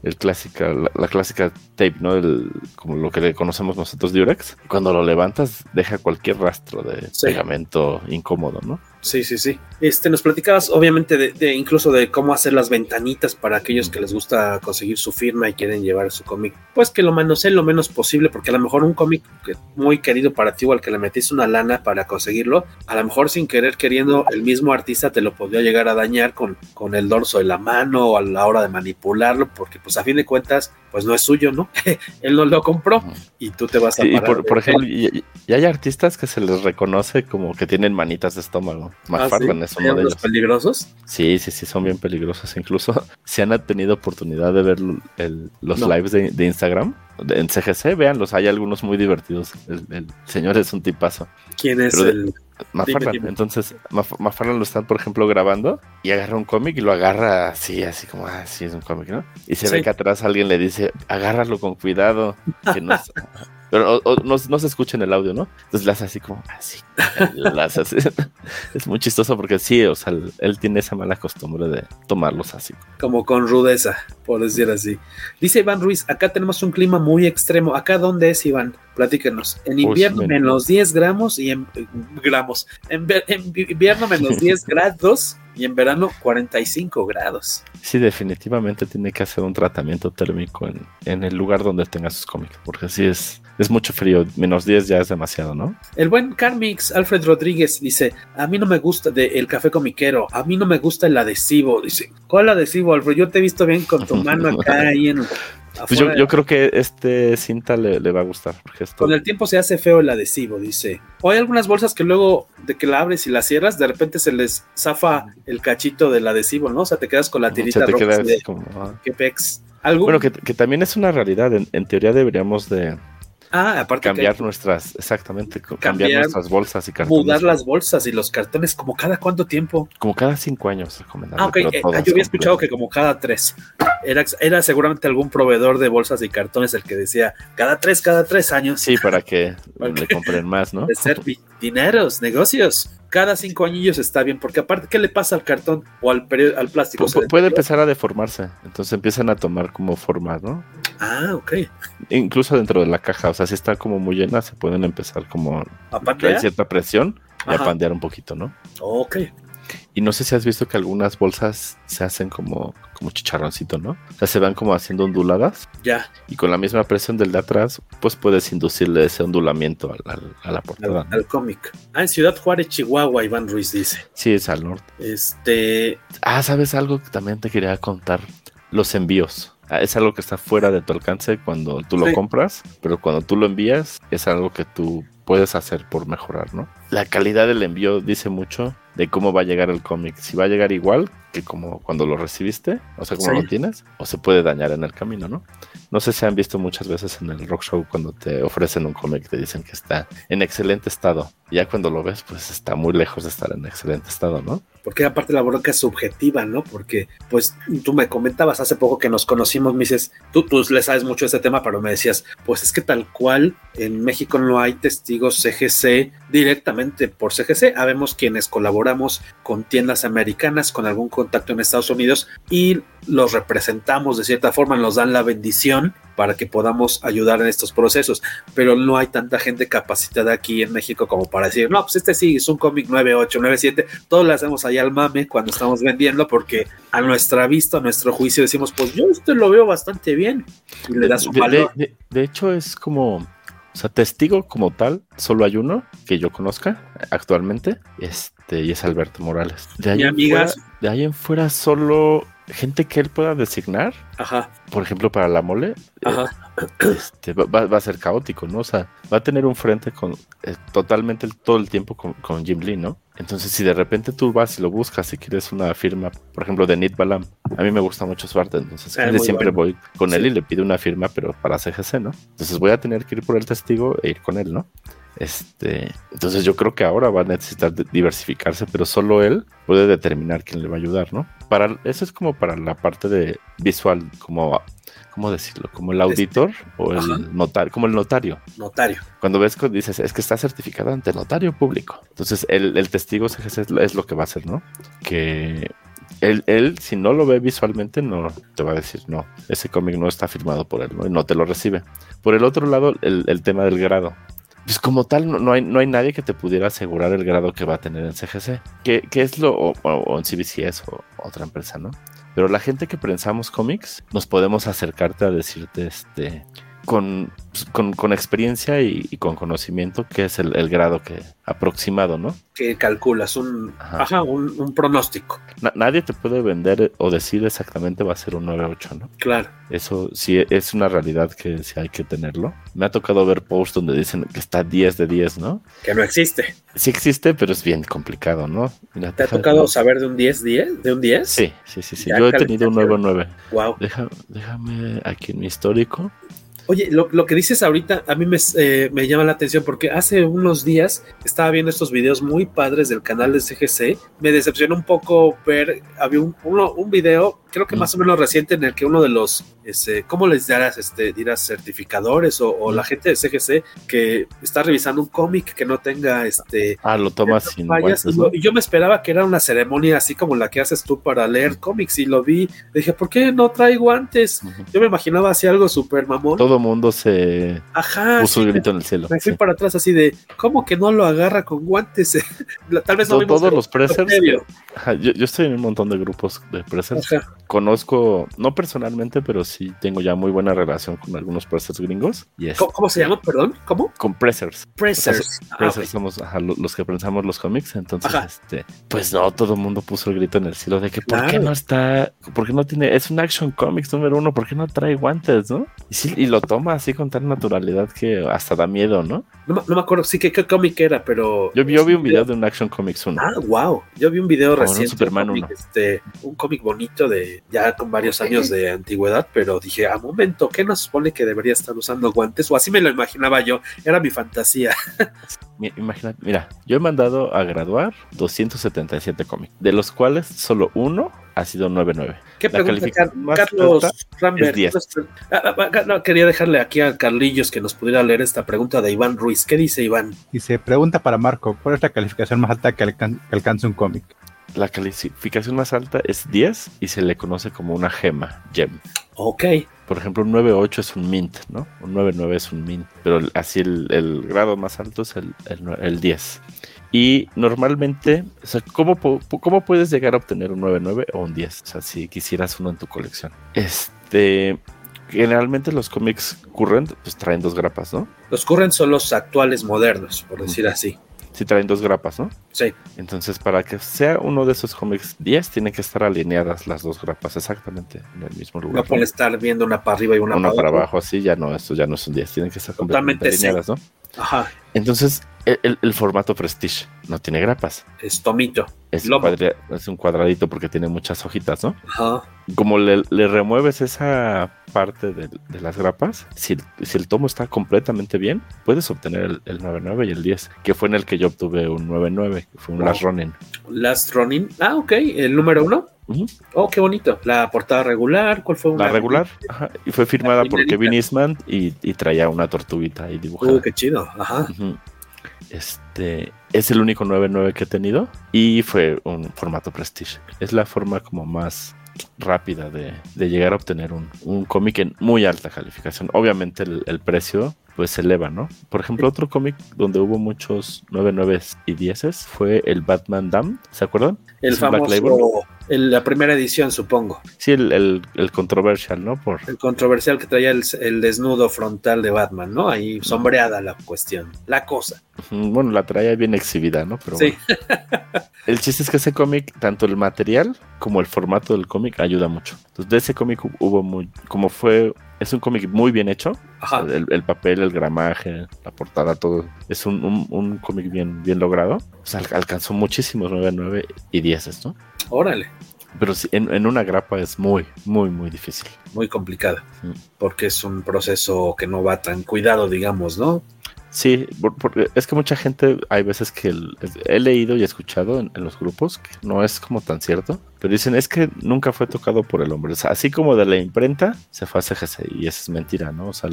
el clásica, la, la clásica tape, ¿no? El, como lo que le conocemos nosotros de Urex. Cuando lo levantas, deja cualquier rastro de Sí. pegamento incómodo, ¿no? Sí, sí, sí. Este, nos platicabas, obviamente, de, de incluso de cómo hacer las ventanitas para aquellos que les gusta conseguir su firma y quieren llevar su cómic. Pues que lo manoseen lo menos posible, porque a lo mejor un cómic que- muy querido para ti o al que le metiste una lana para conseguirlo, a lo mejor sin querer queriendo, el mismo artista te lo podría llegar a dañar con, con el dorso de la mano o a la hora de manipularlo, porque pues a fin de cuentas, pues no es suyo, ¿no? Él no lo compró y tú te vas a Sí, y por, ejemplo, y- y hay artistas que se les reconoce como que tienen manitas de estómago. McFarlane Ah, es ¿sí? uno de ¿Los ellos. peligrosos? Sí, sí, sí, son bien peligrosos. Incluso si han tenido oportunidad de ver el- los No. lives de, de Instagram en CGC, véanlos, hay algunos muy divertidos. El, el señor es un tipazo. ¿Quién es de- el...? Dime. Entonces, Maf- McFarlane lo están, por ejemplo, grabando y agarra un cómic y lo agarra así, así como, ah, sí, es un cómic, ¿no? Y se Sí. ve que atrás alguien le dice, agárralo con cuidado, que no es- Pero o- o no, no se escucha en el audio, ¿no? Entonces hace así como, así. le hace así. Es muy chistoso porque sí, o sea, él, él tiene esa mala costumbre de tomarlos así. como con rudeza, por decir así. Dice Iván Ruiz, acá tenemos un clima muy extremo. ¿Acá dónde es, Iván? Platícanos. En invierno menos 10 gramos y en eh, gramos. En, en vi- invierno menos 10 grados y en verano 45 grados. Sí, definitivamente tiene que hacer un tratamiento térmico en, en el lugar donde tenga sus cómics, porque sí es, es mucho frío, menos 10 ya es demasiado, ¿no? El buen Carmix Alfred Rodríguez dice, a mí no me gusta de el café comiquero, a mí no me gusta el adhesivo. Dice, ¿cuál adhesivo, Alfred? Yo te he visto bien con tu mano acá ahí en... Pues yo, yo creo que este cinta le, le va a gustar, porque esto... Con el tiempo se hace feo el adhesivo, dice. O hay algunas bolsas que luego de que la abres y la cierras, de repente se les zafa el cachito del adhesivo, ¿no? O sea, te quedas con la tirita roja de como... ah. qué pex. ¿Algún- Bueno, que, que también es una realidad. En, en teoría deberíamos de ah, aparte cambiar que nuestras, exactamente, Cambiar, cambiar nuestras bolsas y cartones. mudar las bolsas y los cartones como cada cuánto tiempo. Como cada cinco años recomendable. Ah, ok. eh, yo había escuchado que como cada tres. Era, era seguramente algún proveedor de bolsas y cartones el que decía cada tres, cada tres años. Sí, para que le compren más, ¿no? de ser dineros, negocios. Cada cinco añillos está bien, porque aparte, ¿qué le pasa al cartón o al, plástico? Pu- ¿Se pu- puede empezar a deformarse, entonces empiezan a tomar como forma, ¿no? Ah, ok. Incluso dentro de la caja, o sea, si está como muy llena, se pueden empezar como ¿A hay pandear? cierta presión y a pandear un poquito, ¿no? Ok. Y no sé si has visto que algunas bolsas se hacen como, como chicharroncito, ¿no? O sea, se van como haciendo onduladas Ya. y con la misma presión del de atrás, pues puedes inducirle ese ondulamiento al- al- a la Al, portada. al cómic. Ah, en Ciudad Juárez, Chihuahua, Iván Ruiz dice. Sí, es al norte. Este. Ah, ¿sabes algo que también te quería contar? Los envíos. Ah, Es algo que está fuera de tu alcance cuando tú lo Sí. compras, pero cuando tú lo envías es algo que tú puedes hacer por mejorar, ¿no? La calidad del envío dice mucho de cómo va a llegar el cómic. Si va a llegar igual que como cuando lo recibiste, o sea, como Sí. lo tienes, o se puede dañar en el camino, ¿no? No sé si han visto muchas veces en el rock show cuando te ofrecen un cómic, te dicen que está en excelente estado. Y ya cuando lo ves, pues está muy lejos de estar en excelente estado, ¿no? Porque aparte la bronca es subjetiva, ¿no? Porque, pues, tú me comentabas hace poco que nos conocimos, me dices, tú, tú le sabes mucho de este tema, pero me decías, pues es que tal cual en México no hay testigos CGC directamente por CGC, habemos quienes colaboramos con tiendas americanas, con algún contacto en Estados Unidos y los representamos de cierta forma, nos dan la bendición para que podamos ayudar en estos procesos, pero no hay tanta gente capacitada aquí en México como para decir, no, pues este sí es un cómic 98, 97, todos le hacemos ahí al mame cuando estamos vendiendo porque a nuestra vista, a nuestro juicio decimos, pues yo esto lo veo bastante bien y le das un valor. de- de- de hecho, es como. O sea, testigo como tal, solo hay uno que yo conozca actualmente, este, y es Alberto Morales. De ahí, Mi en amigas. fuera, de ahí en fuera, solo gente que él pueda designar, Ajá, por ejemplo, para la mole, eh, ajá. este, va, a ser caótico, ¿no? O sea, va a tener un frente con eh, totalmente el- todo el tiempo con, con Jim Lee, ¿no? Entonces, si de repente tú vas y lo buscas, si quieres una firma, por ejemplo, de Nid Balam, a mí me gusta mucho su arte, entonces muy siempre bueno. voy con él y le pido una firma, pero para CGC, ¿no? Entonces voy a tener que ir por el testigo e ir con él, ¿no? Este, entonces yo creo que ahora va a necesitar diversificarse, pero solo él puede determinar quién le va a ayudar, ¿no? Para, eso es como para la parte de visual, como, ¿cómo decirlo? Como el auditor o Ajá. el notario, como el notario. Notario. Cuando ves dices, es que está certificado ante notario público. Entonces, el, el testigo CGC es, es lo que va a hacer, ¿no? Que él, él, si no lo ve visualmente, no te va a decir, no, ese cómic no está firmado por él, ¿no? Y no te lo recibe. Por el otro lado, el, el tema del grado. Pues como tal, no, no hay, no hay nadie que te pudiera asegurar el grado que va a tener en CGC. Que, es lo, o, o- o en CBCS o otra empresa, ¿no? Pero la gente que prensamos cómics, nos podemos acercarte a decirte, este, con, con, con experiencia y, y con conocimiento, que es el, el grado que aproximado, ¿no? Que calculas un, Ajá. ajá, un, un pronóstico. Na- nadie te puede vender o decir exactamente va a ser un 9-8, ¿no? Claro. Eso sí es una realidad que sí hay que tenerlo. Me ha tocado ver posts donde dicen que está 10 de 10, ¿no? Que no existe. Sí existe, pero es bien complicado, ¿no? Mira, ¿Te ha tocado saber de un 10-10? ¿De un 10? Sí, sí, sí, sí. Yo he tenido un calificación. 9-9. Wow. Deja- déjame aquí en mi histórico. Oye, lo, lo que dices ahorita a mí me, eh, me llama la atención porque hace unos días estaba viendo estos videos muy padres del canal de CGC. Me decepcionó un poco ver, había un, un video, creo que más o menos reciente, en el que uno de los, este, ¿cómo les dirás? Este, dirás certificadores o, o la gente de CGC que está revisando un cómic que no tenga este. Ah, lo tomas sin fallas. guantes, Y ¿no? yo me esperaba que era una ceremonia así como la que haces tú para leer cómics y lo vi. Dije, ¿por qué no trae guantes? Yo me imaginaba así algo súper mamón. Todo mundo se Ajá. puso sí, el grito en el cielo. me fui sí. para atrás así de, ¿cómo que no lo agarra con guantes? Tal vez no vimos todos los. Ajá, yo, yo estoy en un montón de grupos de pressers. Ajá. Conozco, no personalmente, pero sí tengo ya muy buena relación con algunos pressers gringos. Y es, ¿Cómo, cómo se llama? Perdón, ¿cómo? Con pressers. Pressers. O sea, Ah, pressers somos ajá, lo- los que prensamos los cómics. Entonces, Ajá. este, pues no, todo el mundo puso el grito en el cielo de que ¿por qué Claro. no está? ¿Por qué no tiene? Es un action comics número uno, ¿por qué no trae guantes, no? Y sí, y lo toma así con tal naturalidad que hasta da miedo, ¿no? No, me- no me acuerdo, sí, que qué cómic era, pero... Yo, vi- yo vi un video de un action comics uno. Ah, wow. Yo vi un video un reciente. Superman un cómic, uno. este, un cómic bonito de ya con varios años de antigüedad, pero dije, a momento, ¿qué nos supone que debería estar usando guantes? O así me lo imaginaba yo, era mi fantasía. Imagínate, mira, yo he mandado a graduar 277 cómics, de los cuales solo uno ha sido 9.9. ¿Qué La pregunta calificación Car- más Carlos alta Rambert? es 10. Ah, ah, ah, no, quería dejarle aquí a Carlillos que nos pudiera leer esta pregunta de Iván Ruiz. ¿Qué dice Iván? Y se pregunta para Marco, ¿cuál es la calificación más alta que, alcan- que alcanza un cómic? La calificación más alta es 10 y se le conoce como una gema, gem. Ok. Por ejemplo, un 9.8 es un mint, ¿no? Un 9.9 es un mint, pero así el, el grado más alto es el, el, nue- el 10. Y normalmente, o sea, ¿cómo, pu- pu- ¿cómo puedes llegar a obtener un 9.9 o un 10? O sea, si quisieras uno en tu colección. Este, generalmente los cómics current pues traen dos grapas, ¿no? Los current son los actuales modernos, por decir así. Sí traen dos grapas, ¿no? Sí. Entonces, para que sea uno de esos cómics 10, tienen que estar alineadas las dos grapas exactamente en el mismo lugar. No pueden estar viendo una para arriba y una, una para, para abajo. así ya no, esto ya no son 10, tienen que estar completamente Totalmente alineadas, ¿no? Ajá. Entonces, el, el- formato Prestige no tiene grapas. Es tomito. Es un, es un cuadradito porque tiene muchas hojitas, ¿no? Ajá. Como le, le remueves esa parte de, de las grapas, si, si, el tomo está completamente bien, puedes obtener el, el, 9.9 y el 10, que fue en el que yo obtuve un 9.9, que fue un wow. Last Ronin. Last Ronin, ah, ok, el número uno. Uh -huh. Oh, qué bonito. La portada regular, ¿cuál fue? Una la regular, ajá, y fue firmada por Kevin Eastman y, y, traía una tortuguita ahí dibujada. Uh, qué chido, ajá. Uh -huh. Este es el único 9.9 que he tenido y fue un formato Prestige. Es la forma como más rápida de, de llegar a obtener un, un cómic en muy alta calificación. Obviamente el, el precio pues se eleva, ¿no? Por ejemplo, otro cómic donde hubo muchos 9, y 10 fue el Batman Damned, ¿se acuerdan? El famoso, el, la primera edición, supongo. Sí, el, el, el, controversial, ¿no? Por... El controversial que traía el, desnudo frontal de Batman, ¿no? Ahí sombreada la cuestión, la cosa. Bueno, la traía bien exhibida, ¿no? Pero sí. Bueno. el chiste es que ese cómic, tanto el material como el formato del cómic ayuda mucho. Entonces, de ese cómic hubo muy, como fue es un cómic muy bien hecho. Ajá. El, el, papel, el gramaje, la portada, todo. Es un, un, un cómic bien, bien logrado. O sea, alcanzó muchísimos 9, 9 y 10, ¿no? Órale. Pero sí, en, en, una grapa es muy, muy, muy difícil. Muy complicada. Sí. Porque es un proceso que no va tan cuidado, digamos, ¿no? Sí, porque es que mucha gente, hay veces que el, he leído y escuchado en, en, los grupos que no es como tan cierto, pero dicen es que nunca fue tocado por el hombre. O sea, así como de la imprenta se fue a CGC y eso es mentira, ¿no? O sea,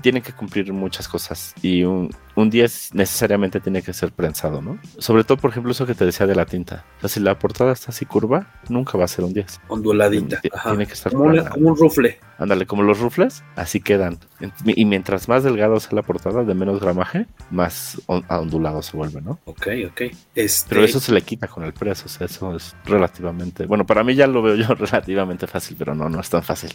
tienen que cumplir muchas cosas y un, un 10 necesariamente tiene que ser prensado, ¿no? Sobre todo, por ejemplo, eso que te decía de la tinta. O sea, si la portada está así curva, nunca va a ser un 10. Onduladita. Tiene, tiene que estar como, como, un rufle. Ándale, como los rufles, así quedan. Y mientras más delgado sea la portada, de menos gramaje, más ondulado se vuelve, ¿no? Ok, ok. Este... Pero eso se le quita con el precio, o sea, eso es relativamente... Bueno, para mí ya lo veo yo relativamente fácil, pero no, no es tan fácil.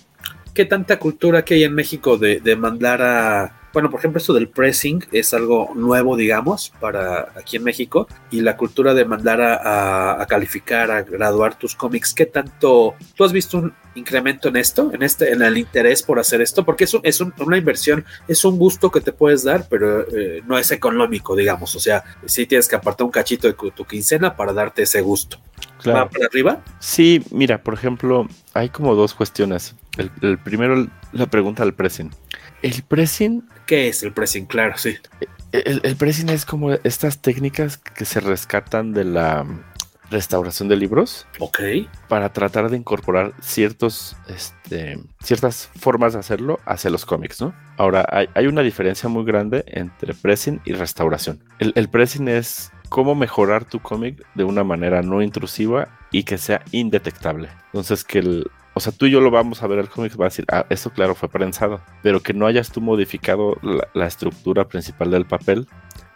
¿Qué tanta cultura que hay en México de, de mandar a, bueno, por ejemplo, esto del pressing es algo nuevo, digamos, para aquí en México. Y la cultura de mandar a, a, calificar, a graduar tus cómics, ¿qué tanto? ¿Tú has visto un incremento en esto, en este, en el interés por hacer esto? Porque es, un, es un, una inversión, es un gusto que te puedes dar, pero eh, no es económico, digamos. O sea, sí tienes que apartar un cachito de tu quincena para darte ese gusto. Claro. ¿Va para arriba? Sí, mira, por ejemplo, hay como dos cuestiones. El, el primero, la pregunta del pressing. El pressing. ¿Qué es el pressing? Claro, sí. El, el, pressing es como estas técnicas que se rescatan de la restauración de libros. Ok. Para tratar de incorporar ciertos, este, ciertas formas de hacerlo hacia los cómics, ¿no? Ahora, hay, hay una diferencia muy grande entre pressing y restauración. El, el pressing es cómo mejorar tu cómic de una manera no intrusiva y que sea indetectable. Entonces, que el, o sea, tú y yo lo vamos a ver el cómic, va a decir, ah, esto claro fue prensado, pero que no hayas tú modificado la, la, estructura principal del papel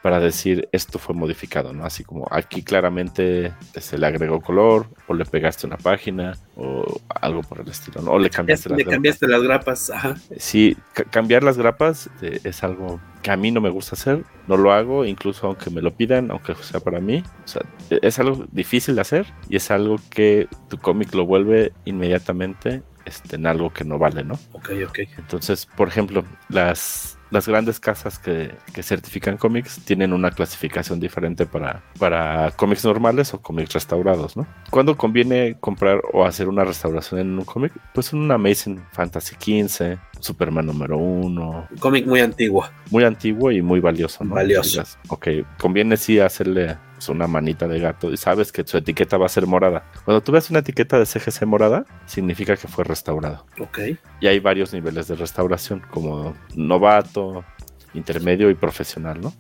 para decir esto fue modificado, ¿no? Así como aquí claramente se le agregó color, o le pegaste una página, o algo por el estilo, ¿no? O le cambiaste, le las, cambiaste grapas. las grapas. Ajá. Sí, cambiar las grapas eh, es algo que a mí no me gusta hacer, no lo hago, incluso aunque me lo pidan, aunque sea para mí. O sea, es algo difícil de hacer y es algo que tu cómic lo vuelve inmediatamente este, en algo que no vale, ¿no? Ok, ok. Entonces, por ejemplo, las, las grandes casas que, que, certifican cómics tienen una clasificación diferente para, para cómics normales o cómics restaurados, ¿no? ¿Cuándo conviene comprar o hacer una restauración en un cómic? Pues en una Amazing Fantasy 15, Superman número 1. Un cómic muy antiguo. Muy antiguo y muy valioso, ¿no? Valioso. Ok, conviene sí hacerle pues, una manita de gato y sabes que su etiqueta va a ser morada. Cuando tú ves una etiqueta de CGC morada, significa que fue restaurado. Ok. Y hay varios niveles de restauración, como novato, intermedio y profesional, ¿no?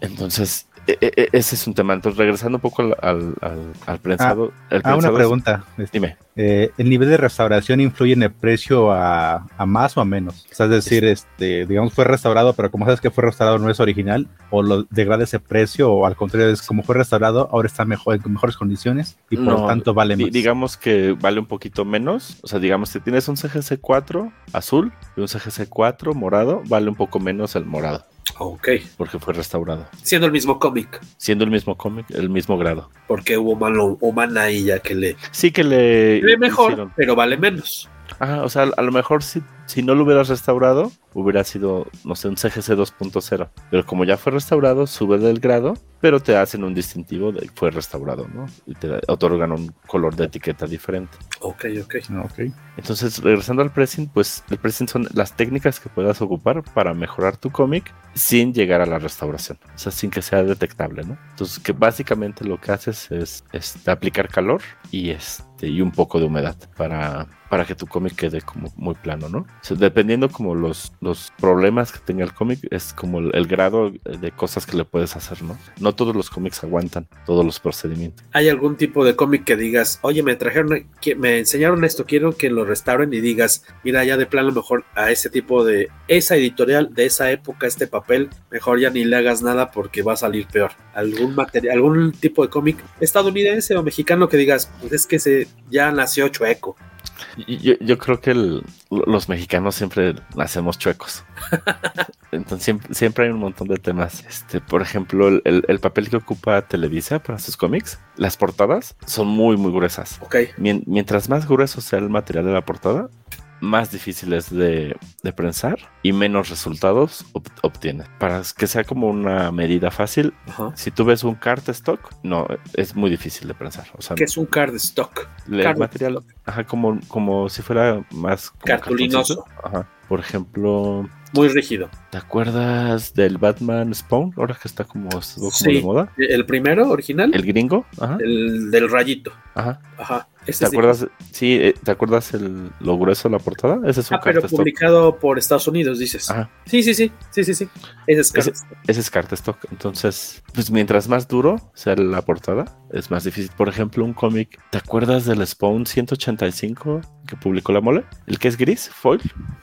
Entonces, e e ese es un tema. Entonces, regresando un poco al, al, al, al prensado. Ah, el prensado ah, una pregunta. Es, dime. Eh, ¿El nivel de restauración influye en el precio a, a más o a menos? O sea, es decir, es, este, digamos, fue restaurado, pero como sabes que fue restaurado no es original, o lo degrada ese precio, o al contrario, es como fue restaurado, ahora está mejor, en mejores condiciones y por no, lo tanto vale más. Digamos que vale un poquito menos. O sea, digamos que tienes un CGC 4 azul y un CGC 4 morado, vale un poco menos el morado. Ok. Porque fue restaurado. Siendo el mismo cómic. Siendo el mismo cómic, el mismo grado. Porque hubo humana ahí ya que le. Sí, que le. Le mejor, hicieron. pero vale menos. Ah, o sea, a lo mejor sí, si no lo hubieras restaurado, hubiera sido, no sé, un CGC 2.0. Pero como ya fue restaurado, sube del grado, pero te hacen un distintivo de que fue restaurado, ¿no? Y te otorgan un color de etiqueta diferente. Ok, ok. Ok. Entonces, regresando al pressing, pues el pressing son las técnicas que puedas ocupar para mejorar tu cómic sin llegar a la restauración, o sea, sin que sea detectable, ¿no? Entonces, que básicamente lo que haces es, es aplicar calor y este y un poco de humedad para, para que tu cómic quede como muy plano, ¿no? O dependiendo como los, los problemas que tenga el cómic, es como el, el, grado de cosas que le puedes hacer, ¿no? No todos los cómics aguantan todos los procedimientos. ¿Hay algún tipo de cómic que digas, oye, me trajeron, me enseñaron esto, quiero que lo restauren y digas, mira, ya de plano mejor a ese tipo de, esa editorial de esa época, este papel, mejor ya ni le hagas nada porque va a salir peor? ¿Algún material, algún tipo de cómic estadounidense o mexicano que digas, pues es que se ya nació chueco. Yo, yo creo que el, los mexicanos siempre nacemos chuecos. Entonces siempre, siempre, hay un montón de temas. Este, por ejemplo, el, el, el, papel que ocupa Televisa para sus cómics, las portadas son muy, muy gruesas. Okay. Mien, mientras más grueso sea el material de la portada, más difíciles de, de, prensar y menos resultados ob obtienes. Para que sea como una medida fácil, si tú ves un cardstock, no, es muy difícil de prensar. O sea, ¿Qué es un cardstock? El card material, stock. ajá, como, como si fuera más cartulinoso. Ajá. Por ejemplo, muy rígido. ¿Te acuerdas del Batman Spawn? Ahora que está como, como sí. de moda. ¿El primero, original? El gringo. Ajá. El del rayito. Ajá. Ajá. ¿Te acuerdas? Sí, eh, ¿te acuerdas el, lo grueso de la portada? Ese es un ah, pero publicado por Estados Unidos, dices. Ajá. Sí, sí, sí. Sí, sí, sí. Ese es ese, ese es Cartestock. Entonces, pues mientras más duro sea la portada, es más difícil. Por ejemplo, un cómic. ¿Te acuerdas del Spawn 185 que publicó la mole? El que es gris, foil.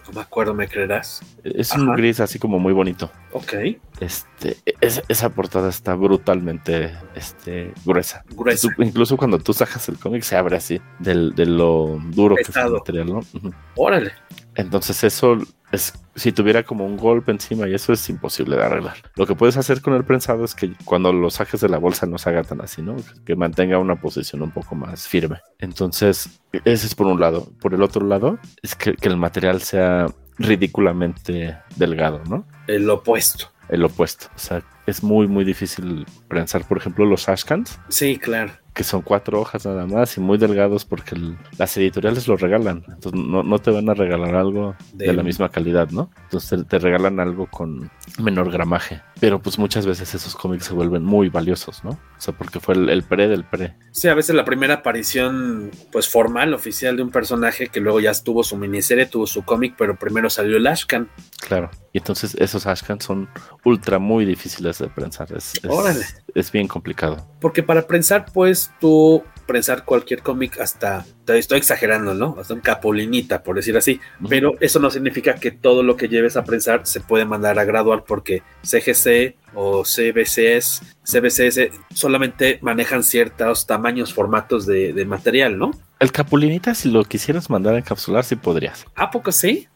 No me acuerdo, me creerás. Es un gris así como muy bonito. Ok. Este, es, esa portada está brutalmente este, gruesa. gruesa. Tú, incluso cuando tú sacas el cómic se abre así del, de lo duro Pesado. que es el material, ¿no? Uh -huh. Órale. Entonces eso es, si tuviera como un golpe encima y eso es imposible de arreglar. Lo que puedes hacer con el prensado es que cuando lo saques de la bolsa no se haga tan así, ¿no? Que mantenga una posición un poco más firme. Entonces, ese es por un lado. Por el otro lado, es que, que el material sea ridículamente delgado, ¿no? El opuesto. El opuesto. O sea, es muy, muy difícil prensar, por ejemplo, los ashcans. Sí, claro. Que son cuatro hojas nada más y muy delgados porque el, las editoriales lo regalan. Entonces no, no, te van a regalar algo de, de la misma calidad, ¿no? Entonces te, te, regalan algo con menor gramaje. Pero pues muchas veces esos cómics se vuelven muy valiosos, ¿no? O sea, porque fue el, el pre del pre. Sí, a veces la primera aparición, pues formal, oficial de un personaje que luego ya tuvo su miniserie, tuvo su cómic, pero primero salió el Ashcan. Claro. Y entonces esos Ashcan son ultra muy difíciles de prensar. Es, es, Órale. es bien complicado. Porque para prensar, pues tú prensar cualquier cómic hasta, estoy exagerando, ¿no? Hasta un capolinita, por decir así. Uh -huh. Pero eso no significa que todo lo que lleves a prensar se puede mandar a graduar porque CGC o CBCS, CBCS solamente manejan ciertos tamaños, formatos de, de material, ¿no? El capulinita, si lo quisieras mandar a encapsular, sí podrías. ¿A poco sí?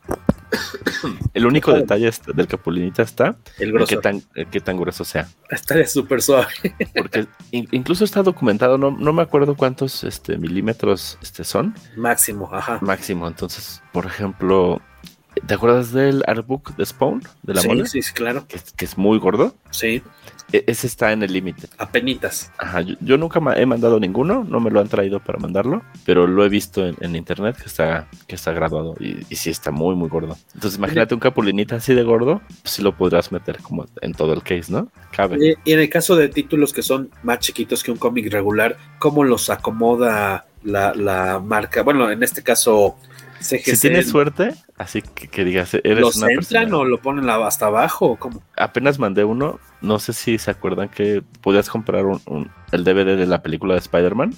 El único detalle del capulinita está el en qué tan, grueso sea. Estaría súper suave. Porque in, incluso está documentado, no, no me acuerdo cuántos este, milímetros este, son. Máximo, ajá. Máximo. Entonces, por ejemplo, ¿te acuerdas del artbook de Spawn? De la sí, sí, claro. Que, que, es muy gordo. Sí. E ese está en el límite. Apenitas. Ajá, yo, yo, nunca he mandado ninguno, no me lo han traído para mandarlo, pero lo he visto en, en internet que está, que está graduado y, y, sí está muy, muy gordo. Entonces imagínate un capulinita así de gordo, pues sí lo podrás meter como en todo el case, ¿no? Cabe. Y en el caso de títulos que son más chiquitos que un cómic regular, ¿cómo los acomoda la, la marca? Bueno, en este caso... CGC, si tienes suerte, así que, que digas, eres ¿Los una entran persona... o lo ponen hasta abajo? ¿Cómo? Apenas mandé uno, no sé si se acuerdan que podías comprar un, un, el DVD de la película de Spider-Man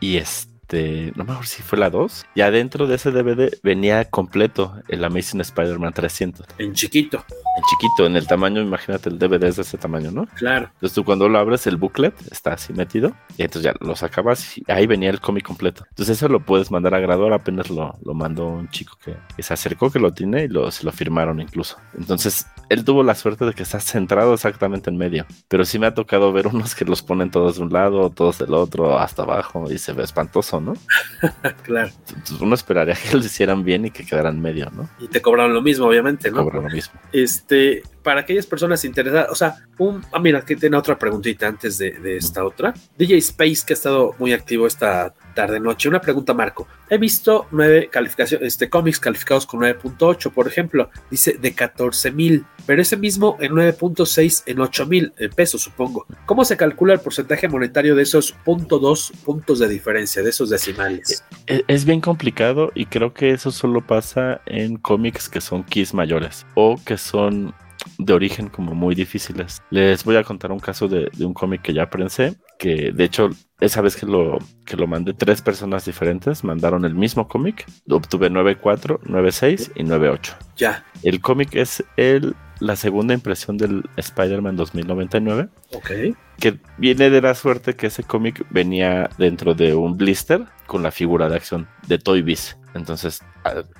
y este no me acuerdo si fue la 2, y adentro de ese DVD venía completo el Amazing Spider-Man 300. En chiquito. En chiquito, en el tamaño, imagínate, el DVD es de ese tamaño, ¿no? Claro. Entonces tú cuando lo abres, el booklet está así metido, y entonces ya lo sacabas y ahí venía el cómic completo. Entonces eso lo puedes mandar a graduar, apenas lo, lo mandó un chico que, que, se acercó, que lo tiene, y lo, se lo firmaron incluso. Entonces él tuvo la suerte de que está centrado exactamente en medio, pero sí me ha tocado ver unos que los ponen todos de un lado, todos del otro, hasta abajo, y se ve espantoso. ¿No? claro. Entonces uno esperaría que lo hicieran bien y que quedaran medio, ¿no? Y te cobraron lo mismo, obviamente, ¿no? Cobran lo mismo. Este, para aquellas personas interesadas, o sea, un, ah, mira, que tiene otra preguntita antes de, esta otra. DJ Space, que ha estado muy activo esta tarde noche. Una pregunta, Marco. He visto nueve calificaciones, este cómics calificados con 9.8, por ejemplo. Dice de 14 mil, pero ese mismo en 9.6 en 8 mil pesos, supongo. ¿Cómo se calcula el porcentaje monetario de esos .2 puntos de diferencia, de esos decimales? Es, es bien complicado y creo que eso solo pasa en cómics que son keys mayores o que son de origen como muy difíciles. Les voy a contar un caso de, de un cómic que ya prensé, que de hecho esa vez que lo, que lo mandé, tres personas diferentes mandaron el mismo cómic. Obtuve 9.4, 9.6 y 9.8. Ya. El cómic es el, la segunda impresión del Spider-Man 2099. Ok. Que viene de la suerte que ese cómic venía dentro de un blister con la figura de acción de Toy Biz. Entonces,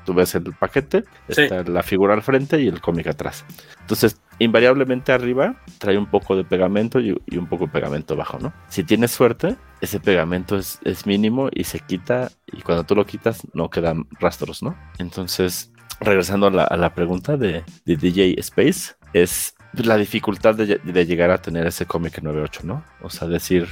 tú ves el paquete, Sí. está la figura al frente y el cómic atrás. Entonces, invariablemente arriba trae un poco de pegamento y, y un poco de pegamento abajo, ¿no? Si tienes suerte, ese pegamento es, es mínimo y se quita y cuando tú lo quitas no quedan rastros, ¿no? Entonces, regresando a la, a la pregunta de, de DJ Space, es la dificultad de, de llegar a tener ese cómic en 9.8, ¿no? O sea, decir,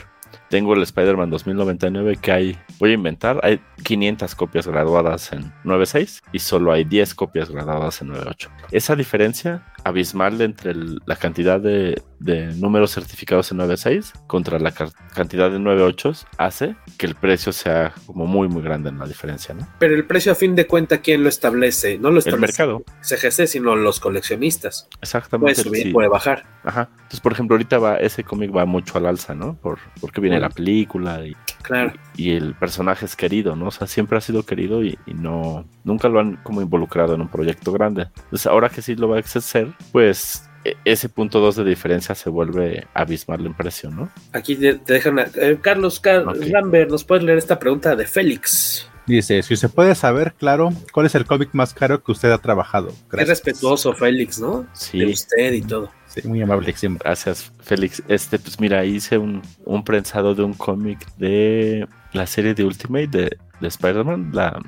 tengo el Spider-Man 2099 que hay, voy a inventar, hay 500 copias graduadas en 9.6 y solo hay 10 copias graduadas en 9.8. Esa diferencia abismal entre el- la cantidad de, de números certificados en 9.6 contra la ca- cantidad de 9.8 hace que el precio sea como muy muy grande en la diferencia, ¿no? Pero el precio a fin de cuenta, ¿quién lo establece? No lo establece mercado. CGC, sino los coleccionistas. Exactamente. Puede subir, sí. puede bajar. Ajá. Entonces, por ejemplo, ahorita va, ese cómic va mucho al alza, ¿no? Por, porque viene Bueno. la película y, Claro. Y el personaje es querido, ¿no? O sea, siempre ha sido querido y, y no, nunca lo han como involucrado en un proyecto grande. Entonces, ahora que sí lo va a acceder, pues e- ese punto 2 de diferencia se vuelve abismal en precio, ¿no? Aquí te, te dejan. eh, Carlos Car-. Lambert, ¿nos puedes leer esta pregunta de Félix? Dice, si se puede saber, claro, ¿cuál es el cómic más caro que usted ha trabajado? Qué respetuoso, Félix, ¿no? Sí. De usted y todo. Sí, muy amable siempre. Gracias, Félix. Este, pues mira, hice un, un prensado de un cómic de la serie de Ultimate de, de Spider-Man, la,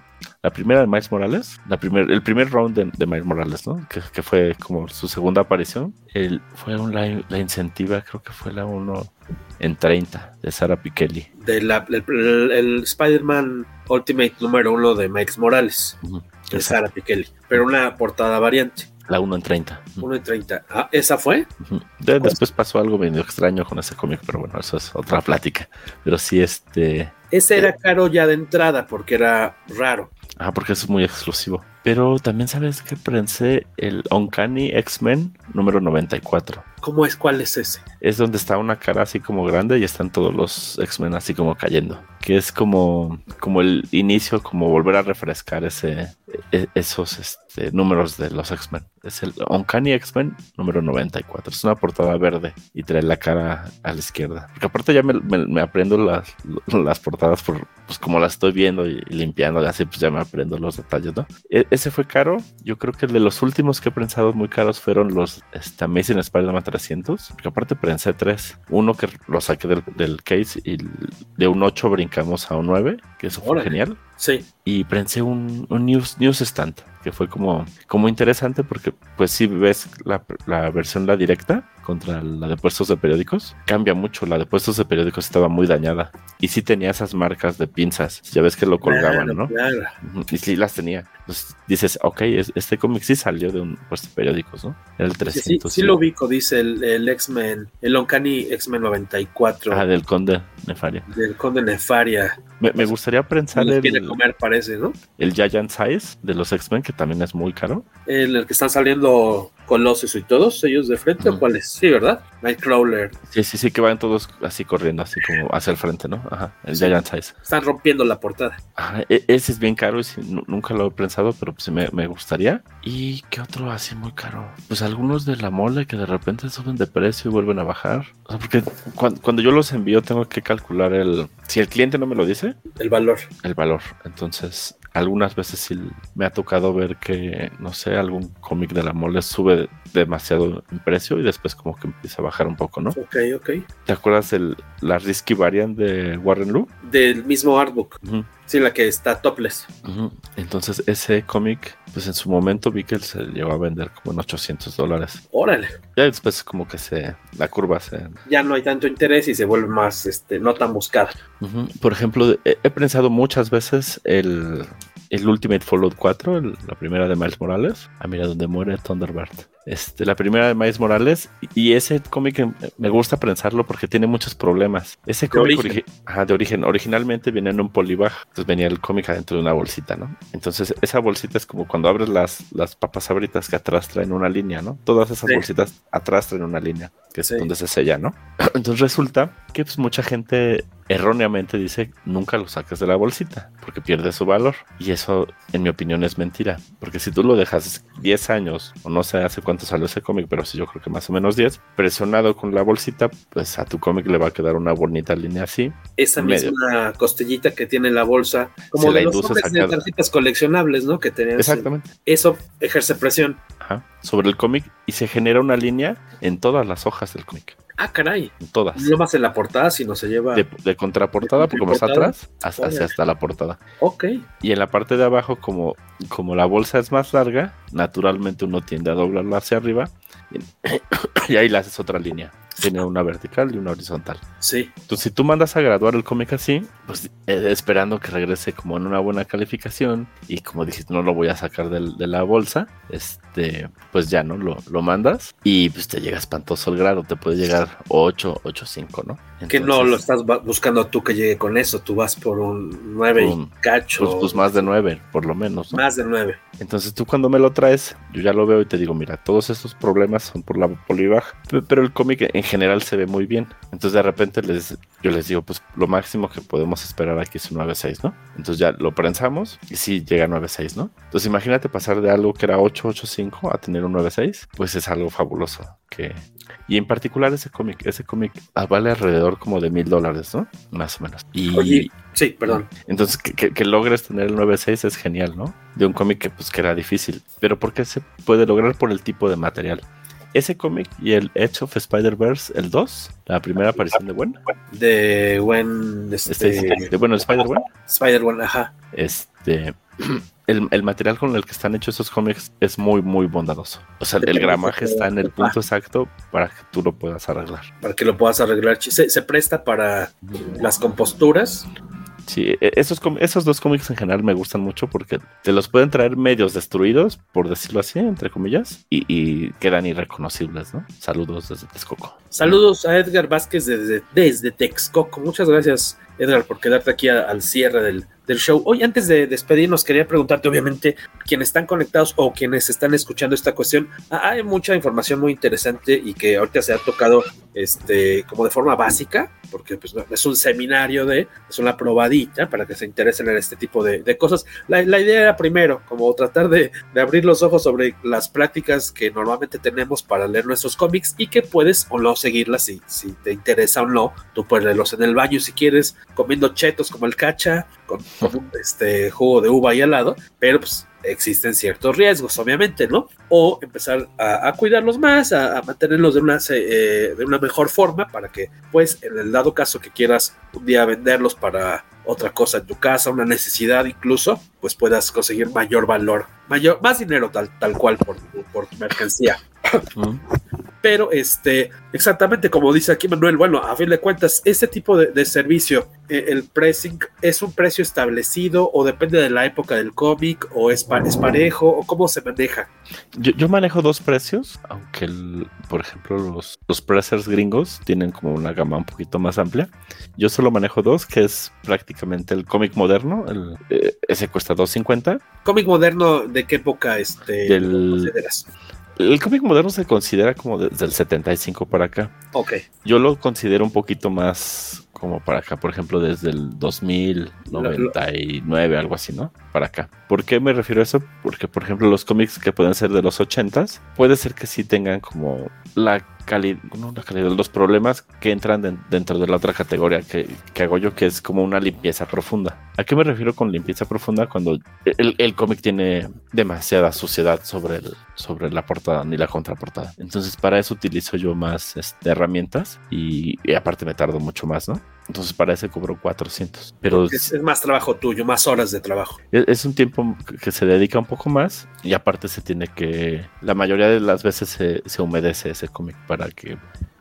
la primera de Miles Morales, la primer, el primer round de, de Miles Morales, ¿no? Que, que fue como su segunda aparición. El, fue un, la, la incentiva, creo que fue la 1 en 30 de Sara Pikeli. De la, el, el- el Spider-Man Ultimate número uno de Miles Morales. De Sara Pikeli. Pero una portada variante. La 1 en 30. 1 en 30. Ah, ¿esa fue? De- después pasó algo medio extraño con ese cómic, pero bueno, eso es otra plática. Pero sí, este. Ese era caro ya de entrada porque era raro. Ah, porque es muy exclusivo. Pero también sabes que prensé el Uncanny X-Men número 94. ¿Cómo es? ¿Cuál es ese? Es donde está una cara así como grande y están todos los X-Men así como cayendo. Que es como, como el inicio, como volver a refrescar ese, e- esos este, números de los X-Men. Es el Uncanny X-Men número 94. Es una portada verde y trae la cara a la izquierda. Porque aparte ya me, aprendo las, las portadas por, pues como las estoy viendo y, limpiando, así pues ya me aprendo los detalles, ¿no? E- ese fue caro. Yo creo que de los últimos que he prensado muy caros fueron los este, Amazing Spider-Man 300. Porque aparte prensé tres. Uno que lo saqué del, del case y de un 8 brincamos a un 9, que eso fue genial. Sí. Y prensé un, un news, news stand, que fue como, como interesante porque pues si ves la, la versión la directa contra la de puestos de periódicos, cambia mucho. La de puestos de periódicos estaba muy dañada. Y sí tenía esas marcas de pinzas. Ya ves que lo colgaban, Claro, ¿no? claro. Y sí las tenía. Entonces dices, ok, es- este cómic sí salió de un puesto de periódicos, ¿no? Era el Sí, 300. sí, sí lo ubico, dice el, el X-Men, el Uncanny X-Men 94 Ah, del conde Nefaria. del Conde Nefaria. Me, me gustaría quiere el, comer, parece, ¿no? el Giant Size de los X-Men, que también es muy caro. El, el que están saliendo Colossus y todos ellos de frente, ¿o cuál es? Sí, ¿verdad? Nightcrawler. Sí, sí, sí, que van todos así corriendo, así como hacia el frente, ¿no? Ajá, el Sí. Giant Size. Están rompiendo la portada. Ajá, e- ese es bien caro nu- nunca lo he pensado, pero pues me, me gustaría. ¿Y qué otro así muy caro? Pues algunos de la mole que de repente suben de precio y vuelven a bajar. O sea, porque cuan- cuando, yo los envío tengo que calcular el... Si el cliente no me lo dice, El valor. el valor. Entonces, algunas veces sí me ha tocado ver que, no sé, algún cómic de la mole sube demasiado en precio y después como que empieza a bajar un poco, ¿no? Ok, ok. ¿Te acuerdas de la Risky Variant de Warren Lu? Del mismo artbook. Sí, la que está topless. Entonces ese cómic, pues en su momento vi que él se llegó a vender como en 800 dólares. Órale. Ya después como que se, la curva se... Ya no hay tanto interés y se vuelve más, este, no tan buscada. Por ejemplo, he, he, pensado muchas veces el, el Ultimate Fallout 4, el, la primera de Miles Morales. Ah, mira, donde muere Thunderbird. Este, la primera de Miles Morales. Y ese cómic me gusta pensarlo porque tiene muchos problemas. Ese cómic origen. Origi ajá, de origen, originalmente venía en un polybag. Entonces venía el cómic adentro de una bolsita, ¿no? Entonces esa bolsita es como cuando abres las, las papas sabritas que atrás traen una línea, ¿no? Todas esas Sí. bolsitas atrás traen una línea, que es Sí. donde se sella, ¿no? Entonces resulta que pues mucha gente erróneamente dice nunca lo saques de la bolsita porque pierde su valor y eso en mi opinión es mentira porque si tú lo dejas 10 años o no sé hace cuánto salió ese cómic pero sí yo creo que más o menos 10 presionado con la bolsita pues a tu cómic le va a quedar una bonita línea así Esa medio. misma costillita que tiene la bolsa, como Se la los hombres de tarjetas coleccionables, ¿no? Que tenían. exactamente Eso ejerce presión. Ajá, sobre el cómic y se genera una línea en todas las hojas del cómic Ah, caray. todas No más en la portada, sino se lleva. de, de contraportada, De porque contraportada. atrás, hasta, hacia hasta la portada. Ok. Y en la parte de abajo, como, como la bolsa es más larga, naturalmente uno tiende a doblarla hacia arriba y, y ahí le haces otra línea. Tiene una vertical y una horizontal. Sí. Entonces, si tú mandas a graduar el cómic así, pues eh, esperando que regrese como en una buena calificación y como dijiste, no lo voy a sacar del- de la bolsa, este, pues ya, ¿no? Lo, lo mandas y pues te llega espantoso el grado, te puede llegar 8, 8, 5, ¿no? Que no lo estás buscando tú que llegue con eso. Tú vas por un 9 Un- y cacho. Pues, pues más de 9, por lo menos, ¿no? Más de 9. Entonces tú cuando me lo traes, yo ya lo veo y te digo, mira, todos estos problemas son por la polybag, pe- pero el cómic en general se ve muy bien. Entonces de repente les, yo les digo, pues lo máximo que podemos esperar aquí es un 9.6, ¿no? Entonces ya lo prensamos y sí llega a 9.6, ¿no? Entonces imagínate pasar de algo que era 8.85 a tener un 9.6, pues es algo fabuloso. Que... Y en particular ese cómic, ese cómic vale alrededor como de mil dólares, ¿no? Más o menos. Y, Oye, sí, perdón. entonces, que, que- que logres tener el 9.6 es genial, ¿no? De un cómic que, pues, que era difícil. Pero ¿por qué se puede lograr? Por el tipo de material. Ese cómic y el Edge of Spider-Verse, el 2, la primera aparición de Gwen. De Gwen. Este, Este, de, bueno, Spider-Gwen. Spider-Man, ajá. Este. El, el material con el que están hechos esos cómics es muy, muy bondadoso. O sea, el gramaje está en el punto exacto para que tú lo puedas arreglar. Para que lo puedas arreglar. Se, se presta para las composturas. Sí, e- esos, esos dos cómics en general me gustan mucho porque te los pueden traer medios destruidos, por decirlo así, entre comillas, y, y quedan irreconocibles, ¿no? Saludos desde Texcoco. Saludos a Edgar Vázquez desde, desde Texcoco. Muchas gracias, Edgar, por quedarte aquí a- al cierre del, del show. Hoy, antes de despedirnos, quería preguntarte, obviamente, quienes están conectados o quienes están escuchando esta cuestión, ah, hay mucha información muy interesante y que ahorita se ha tocado este, como de forma básica, porque pues, no, es un seminario de, es una probadita para que se interesen en este tipo de, de cosas. La, la idea era primero, como tratar de, de abrir los ojos sobre las prácticas que normalmente tenemos para leer nuestros cómics y que puedes o no seguirlas si, si te interesa o no. Tú puedes leerlos en el baño si quieres, comiendo chetos como el cacha, con, con este, jugo de uva ahí al lado, pero pues existen ciertos riesgos, obviamente, ¿no? O empezar a, cuidarlos más, a, mantenerlos de una, eh, de una mejor forma para que, pues, en el dado caso que quieras un día venderlos para otra cosa en tu casa, una necesidad incluso, pues puedas conseguir mayor valor, mayor, más dinero tal, tal cual por, por mercancía. Pero este, exactamente como dice aquí Manuel, bueno, a fin de cuentas, este tipo de, de servicio, eh, el pricing, ¿es un precio establecido o depende de la época del cómic o es, pa- es parejo o cómo se maneja? Yo, yo manejo dos precios, aunque, el- por ejemplo, los, los pressers gringos tienen como una gama un poquito más amplia. Yo solo manejo dos, que es prácticamente el cómic moderno, el, eh, ese cuesta 2.50. ¿Cómic moderno de qué época este, Del- consideras? El cómic moderno se considera como desde el 75 para acá. Ok. Yo lo considero un poquito más como para acá, por ejemplo, desde el 2099, algo así, ¿no? Para acá. ¿Por qué me refiero a eso? Porque, por ejemplo, los cómics que pueden ser de los 80s, puede ser que sí tengan como la calidad, no la calidad, los problemas que entran de, dentro de la otra categoría que, que, hago yo, que es como una limpieza profunda. ¿A qué me refiero con limpieza profunda? Cuando el, el cómic tiene demasiada suciedad sobre, el, sobre la portada ni la contraportada. Entonces para eso utilizo yo más este, herramientas y, y aparte me tardo mucho más, ¿no? Entonces para ese cobro 400. Pero es, es, más trabajo tuyo, más horas de trabajo. Es, es, un tiempo que se dedica un poco más y aparte se tiene que... La mayoría de las veces se, se humedece ese cómic para que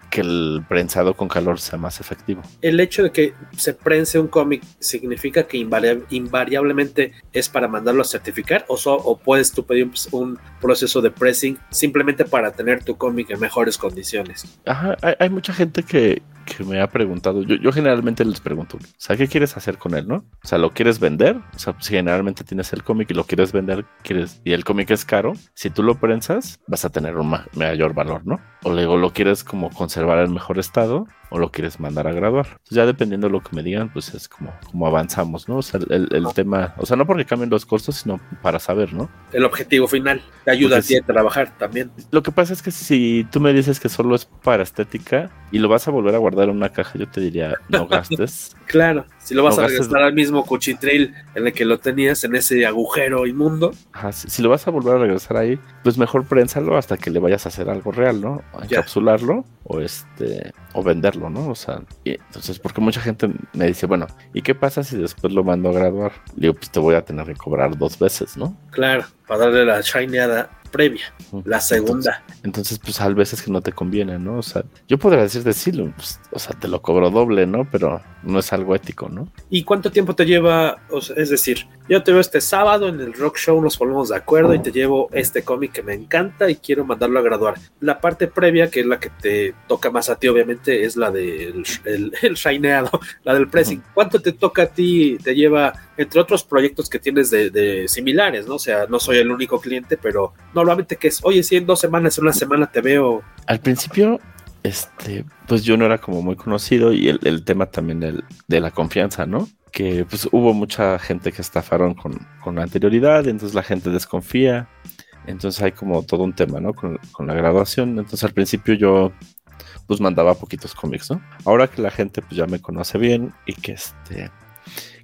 que el prensado con calor sea más efectivo. El hecho de que se prense un cómic significa que invariab invariablemente es para mandarlo a certificar o, so, o puedes tú pedir un, un, proceso de pressing simplemente para tener tu cómic en mejores condiciones. Ajá, hay, hay mucha gente que, que me ha preguntado, yo, yo, generalmente les pregunto, o sea, ¿qué quieres hacer con él, no? O sea, ¿lo quieres vender? O sea, si generalmente tienes el cómic y lo quieres vender, quieres, y el cómic es caro, si tú lo prensas, vas a tener un ma mayor valor, ¿no? O luego lo quieres como conservar en mejor estado, o lo quieres mandar a graduar. Entonces, ya dependiendo de lo que me digan, pues es como, como avanzamos, ¿no? O sea, el, el tema, o sea, no porque cambien los costos, sino para saber, ¿no? El objetivo final, te ayuda porque a ti a trabajar también. Lo que pasa es que si tú me dices que solo es para estética y lo vas a volver a guardar en una caja, yo te diría, no gastes. claro, si lo vas a regresar al mismo cuchitril en el que lo tenías, en ese agujero inmundo. Ajá, si, si, lo vas a volver a regresar ahí, pues mejor prénsalo hasta que le vayas a hacer algo real, ¿no? Encapsularlo o este o venderlo, ¿no? O sea, y entonces, porque mucha gente me dice, bueno, ¿y qué pasa si después lo mando a graduar? Le digo, pues te voy a tener que cobrar dos veces, ¿no? Claro, para darle la shineada previa, la segunda. Entonces, entonces, pues hay veces que no te conviene, ¿no? O sea, yo podría decirte, sí, pues, o sea, te lo cobro doble, ¿no? Pero no es algo ético, ¿no? ¿Y cuánto tiempo te lleva? O sea, es decir, yo te veo este sábado en el rock show, nos ponemos de acuerdo y te llevo este cómic que me encanta y quiero mandarlo a graduar. La parte previa, que es la que te toca más a ti, obviamente, es la del el, el shineado, la del pressing. ¿Cuánto te toca a ti? Te lleva, entre otros proyectos que tienes de, de similares, ¿no? O sea, no soy el único cliente, pero normalmente que es, oye, si en dos semanas, en una semana te veo. Al principio, este, pues yo no era como muy conocido y el, el tema también del, de la confianza, ¿no? Que pues hubo mucha gente que estafaron con, con anterioridad, entonces la gente desconfía. Entonces hay como todo un tema, ¿no? Con, con la graduación. Entonces al principio yo pues mandaba poquitos cómics, ¿no? Ahora que la gente pues ya me conoce bien y que este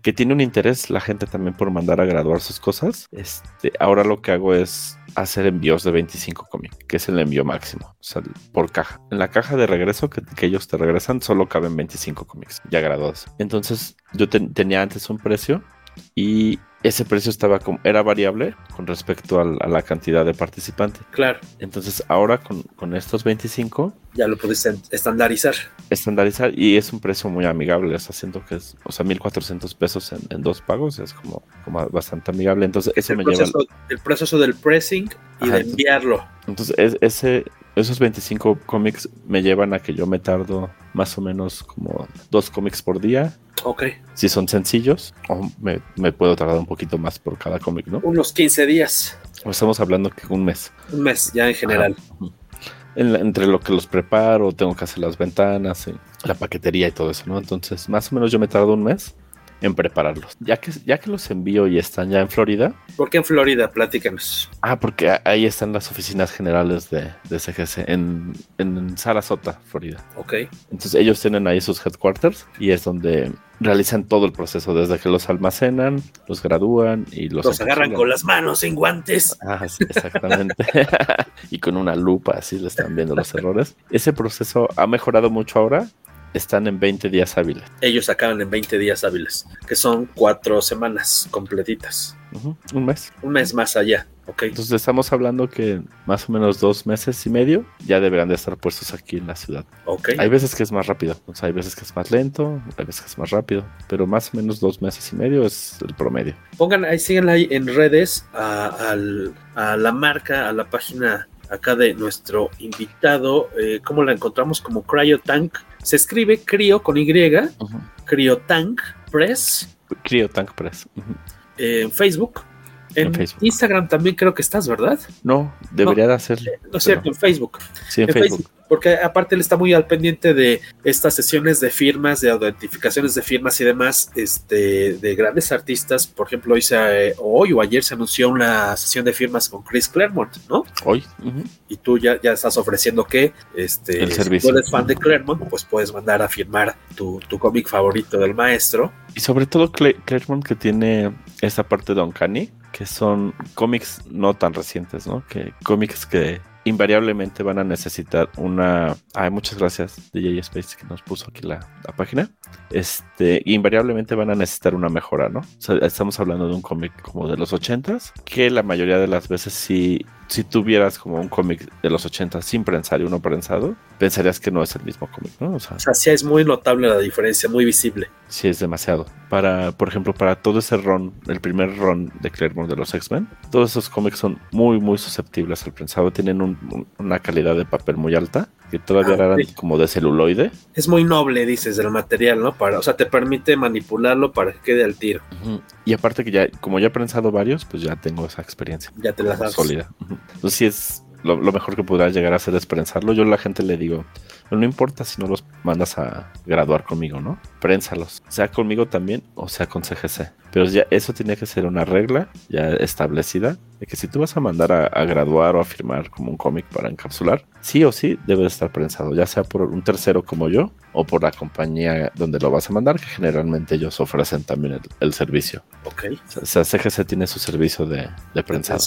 que tiene un interés la gente también por mandar a graduar sus cosas, este, ahora lo que hago es hacer envíos de 25 cómics, que es el envío máximo, por caja. En la caja de regreso que, ellos te regresan solo caben 25 cómics ya graduados. Entonces yo te, tenía antes un precio y ese precio estaba como, era variable con respecto al, a la cantidad de participantes. Claro. Entonces ahora con, con, estos 25 ya lo pudiste estandarizar. Estandarizar y es un precio muy amigable, está haciendo que es, o sea, 1400 pesos en, en, dos pagos es como, como bastante amigable. Entonces eso el me proceso, lleva... El proceso del pressing y Ajá, de enviarlo. Entonces es, ese, esos 25 cómics me llevan a que yo me tardo más o menos como dos cómics por día. Ok. Si son sencillos, o me, me, puedo tardar un poquito más por cada cómic, ¿no? Unos 15 días. O estamos hablando que un mes. Un mes, ya en general. En la, entre lo que los preparo, tengo que hacer las ventanas, la paquetería y todo eso, ¿no? Entonces, más o menos yo me tardo un mes en prepararlos. Ya que, ya que los envío y están ya en Florida. ¿Por qué en Florida? Platícanos. Ah, porque ahí están las oficinas generales de, de CGC, en, en Sarasota, Florida. Ok. Entonces ellos tienen ahí sus headquarters y es donde realizan todo el proceso, desde que los almacenan, los gradúan y los... Los agarran con las manos sin guantes. Ah, sí, exactamente. y con una lupa, así le están viendo los errores. Ese proceso ha mejorado mucho ahora están en 20 días hábiles. Ellos acaban en 20 días hábiles, que son cuatro semanas completitas. Uh -huh. Un mes. Un mes más allá. Okay. Entonces estamos hablando que más o menos dos meses y medio ya deberán de estar puestos aquí en la ciudad. Okay. Hay veces que es más rápido, o sea, hay veces que es más lento, hay veces que es más rápido, pero más o menos dos meses y medio es el promedio. Pongan ahí, síganla ahí en redes a, la marca, a la página acá de nuestro invitado, eh, ¿cómo la encontramos? Como Cryotank. Se escribe Cryo con Y, uh -huh. Cryotank Press. Cryotank Press. Uh -huh. eh, en Facebook. Instagram también creo que estás, ¿verdad? No, debería de hacerlo. No es cierto, en Facebook. Sí, en, Facebook porque aparte él está muy al pendiente de estas sesiones de firmas, de identificaciones de firmas y demás, este, de grandes artistas. Por ejemplo, hoy, se, hoy o ayer se anunció una sesión de firmas con Chris Claremont, ¿no? Hoy. Y tú ya, ya estás ofreciendo que, este, El si tú eres fan de Claremont, pues puedes mandar a firmar tu, tu cómic favorito del maestro. Y sobre todo Claremont que tiene esta parte de Uncanny, que son cómics no tan recientes, ¿no? Que cómics que invariablemente van a necesitar una. Ay, muchas gracias, DJ Space, que nos puso aquí la, página. Este, invariablemente van a necesitar una mejora, ¿no? O sea, estamos hablando de un cómic como de los 80s, que la mayoría de las veces sí si tuvieras como un cómic de los 80 sin prensar y uno prensado, pensarías que no es el mismo cómic, ¿no? O sea, sí es muy notable la diferencia, muy visible. Sí, es demasiado. Para, por ejemplo, para todo ese ron, el primer ron de Claremont de los X-Men, todos esos cómics son muy, muy susceptibles al prensado. Tienen una calidad de papel muy alta, que todavía ah, eran como de celuloide. Es muy noble, dices, del material, ¿no? Para, o sea, te permite manipularlo para que quede al tiro. Y aparte que ya, como ya he prensado varios, pues ya tengo esa experiencia. Ya te la das. Sólida. Entonces sí es lo, mejor que podrás llegar a hacer es prensarlo. Yo a la gente le digo, no importa si no los mandas a graduar conmigo, ¿no? Prénsalos. Sea conmigo también o sea con CGC. Pero ya eso tiene que ser una regla ya establecida de que si tú vas a mandar a, graduar o a firmar como un cómic para encapsular, sí o sí debe estar prensado, ya sea por un tercero como yo o por la compañía donde lo vas a mandar, que generalmente ellos ofrecen también el, servicio. Ok. O sea, CGC tiene su servicio de, de prensado.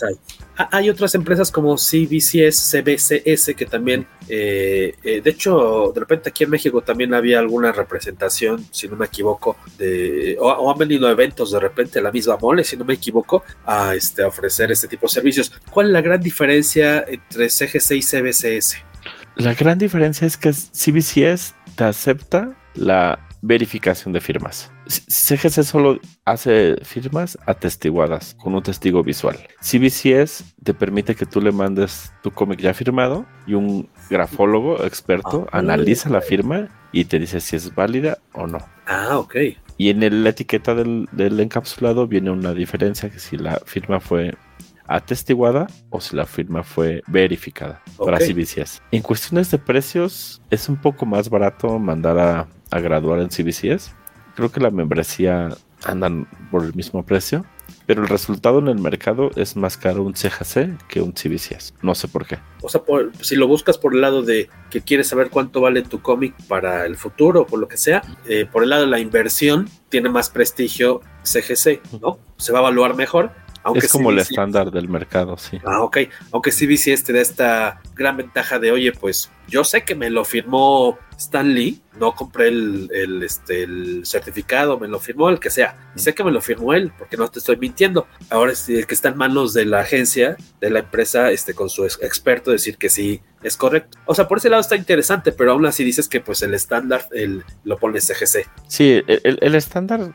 Ah, hay otras empresas como CBCS, CBCS, que también, eh, eh, de hecho, de repente aquí en México también había alguna representación, si no me equivoco, de, o, han venido eventos de repente la misma mole, si no me equivoco, a este, ofrecer este tipo de servicios. ¿Cuál es la gran diferencia entre CGC y CBCS? La gran diferencia es que CBCS te acepta la verificación de firmas. CGC solo hace firmas atestiguadas con un testigo visual. CBCS te permite que tú le mandes tu cómic ya firmado y un grafólogo experto ah, analiza la firma y te dice si es válida o no. Ah, ok. Y en la etiqueta del, encapsulado viene una diferencia que si la firma fue atestiguada o si la firma fue verificada para CBCS. En cuestiones de precios, es un poco más barato mandar a, a graduar en CBCS. Creo que la membresía andan por el mismo precio pero el resultado en el mercado es más caro un CGC que un CBCS. No sé por qué. O sea, si lo buscas por el lado de que quieres saber cuánto vale tu cómic para el futuro o por lo que sea, eh, por el lado de la inversión tiene más prestigio CGC, ¿no? Se va a evaluar mejor. Aunque es como el estándar del mercado, sí. Ah, ok. Aunque CBCS te da esta gran ventaja de, oye, pues yo sé que me lo firmó Stan Lee, no compré el, este, el certificado, me lo firmó el que sea. Y sé que me lo firmó él, porque no te estoy mintiendo. Ahora es el que está en manos de la agencia, de la empresa, este, con su experto, decir que sí es correcto. O sea, por ese lado está interesante, pero aún así dices que pues el estándar el, lo pone CGC. Sí, el, estándar,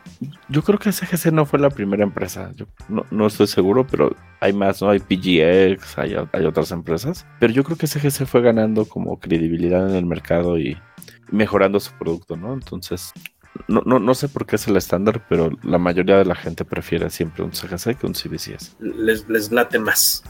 yo creo que CGC no fue la primera empresa. Yo no, estoy seguro, pero hay más, ¿no? Hay PGX, hay, hay otras empresas. Pero yo creo que CGC fue ganando como credibilidad en el mercado y mejorando su producto, ¿no? Entonces, no, no, no sé por qué es el estándar, pero la mayoría de la gente prefiere siempre un CGC que un CBCS. Les, les late más.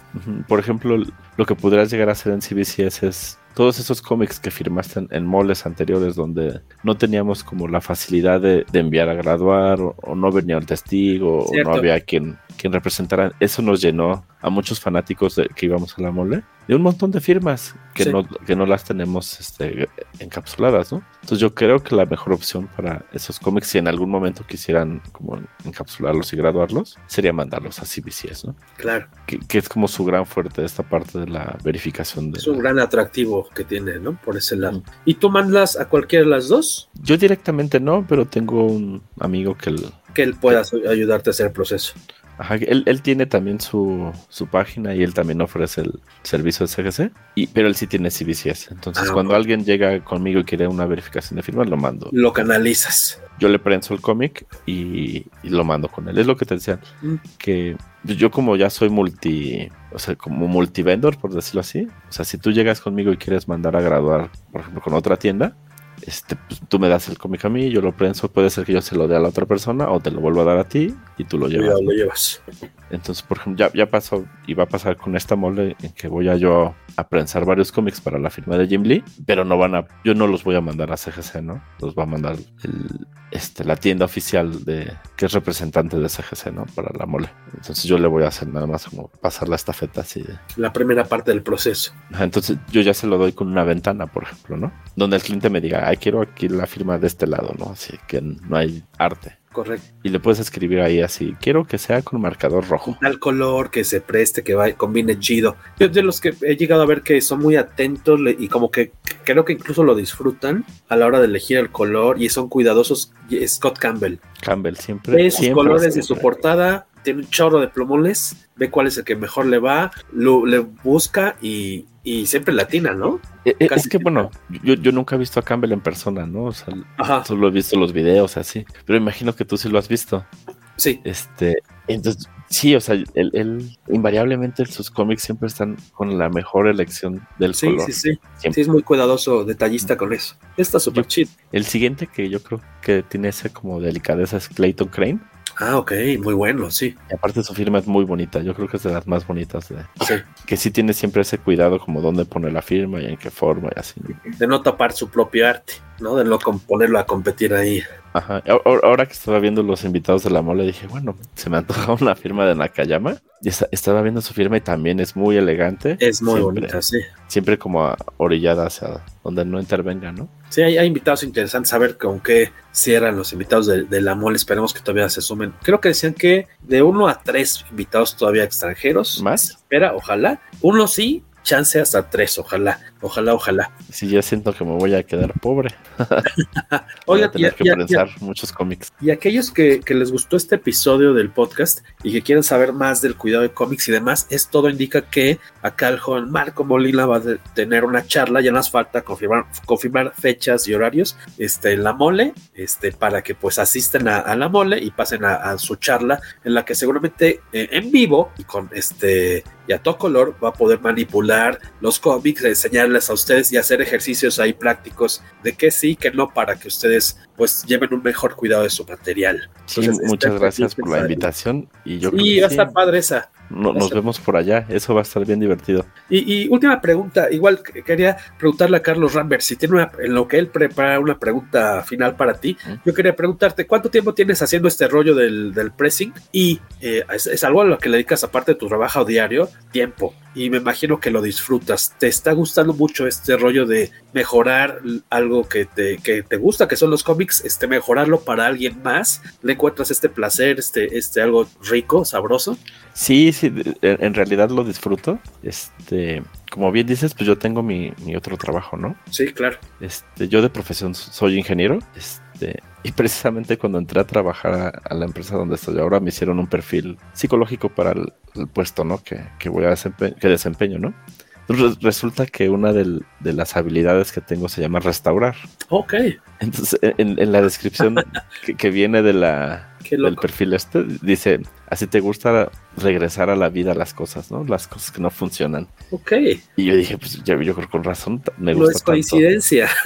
Por ejemplo, lo que podrías llegar a hacer en CBCS es todos esos cómics que firmaste en, moles anteriores donde no teníamos como la facilidad de, enviar a graduar o, no venía el testigo o no había quien, quien representara. Eso nos llenó a muchos fanáticos de, que íbamos a la mole de un montón de firmas que, no, que no las tenemos este, encapsuladas, ¿no? Entonces yo creo que la mejor opción para esos cómics, si en algún momento quisieran como encapsularlos y graduarlos, sería mandarlos a CBCS, ¿no? Claro. Que, es como su gran fuerte esta parte de la verificación. De es un gran atractivo que tiene, ¿no? Por ese lado. ¿Y tú mandas a cualquiera de las dos? Yo directamente no, pero tengo un amigo que... que él pueda ayudarte a hacer el proceso. Ajá, él, tiene también su, página y él también ofrece el servicio de CGC, y, pero él sí tiene CBCS. Entonces, ah, cuando alguien llega conmigo y quiere una verificación de firma, lo mando. Lo canalizas. Yo le prenso el cómic y, lo mando con él. Es lo que te decía, mm. que yo como ya soy multi, o sea, como multivendor, por decirlo así. O sea, si tú llegas conmigo y quieres mandar a graduar, por ejemplo, con otra tienda, este, pues, tú me das el cómic a mí, yo lo prenso, puede ser que yo se lo dé a la otra persona o te lo vuelvo a dar a ti y tú lo llevas. lo llevas. Entonces, por ejemplo, ya, ya pasó y va a pasar con esta mole en que voy a yo a prensar varios cómics para la firma de Jim Lee, pero no van a, yo no los voy a mandar a CGC, ¿no? Los va a mandar el, este, la tienda oficial de, que es representante de CGC, ¿no? Para la mole. Entonces yo le voy a hacer nada más como pasar la estafeta así. De... La primera parte del proceso. Entonces yo ya se lo doy con una ventana, por ejemplo, ¿no? Donde el cliente me diga, ay, quiero aquí la firma de este lado, ¿no? Así que no hay arte. Correcto. Y le puedes escribir ahí así, quiero que sea con marcador rojo. Tal color, que se preste, que vaya, combine chido. Yo de los que he llegado a ver que son muy atentos y como que creo que incluso lo disfrutan a la hora de elegir el color y son cuidadosos. Scott Campbell. Campbell siempre. Ve sus colores de su portada, tiene un chorro de plumones, ve cuál es el que mejor le va, lo, le busca y, y siempre latina, ¿no? Eh, eh, es que bueno, yo, yo, nunca he visto a Campbell en persona, ¿no? O sea, Ajá. solo he visto los videos así, pero imagino que tú sí lo has visto. Sí. Este, entonces, sí, o sea, él, él invariablemente sus cómics siempre están con la mejor elección del sí, color. Sí, sí, sí. Sí, es muy cuidadoso, detallista con eso. Está súper chido. El siguiente que yo creo que tiene esa como delicadeza es Clayton Crane. Ah, ok, muy bueno, sí. Y aparte su firma es muy bonita, yo creo que es de las más bonitas. De, sí. Que sí tiene siempre ese cuidado como dónde pone la firma y en qué forma y así. De no tapar su propio arte, ¿no? De no ponerlo a competir ahí. Ajá. Ahora que estaba viendo los invitados de la mole, dije, bueno, se me antoja una firma de Nakayama. Y estaba viendo su firma y también es muy elegante. Es muy siempre, bonita, sí. Siempre como orillada hacia donde no intervenga, ¿no? Sí, hay, hay invitados interesantes a ver con qué cierran los invitados de, de, la mole. Esperemos que todavía se sumen. Creo que decían que de uno a tres invitados todavía extranjeros. ¿Más? Espera, ojalá. Uno sí, chance hasta tres, ojalá, ojalá, ojalá. Sí, ya siento que me voy a quedar pobre. Oiga, tener ya, que ya, pensar ya. muchos cómics. Y aquellos que, que, les gustó este episodio del podcast y que quieren saber más del cuidado de cómics y demás, es todo indica que acá el joven Marco Molina va a tener una charla, ya nos falta confirmar, confirmar fechas y horarios este, en la mole, este, para que pues asisten a, a la mole y pasen a, a, su charla, en la que seguramente eh, en vivo y con este y a todo color va a poder manipular los cómics, enseñarles a ustedes y hacer ejercicios ahí prácticos de que sí, que no, para que ustedes pues lleven un mejor cuidado de su material. Sí, Entonces, muchas gracias por la invitación y yo y va a estar padre esa. No, nos vemos por allá, eso va a estar bien divertido. Y, y, última pregunta, igual quería preguntarle a Carlos Rambert si tiene una, en lo que él prepara una pregunta final para ti, ¿Mm? yo quería preguntarte cuánto tiempo tienes haciendo este rollo del, del pressing y eh, es, es, algo a lo que le dedicas aparte de tu trabajo diario, tiempo. Y me imagino que lo disfrutas. ¿Te está gustando mucho este rollo de mejorar algo que te, que te gusta, que son los cómics, este, mejorarlo para alguien más? ¿Le encuentras este placer, este, este algo rico, sabroso? Sí, sí, en realidad lo disfruto. Este, como bien dices, pues yo tengo mi, mi, otro trabajo, ¿no? Sí, claro. Este, yo de profesión soy ingeniero. Este, y precisamente cuando entré a trabajar a, a, la empresa donde estoy ahora, me hicieron un perfil psicológico para el, el puesto, ¿no? Que, que voy a desempe que desempeño, ¿no? Entonces, resulta que una del, de las habilidades que tengo se llama restaurar. Ok. Entonces, en, en la descripción que, que, viene de la, del perfil este, dice, así te gusta regresar a la vida las cosas, ¿no? Las cosas que no funcionan. Ok. Y yo dije, pues yo, yo creo con razón me gusta. No es coincidencia.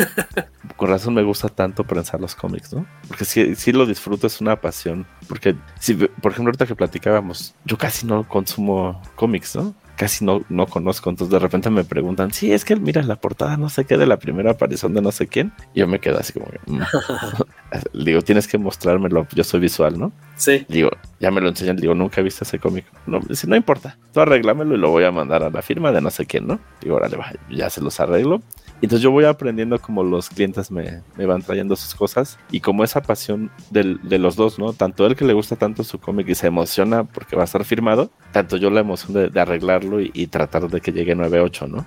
Con razón me gusta tanto pensar los cómics, ¿no? Porque si, si lo disfruto, es una pasión. Porque, si, por ejemplo, ahorita que platicábamos, yo casi no consumo cómics, ¿no? Casi no, no conozco. Entonces de repente me preguntan, sí, es que mira la portada, no sé qué, de la primera aparición de no sé quién. Y yo me quedo así como, mm. digo, tienes que mostrármelo, yo soy visual, ¿no? Sí. Digo, ya me lo enseñan, digo, nunca he visto ese cómic. No, si no importa, tú arreglámelo y lo voy a mandar a la firma de no sé quién, ¿no? Digo, órale, va, ya se los arreglo. Entonces yo voy aprendiendo como los clientes me, me van trayendo sus cosas y como esa pasión del, de los dos, ¿no? Tanto él que le gusta tanto su cómic y se emociona porque va a estar firmado, tanto yo la emoción de, de arreglarlo y, y, tratar de que llegue 9.8, ¿no?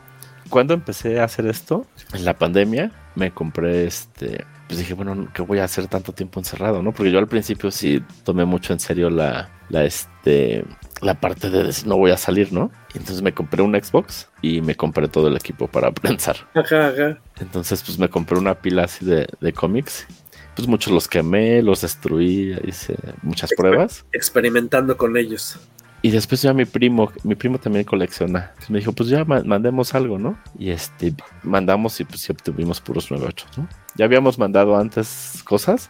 Cuando empecé a hacer esto, en la pandemia, me compré este... Pues dije, bueno, ¿qué voy a hacer tanto tiempo encerrado, no? Porque yo al principio sí tomé mucho en serio la, la este, la parte de decir no voy a salir, ¿no? Y entonces me compré un Xbox y me compré todo el equipo para pensar. Ajá, ajá. Entonces, pues me compré una pila así de, de cómics. Pues muchos los quemé, los destruí, hice muchas Exper pruebas. Experimentando con ellos. Y después ya mi primo, mi primo también colecciona. Entonces me dijo, pues ya mandemos algo, ¿no? Y este, mandamos y pues sí obtuvimos puros 98, ¿no? Ya habíamos mandado antes cosas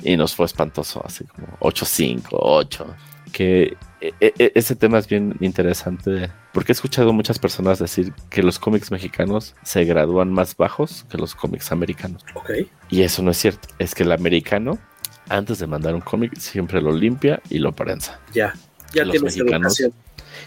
y nos fue espantoso, así como 8.5, 8. Que e, e, ese tema es bien interesante porque he escuchado muchas personas decir que los cómics mexicanos se gradúan más bajos que los cómics americanos. Y eso no es cierto. Es que el americano, antes de mandar un cómic, siempre lo limpia y lo prensa. Ya, ya los tienes mexicanos, educación.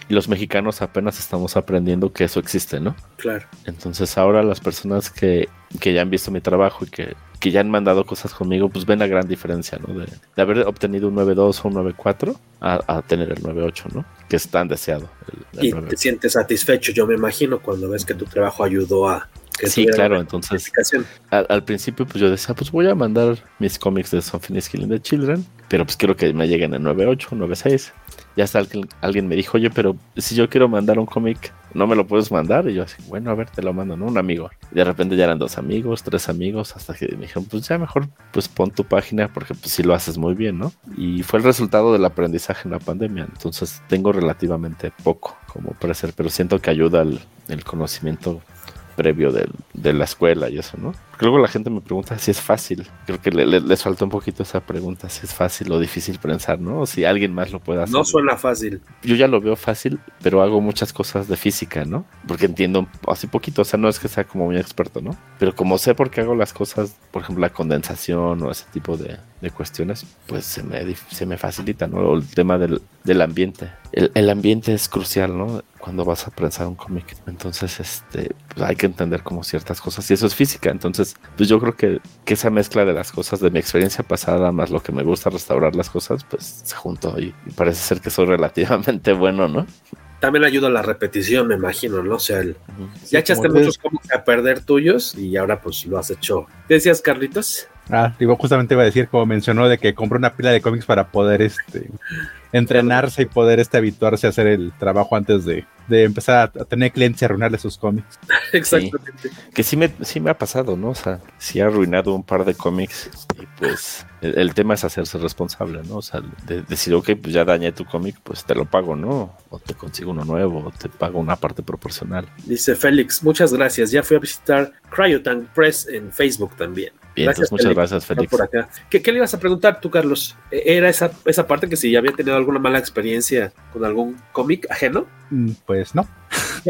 y los mexicanos apenas estamos aprendiendo que eso existe, ¿no? Claro. Entonces ahora las personas que, que ya han visto mi trabajo y que, que ya han mandado cosas conmigo, pues ven la gran diferencia, ¿no? De, de haber obtenido un 9.2 o un 9.4 a, a tener el 9.8, ¿no? Que es tan deseado. el- el Y 9.8. te sientes satisfecho, yo me imagino, cuando ves que tu trabajo ayudó a que Sí, claro, entonces al, al principio pues yo decía, pues voy a mandar mis cómics de Something is Killing the Children, pero pues quiero que me lleguen en 9.8, 9.6. Ya hasta alguien, alguien me dijo, oye, pero si yo quiero mandar un cómic, ¿no me lo puedes mandar? Y yo así, bueno, a ver, te lo mando, ¿no? Un amigo. Y de repente ya eran dos amigos, tres amigos, hasta que me dijeron, pues ya mejor, pues pon tu página, porque pues sí lo haces muy bien, ¿no? Y fue el resultado del aprendizaje en la pandemia, entonces tengo relativamente poco como para pero siento que ayuda el, el conocimiento previo del- de la escuela y eso, ¿no? Porque luego la gente me pregunta si es fácil. Creo que le- le- les faltó un poquito esa pregunta, si es fácil o difícil pensar, ¿no? O si alguien más lo puede hacer. No suena fácil. Yo ya lo veo fácil, pero hago muchas cosas de física, ¿no? Porque entiendo así poquito, o sea, no es que sea como muy experto, ¿no? Pero como sé por qué hago las cosas, por ejemplo, la condensación o ese tipo de, de cuestiones, pues se me, se me facilita, ¿no? O el tema del, del ambiente. El, el ambiente es crucial, ¿no? Cuando vas a pensar un cómic. Entonces, este, pues hay que entender como ciertas cosas y eso es física. Entonces, pues yo creo que, que esa mezcla de las cosas de mi experiencia pasada más lo que me gusta restaurar las cosas, pues se juntó y, y parece ser que soy relativamente bueno, ¿no? También ayuda a la repetición, me imagino, ¿no? O sea, el- ya echaste muchos cómics a perder tuyos y ahora pues lo has hecho. ¿Qué decías, Carlitos? Ah, digo, justamente iba a decir, como mencionó, de que compró una pila de cómics para poder este entrenarse y poder este habituarse a hacer el trabajo antes de, de empezar a, a tener clientes y arruinarle sus cómics. Exactamente. Que sí me, sí me ha pasado, ¿no? O sea, sí ha arruinado un par de cómics y pues el, el tema es hacerse responsable, ¿no? O sea, de, decir, ok, pues ya dañé tu cómic, pues te lo pago, ¿no? O te consigo uno nuevo, o te pago una parte proporcional. Dice Félix, muchas gracias. Ya fui a visitar Cryotank Press en Facebook también. Bien, entonces, muchas gracias, Félix. por acá. ¿Qué, qué le ibas a preguntar tú, Carlos? ¿E- ¿Era esa, esa parte que si había tenido alguna mala experiencia con algún cómic ajeno? Mm, Pues no.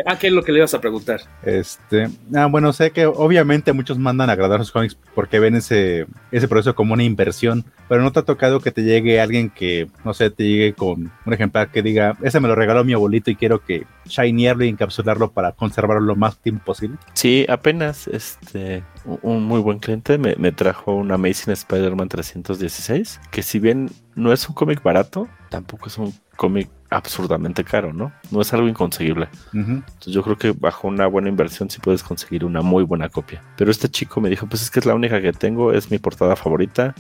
¿A qué es lo que le ibas a preguntar? Este, ah, bueno, sé que obviamente muchos mandan a agradar sus cómics porque ven ese, ese proceso como una inversión, pero no te ha tocado que te llegue alguien que, no sé, te llegue con un ejemplar que diga, ese me lo regaló mi abuelito y quiero que shinearlo y encapsularlo para conservarlo lo más tiempo posible. Sí, apenas este un- un muy buen cliente me, me trajo un Amazing Spider-Man 316, que si bien no es un cómic barato, tampoco es un cómic absurdamente caro, ¿no? No es algo inconseguible. Entonces yo creo que bajo una buena inversión sí puedes conseguir una muy buena copia. Pero este chico me dijo, pues es que es la única que tengo, es mi portada favorita.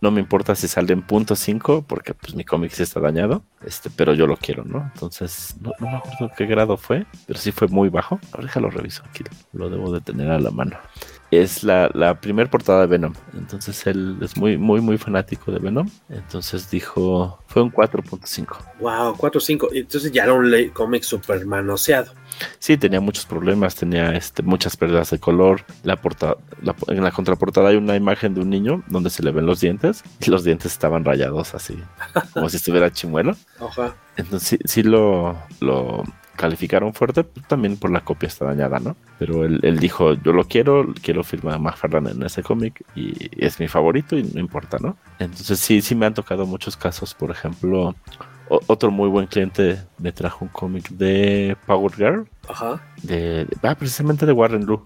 No me importa si sale en punto 5 porque pues mi cómic sí está dañado, este, pero yo lo quiero, ¿no? Entonces no, no me acuerdo qué grado fue, pero sí fue muy bajo. Ahora déjalo reviso aquí, lo debo de tener a la mano. Es la, la primer portada de Venom, entonces él es muy, muy, muy fanático de Venom. Entonces dijo, fue un 4.5. Wow, 4 o 5. Entonces ya era un cómic super manoseado. Sí, tenía muchos problemas, tenía este, muchas pérdidas de color. La portada, la- en la contraportada hay una imagen de un niño donde se le ven los dientes y los dientes estaban rayados así, como si estuviera chimuelo. Ajá. Entonces sí, sí lo, lo calificaron fuerte, pero también por la copia está dañada, ¿no? Pero él, él dijo, yo lo quiero, quiero firmar a McFarlane en ese cómic y es mi favorito y no importa, ¿no? Entonces sí, sí me han tocado muchos casos, por ejemplo, o- otro muy buen cliente me trajo un cómic de Power Girl, Ajá. de, de- ah, precisamente de Warren Lu.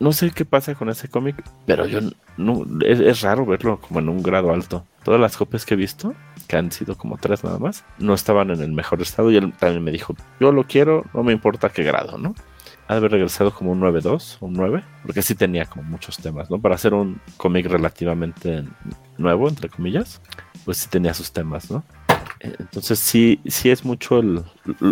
No sé qué pasa con ese cómic, pero yo no, es, es raro verlo como en un grado alto. Todas las copias que he visto, que han sido como tres nada más, no estaban en el mejor estado y él también me dijo, yo lo quiero, no me importa qué grado, ¿no? Ha de haber regresado como un 9.2 o un 9, porque sí tenía como muchos temas, ¿no? Para hacer un cómic relativamente nuevo, entre comillas, pues sí tenía sus temas, ¿no? Entonces sí, sí es mucho el-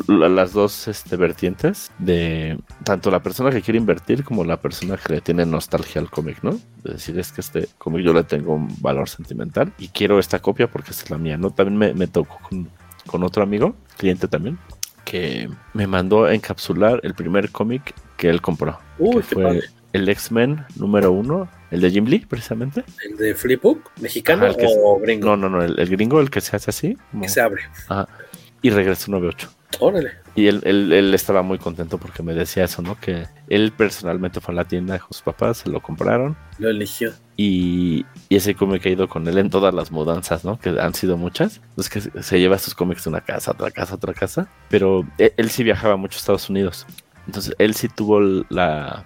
las dos este, vertientes de tanto la persona que quiere invertir como la persona que le tiene nostalgia al cómic, ¿no? De decir, es que este cómic yo le tengo un valor sentimental y quiero esta copia porque esta es la mía, ¿no? También me, me tocó con, con otro amigo, cliente también, que me mandó a encapsular el primer cómic que él compró. Uy, que fue padre. el X-Men número uno, el de Jim Lee, precisamente. ¿El de Flipbook? ¿Mexicano Ajá, el que- o gringo? No, no, no, el, el gringo, el que se hace así. como- Que se abre. Ajá. y regresó 9.8. Órale. Y él, él, él, estaba muy contento porque me decía eso, ¿no? Que él personalmente fue a la tienda con sus papás, se lo compraron. Lo eligió. Y, y ese cómic ha ido con él en todas las mudanzas, ¿no? Que han sido muchas. Entonces que se lleva sus cómics de una casa otra casa otra casa. Pero él, él sí viajaba mucho a Estados Unidos. Entonces él sí tuvo la,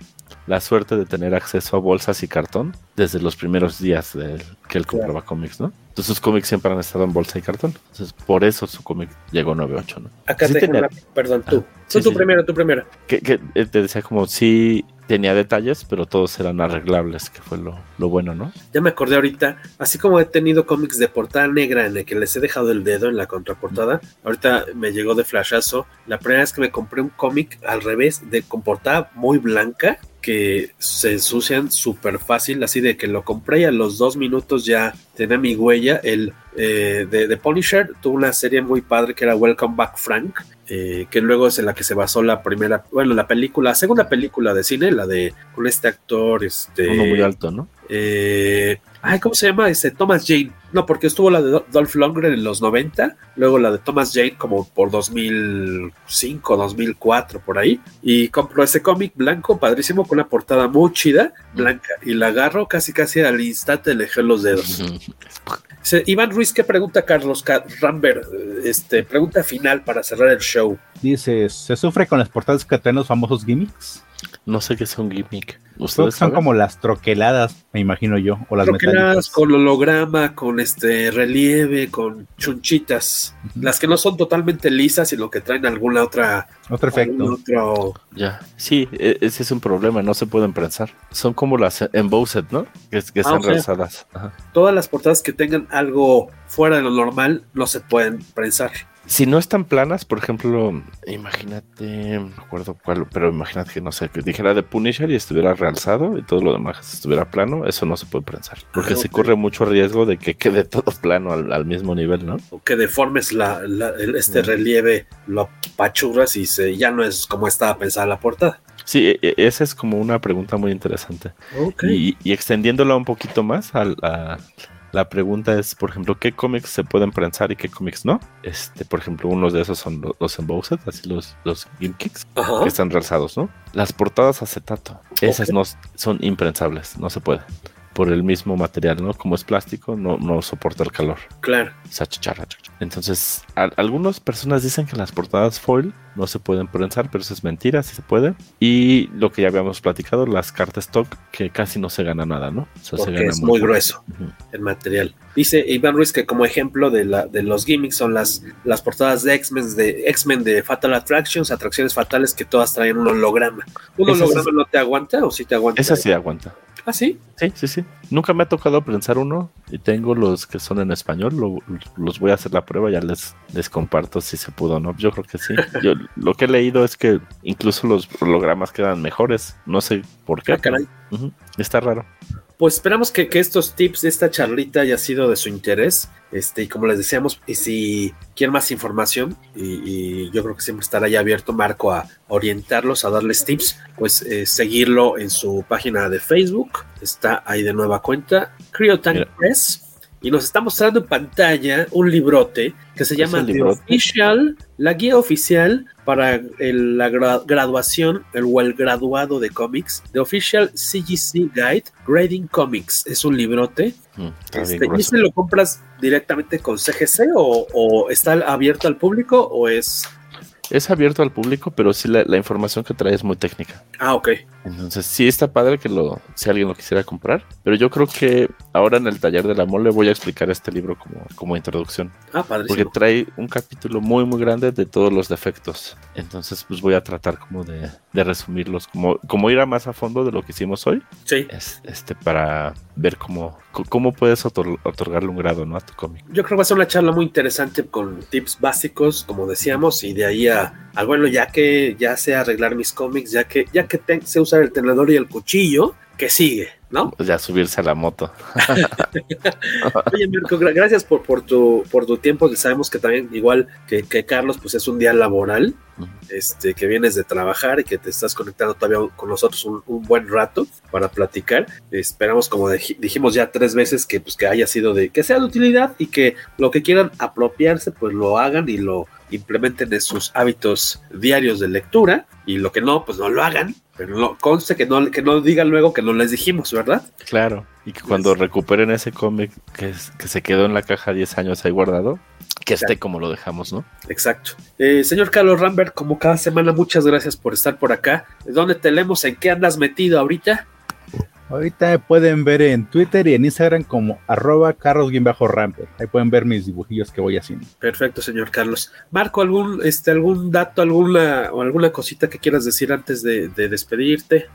la suerte de tener acceso a bolsas y cartón desde los primeros días de que él compraba cómics, ¿no? Entonces sus cómics siempre han estado en bolsa y cartón. Entonces por eso su cómic llegó 9.8, ¿no? Acá sí te tenía... una... Perdón, tú. Ah, sí, tú sí. primero, tú primero. Que, que, te decía como sí tenía detalles, pero todos eran arreglables, que fue lo, lo, bueno, ¿no? Ya me acordé ahorita, así como he tenido cómics de portada negra en el que les he dejado el dedo en la contraportada, ahorita me llegó de flashazo, la primera vez que me compré un cómic al revés, de con portada muy blanca, que se ensucian súper fácil, así de que lo compré y a los dos minutos ya tenía mi huella. El eh, de, de, Punisher tuvo una serie muy padre que era Welcome Back Frank, eh, que luego es en la que se basó la primera, bueno, la película, segunda película de cine, la de con este actor, este. Uno muy alto, ¿no? Eh, ay, ¿cómo se llama? Este, Thomas Jane. No, porque estuvo la de Dolph Lundgren en los 90, luego la de Thomas Jane como por 2005, 2004, por ahí. Y compró ese cómic blanco, padrísimo, con una portada muy chida, blanca. Y la agarro casi, casi al instante, le dejé los dedos. Iván Ruiz, ¿qué pregunta Carlos Rambert? Este, pregunta final para cerrar el show. Dice, ¿se sufre con las portadas que traen los famosos gimmicks? No sé qué es un gimmick. ¿Ustedes son como las troqueladas, me imagino yo, o las troqueladas con holograma, con este relieve, con chunchitas. Uh -huh. Las que no son totalmente lisas, sino que traen alguna otra otro efecto. Otro... Ya, sí, ese es un problema, no se pueden prensar. Son como las embossed, ¿no? Que, que están ah, rezadas. Ajá. Todas las portadas que tengan algo fuera de lo normal no se pueden prensar. Si no están planas, por ejemplo, imagínate, no recuerdo cuál, pero imagínate que no sé, que dijera de Punisher y estuviera realzado y todo lo demás estuviera plano, eso no se puede prensar. Porque okay. se corre mucho riesgo de que quede todo plano al, al mismo nivel, ¿no? O que deformes la, la, el, este relieve, lo apachurras y se, ya no es como estaba pensada la portada. Sí, esa es como una pregunta muy interesante. Okay. Y, y, extendiéndola un poquito más a, a la pregunta es, por ejemplo, ¿qué cómics se pueden prensar y qué cómics no? Este, por ejemplo, unos de esos son los, los embossed, así los, los gimkicks, que están realzados, ¿no? Las portadas acetato, esas okay. no son imprensables, no se puede. Por el mismo material, ¿no? Como es plástico, no, no soporta el calor. Claro. Entonces, a, algunas personas dicen que las portadas foil no se pueden prensar, pero eso es mentira, sí se puede. Y lo que ya habíamos platicado, las cartas stock, que casi no se gana nada, ¿no? O sea, Porque se gana es muy, muy grueso uh -huh. el material. Dice Iván Ruiz que como ejemplo de, la, de los gimmicks son las, las portadas de X-Men de, X de Fatal Attractions, atracciones fatales que todas traen un holograma. ¿Un Esa holograma sí. no te aguanta o sí te aguanta? Esa sí aguanta. ¿Ah, sí? Sí, sí, sí. Nunca me ha tocado prensar uno y tengo los que son en español. Lo, los voy a hacer la prueba, ya les, les comparto si se pudo o no. Yo creo que sí. Yo lo que he leído es que incluso los hologramas quedan mejores. No sé por qué. Ah, caray. Uh -huh. Está raro. Pues esperamos que, que, estos tips de esta charlita haya sido de su interés. Este, y como les decíamos, y si quieren más información, y, y yo creo que siempre estará ya abierto Marco a orientarlos, a darles tips, pues eh, seguirlo en su página de Facebook. Está ahí de nueva cuenta, Cryotank Press. Y nos está mostrando en pantalla un librote que se llama The Official, la guía oficial para el, la gra graduación el, o el graduado de cómics, The Official CGC Guide Grading Comics. Es un librote. Mm, este, ¿Y se lo compras directamente con CGC o, o, está abierto al público o es es abierto al público, pero sí la, la, información que trae es muy técnica. Ah, ok. Entonces sí está padre que lo, si alguien lo quisiera comprar, pero yo creo que ahora en el taller de la mole voy a explicar este libro como, como introducción. Ah, padre. Porque trae un capítulo muy muy grande de todos los defectos. Entonces pues voy a tratar como de, de resumirlos, como, como ir a más a fondo de lo que hicimos hoy. Sí. Es, este, para ver cómo, cómo puedes otor otorgarle un grado ¿no? a tu cómic. Yo creo que va a ser una charla muy interesante con tips básicos, como decíamos, y de ahí a, a bueno, ya que ya sé arreglar mis cómics, ya que, ya que te, sé usar el tenedor y el cuchillo, que sigue, ¿no? Pues ya subirse a la moto. Oye, Marco, gracias por, por, tu, por tu tiempo, que sabemos que también, igual que, que Carlos, pues es un día laboral, uh -huh. este, que vienes de trabajar y que te estás conectando todavía con nosotros un, un buen rato para platicar. Esperamos, como dijimos ya tres veces, que, pues, que haya sido de, que sea de utilidad y que lo que quieran apropiarse, pues lo hagan y lo implementen en sus hábitos diarios de lectura y lo que no, pues no lo hagan, pero no, conste que no, que no digan luego que no les dijimos, ¿verdad? Claro, y que cuando recuperen ese cómic que, que se quedó en la caja 10 años ahí guardado, que esté como lo dejamos, ¿no? Exacto. Eh, señor Carlos Rambert, como cada semana, muchas gracias por estar por acá. ¿Dónde te leemos? ¿En qué andas metido ahorita? Ahorita me pueden ver en Twitter y en Instagram como arroba carlos-ramper. Ahí pueden ver mis dibujillos que voy haciendo. Perfecto, señor Carlos. Marco, ¿algún, este, algún dato, alguna, o alguna cosita que quieras decir antes de, de despedirte?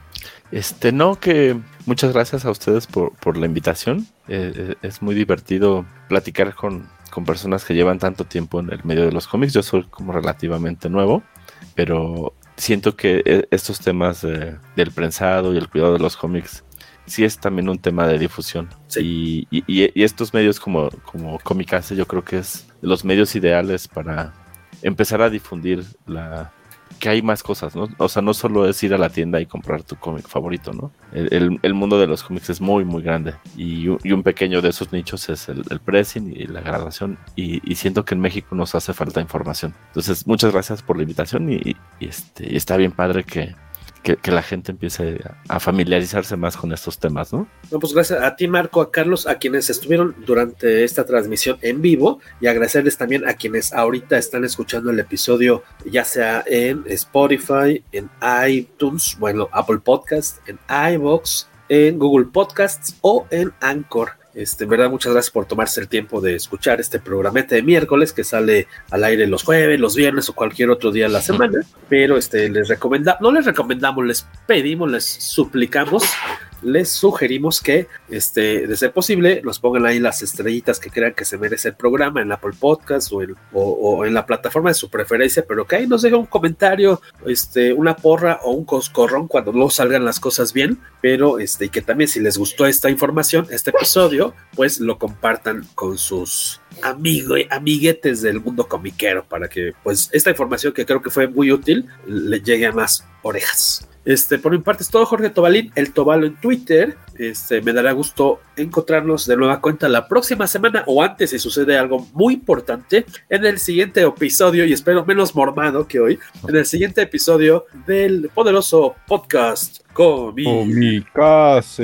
Este, no, que muchas gracias a ustedes por, por la invitación. Eh, eh, es muy divertido platicar con, con personas que llevan tanto tiempo en el medio de los cómics. Yo soy como relativamente nuevo, pero siento que eh, estos temas eh, del prensado y el cuidado de los cómics sí es también un tema de difusión. Sí. Y, y, y, estos medios como, como Comicase yo creo que es los medios ideales para empezar a difundir la que hay más cosas, ¿no? O sea, no solo es ir a la tienda y comprar tu cómic favorito, ¿no? El, el, el, mundo de los cómics es muy, muy grande y, y un pequeño de esos nichos es el, el pressing y la grabación y, y, siento que en México nos hace falta información. Entonces, muchas gracias por la invitación y, este, está bien padre que, que, la gente empiece a familiarizarse más con estos temas, ¿no? No, pues gracias a ti, Marco, a Carlos, a quienes estuvieron durante esta transmisión en vivo y agradecerles también a quienes ahorita están escuchando el episodio, ya sea en Spotify, en iTunes, bueno, Apple Podcast, en iBox, en Google Podcasts o en Anchor. Este, verdad, muchas gracias por tomarse el tiempo de escuchar este programete de miércoles que sale al aire los jueves, los viernes o cualquier otro día de la semana. Pero este, les recomendamos, no les recomendamos, les pedimos, les suplicamos les sugerimos que, este, de ser posible, nos pongan ahí las estrellitas que crean que se merece el programa en Apple Podcast o en, o, o en la plataforma de su preferencia, pero que ahí nos deje un comentario, este, una porra o un coscorrón cuando no salgan las cosas bien, pero este, que también si les gustó esta información, este episodio, pues lo compartan con sus amigos, amiguetes del mundo comiquero para que pues esta información que creo que fue muy útil le llegue a más orejas. Este, por mi parte es todo, Jorge Tobalín, el Tobalo en Twitter. Este, me dará gusto encontrarnos de nueva cuenta la próxima semana o antes si sucede algo muy importante en el siguiente episodio, y espero menos mormado que hoy, en el siguiente episodio del poderoso podcast Comicase.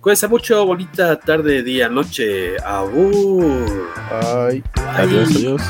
Cuídense mucho, bonita tarde, día, noche. Abur. Ay. Adiós, adiós.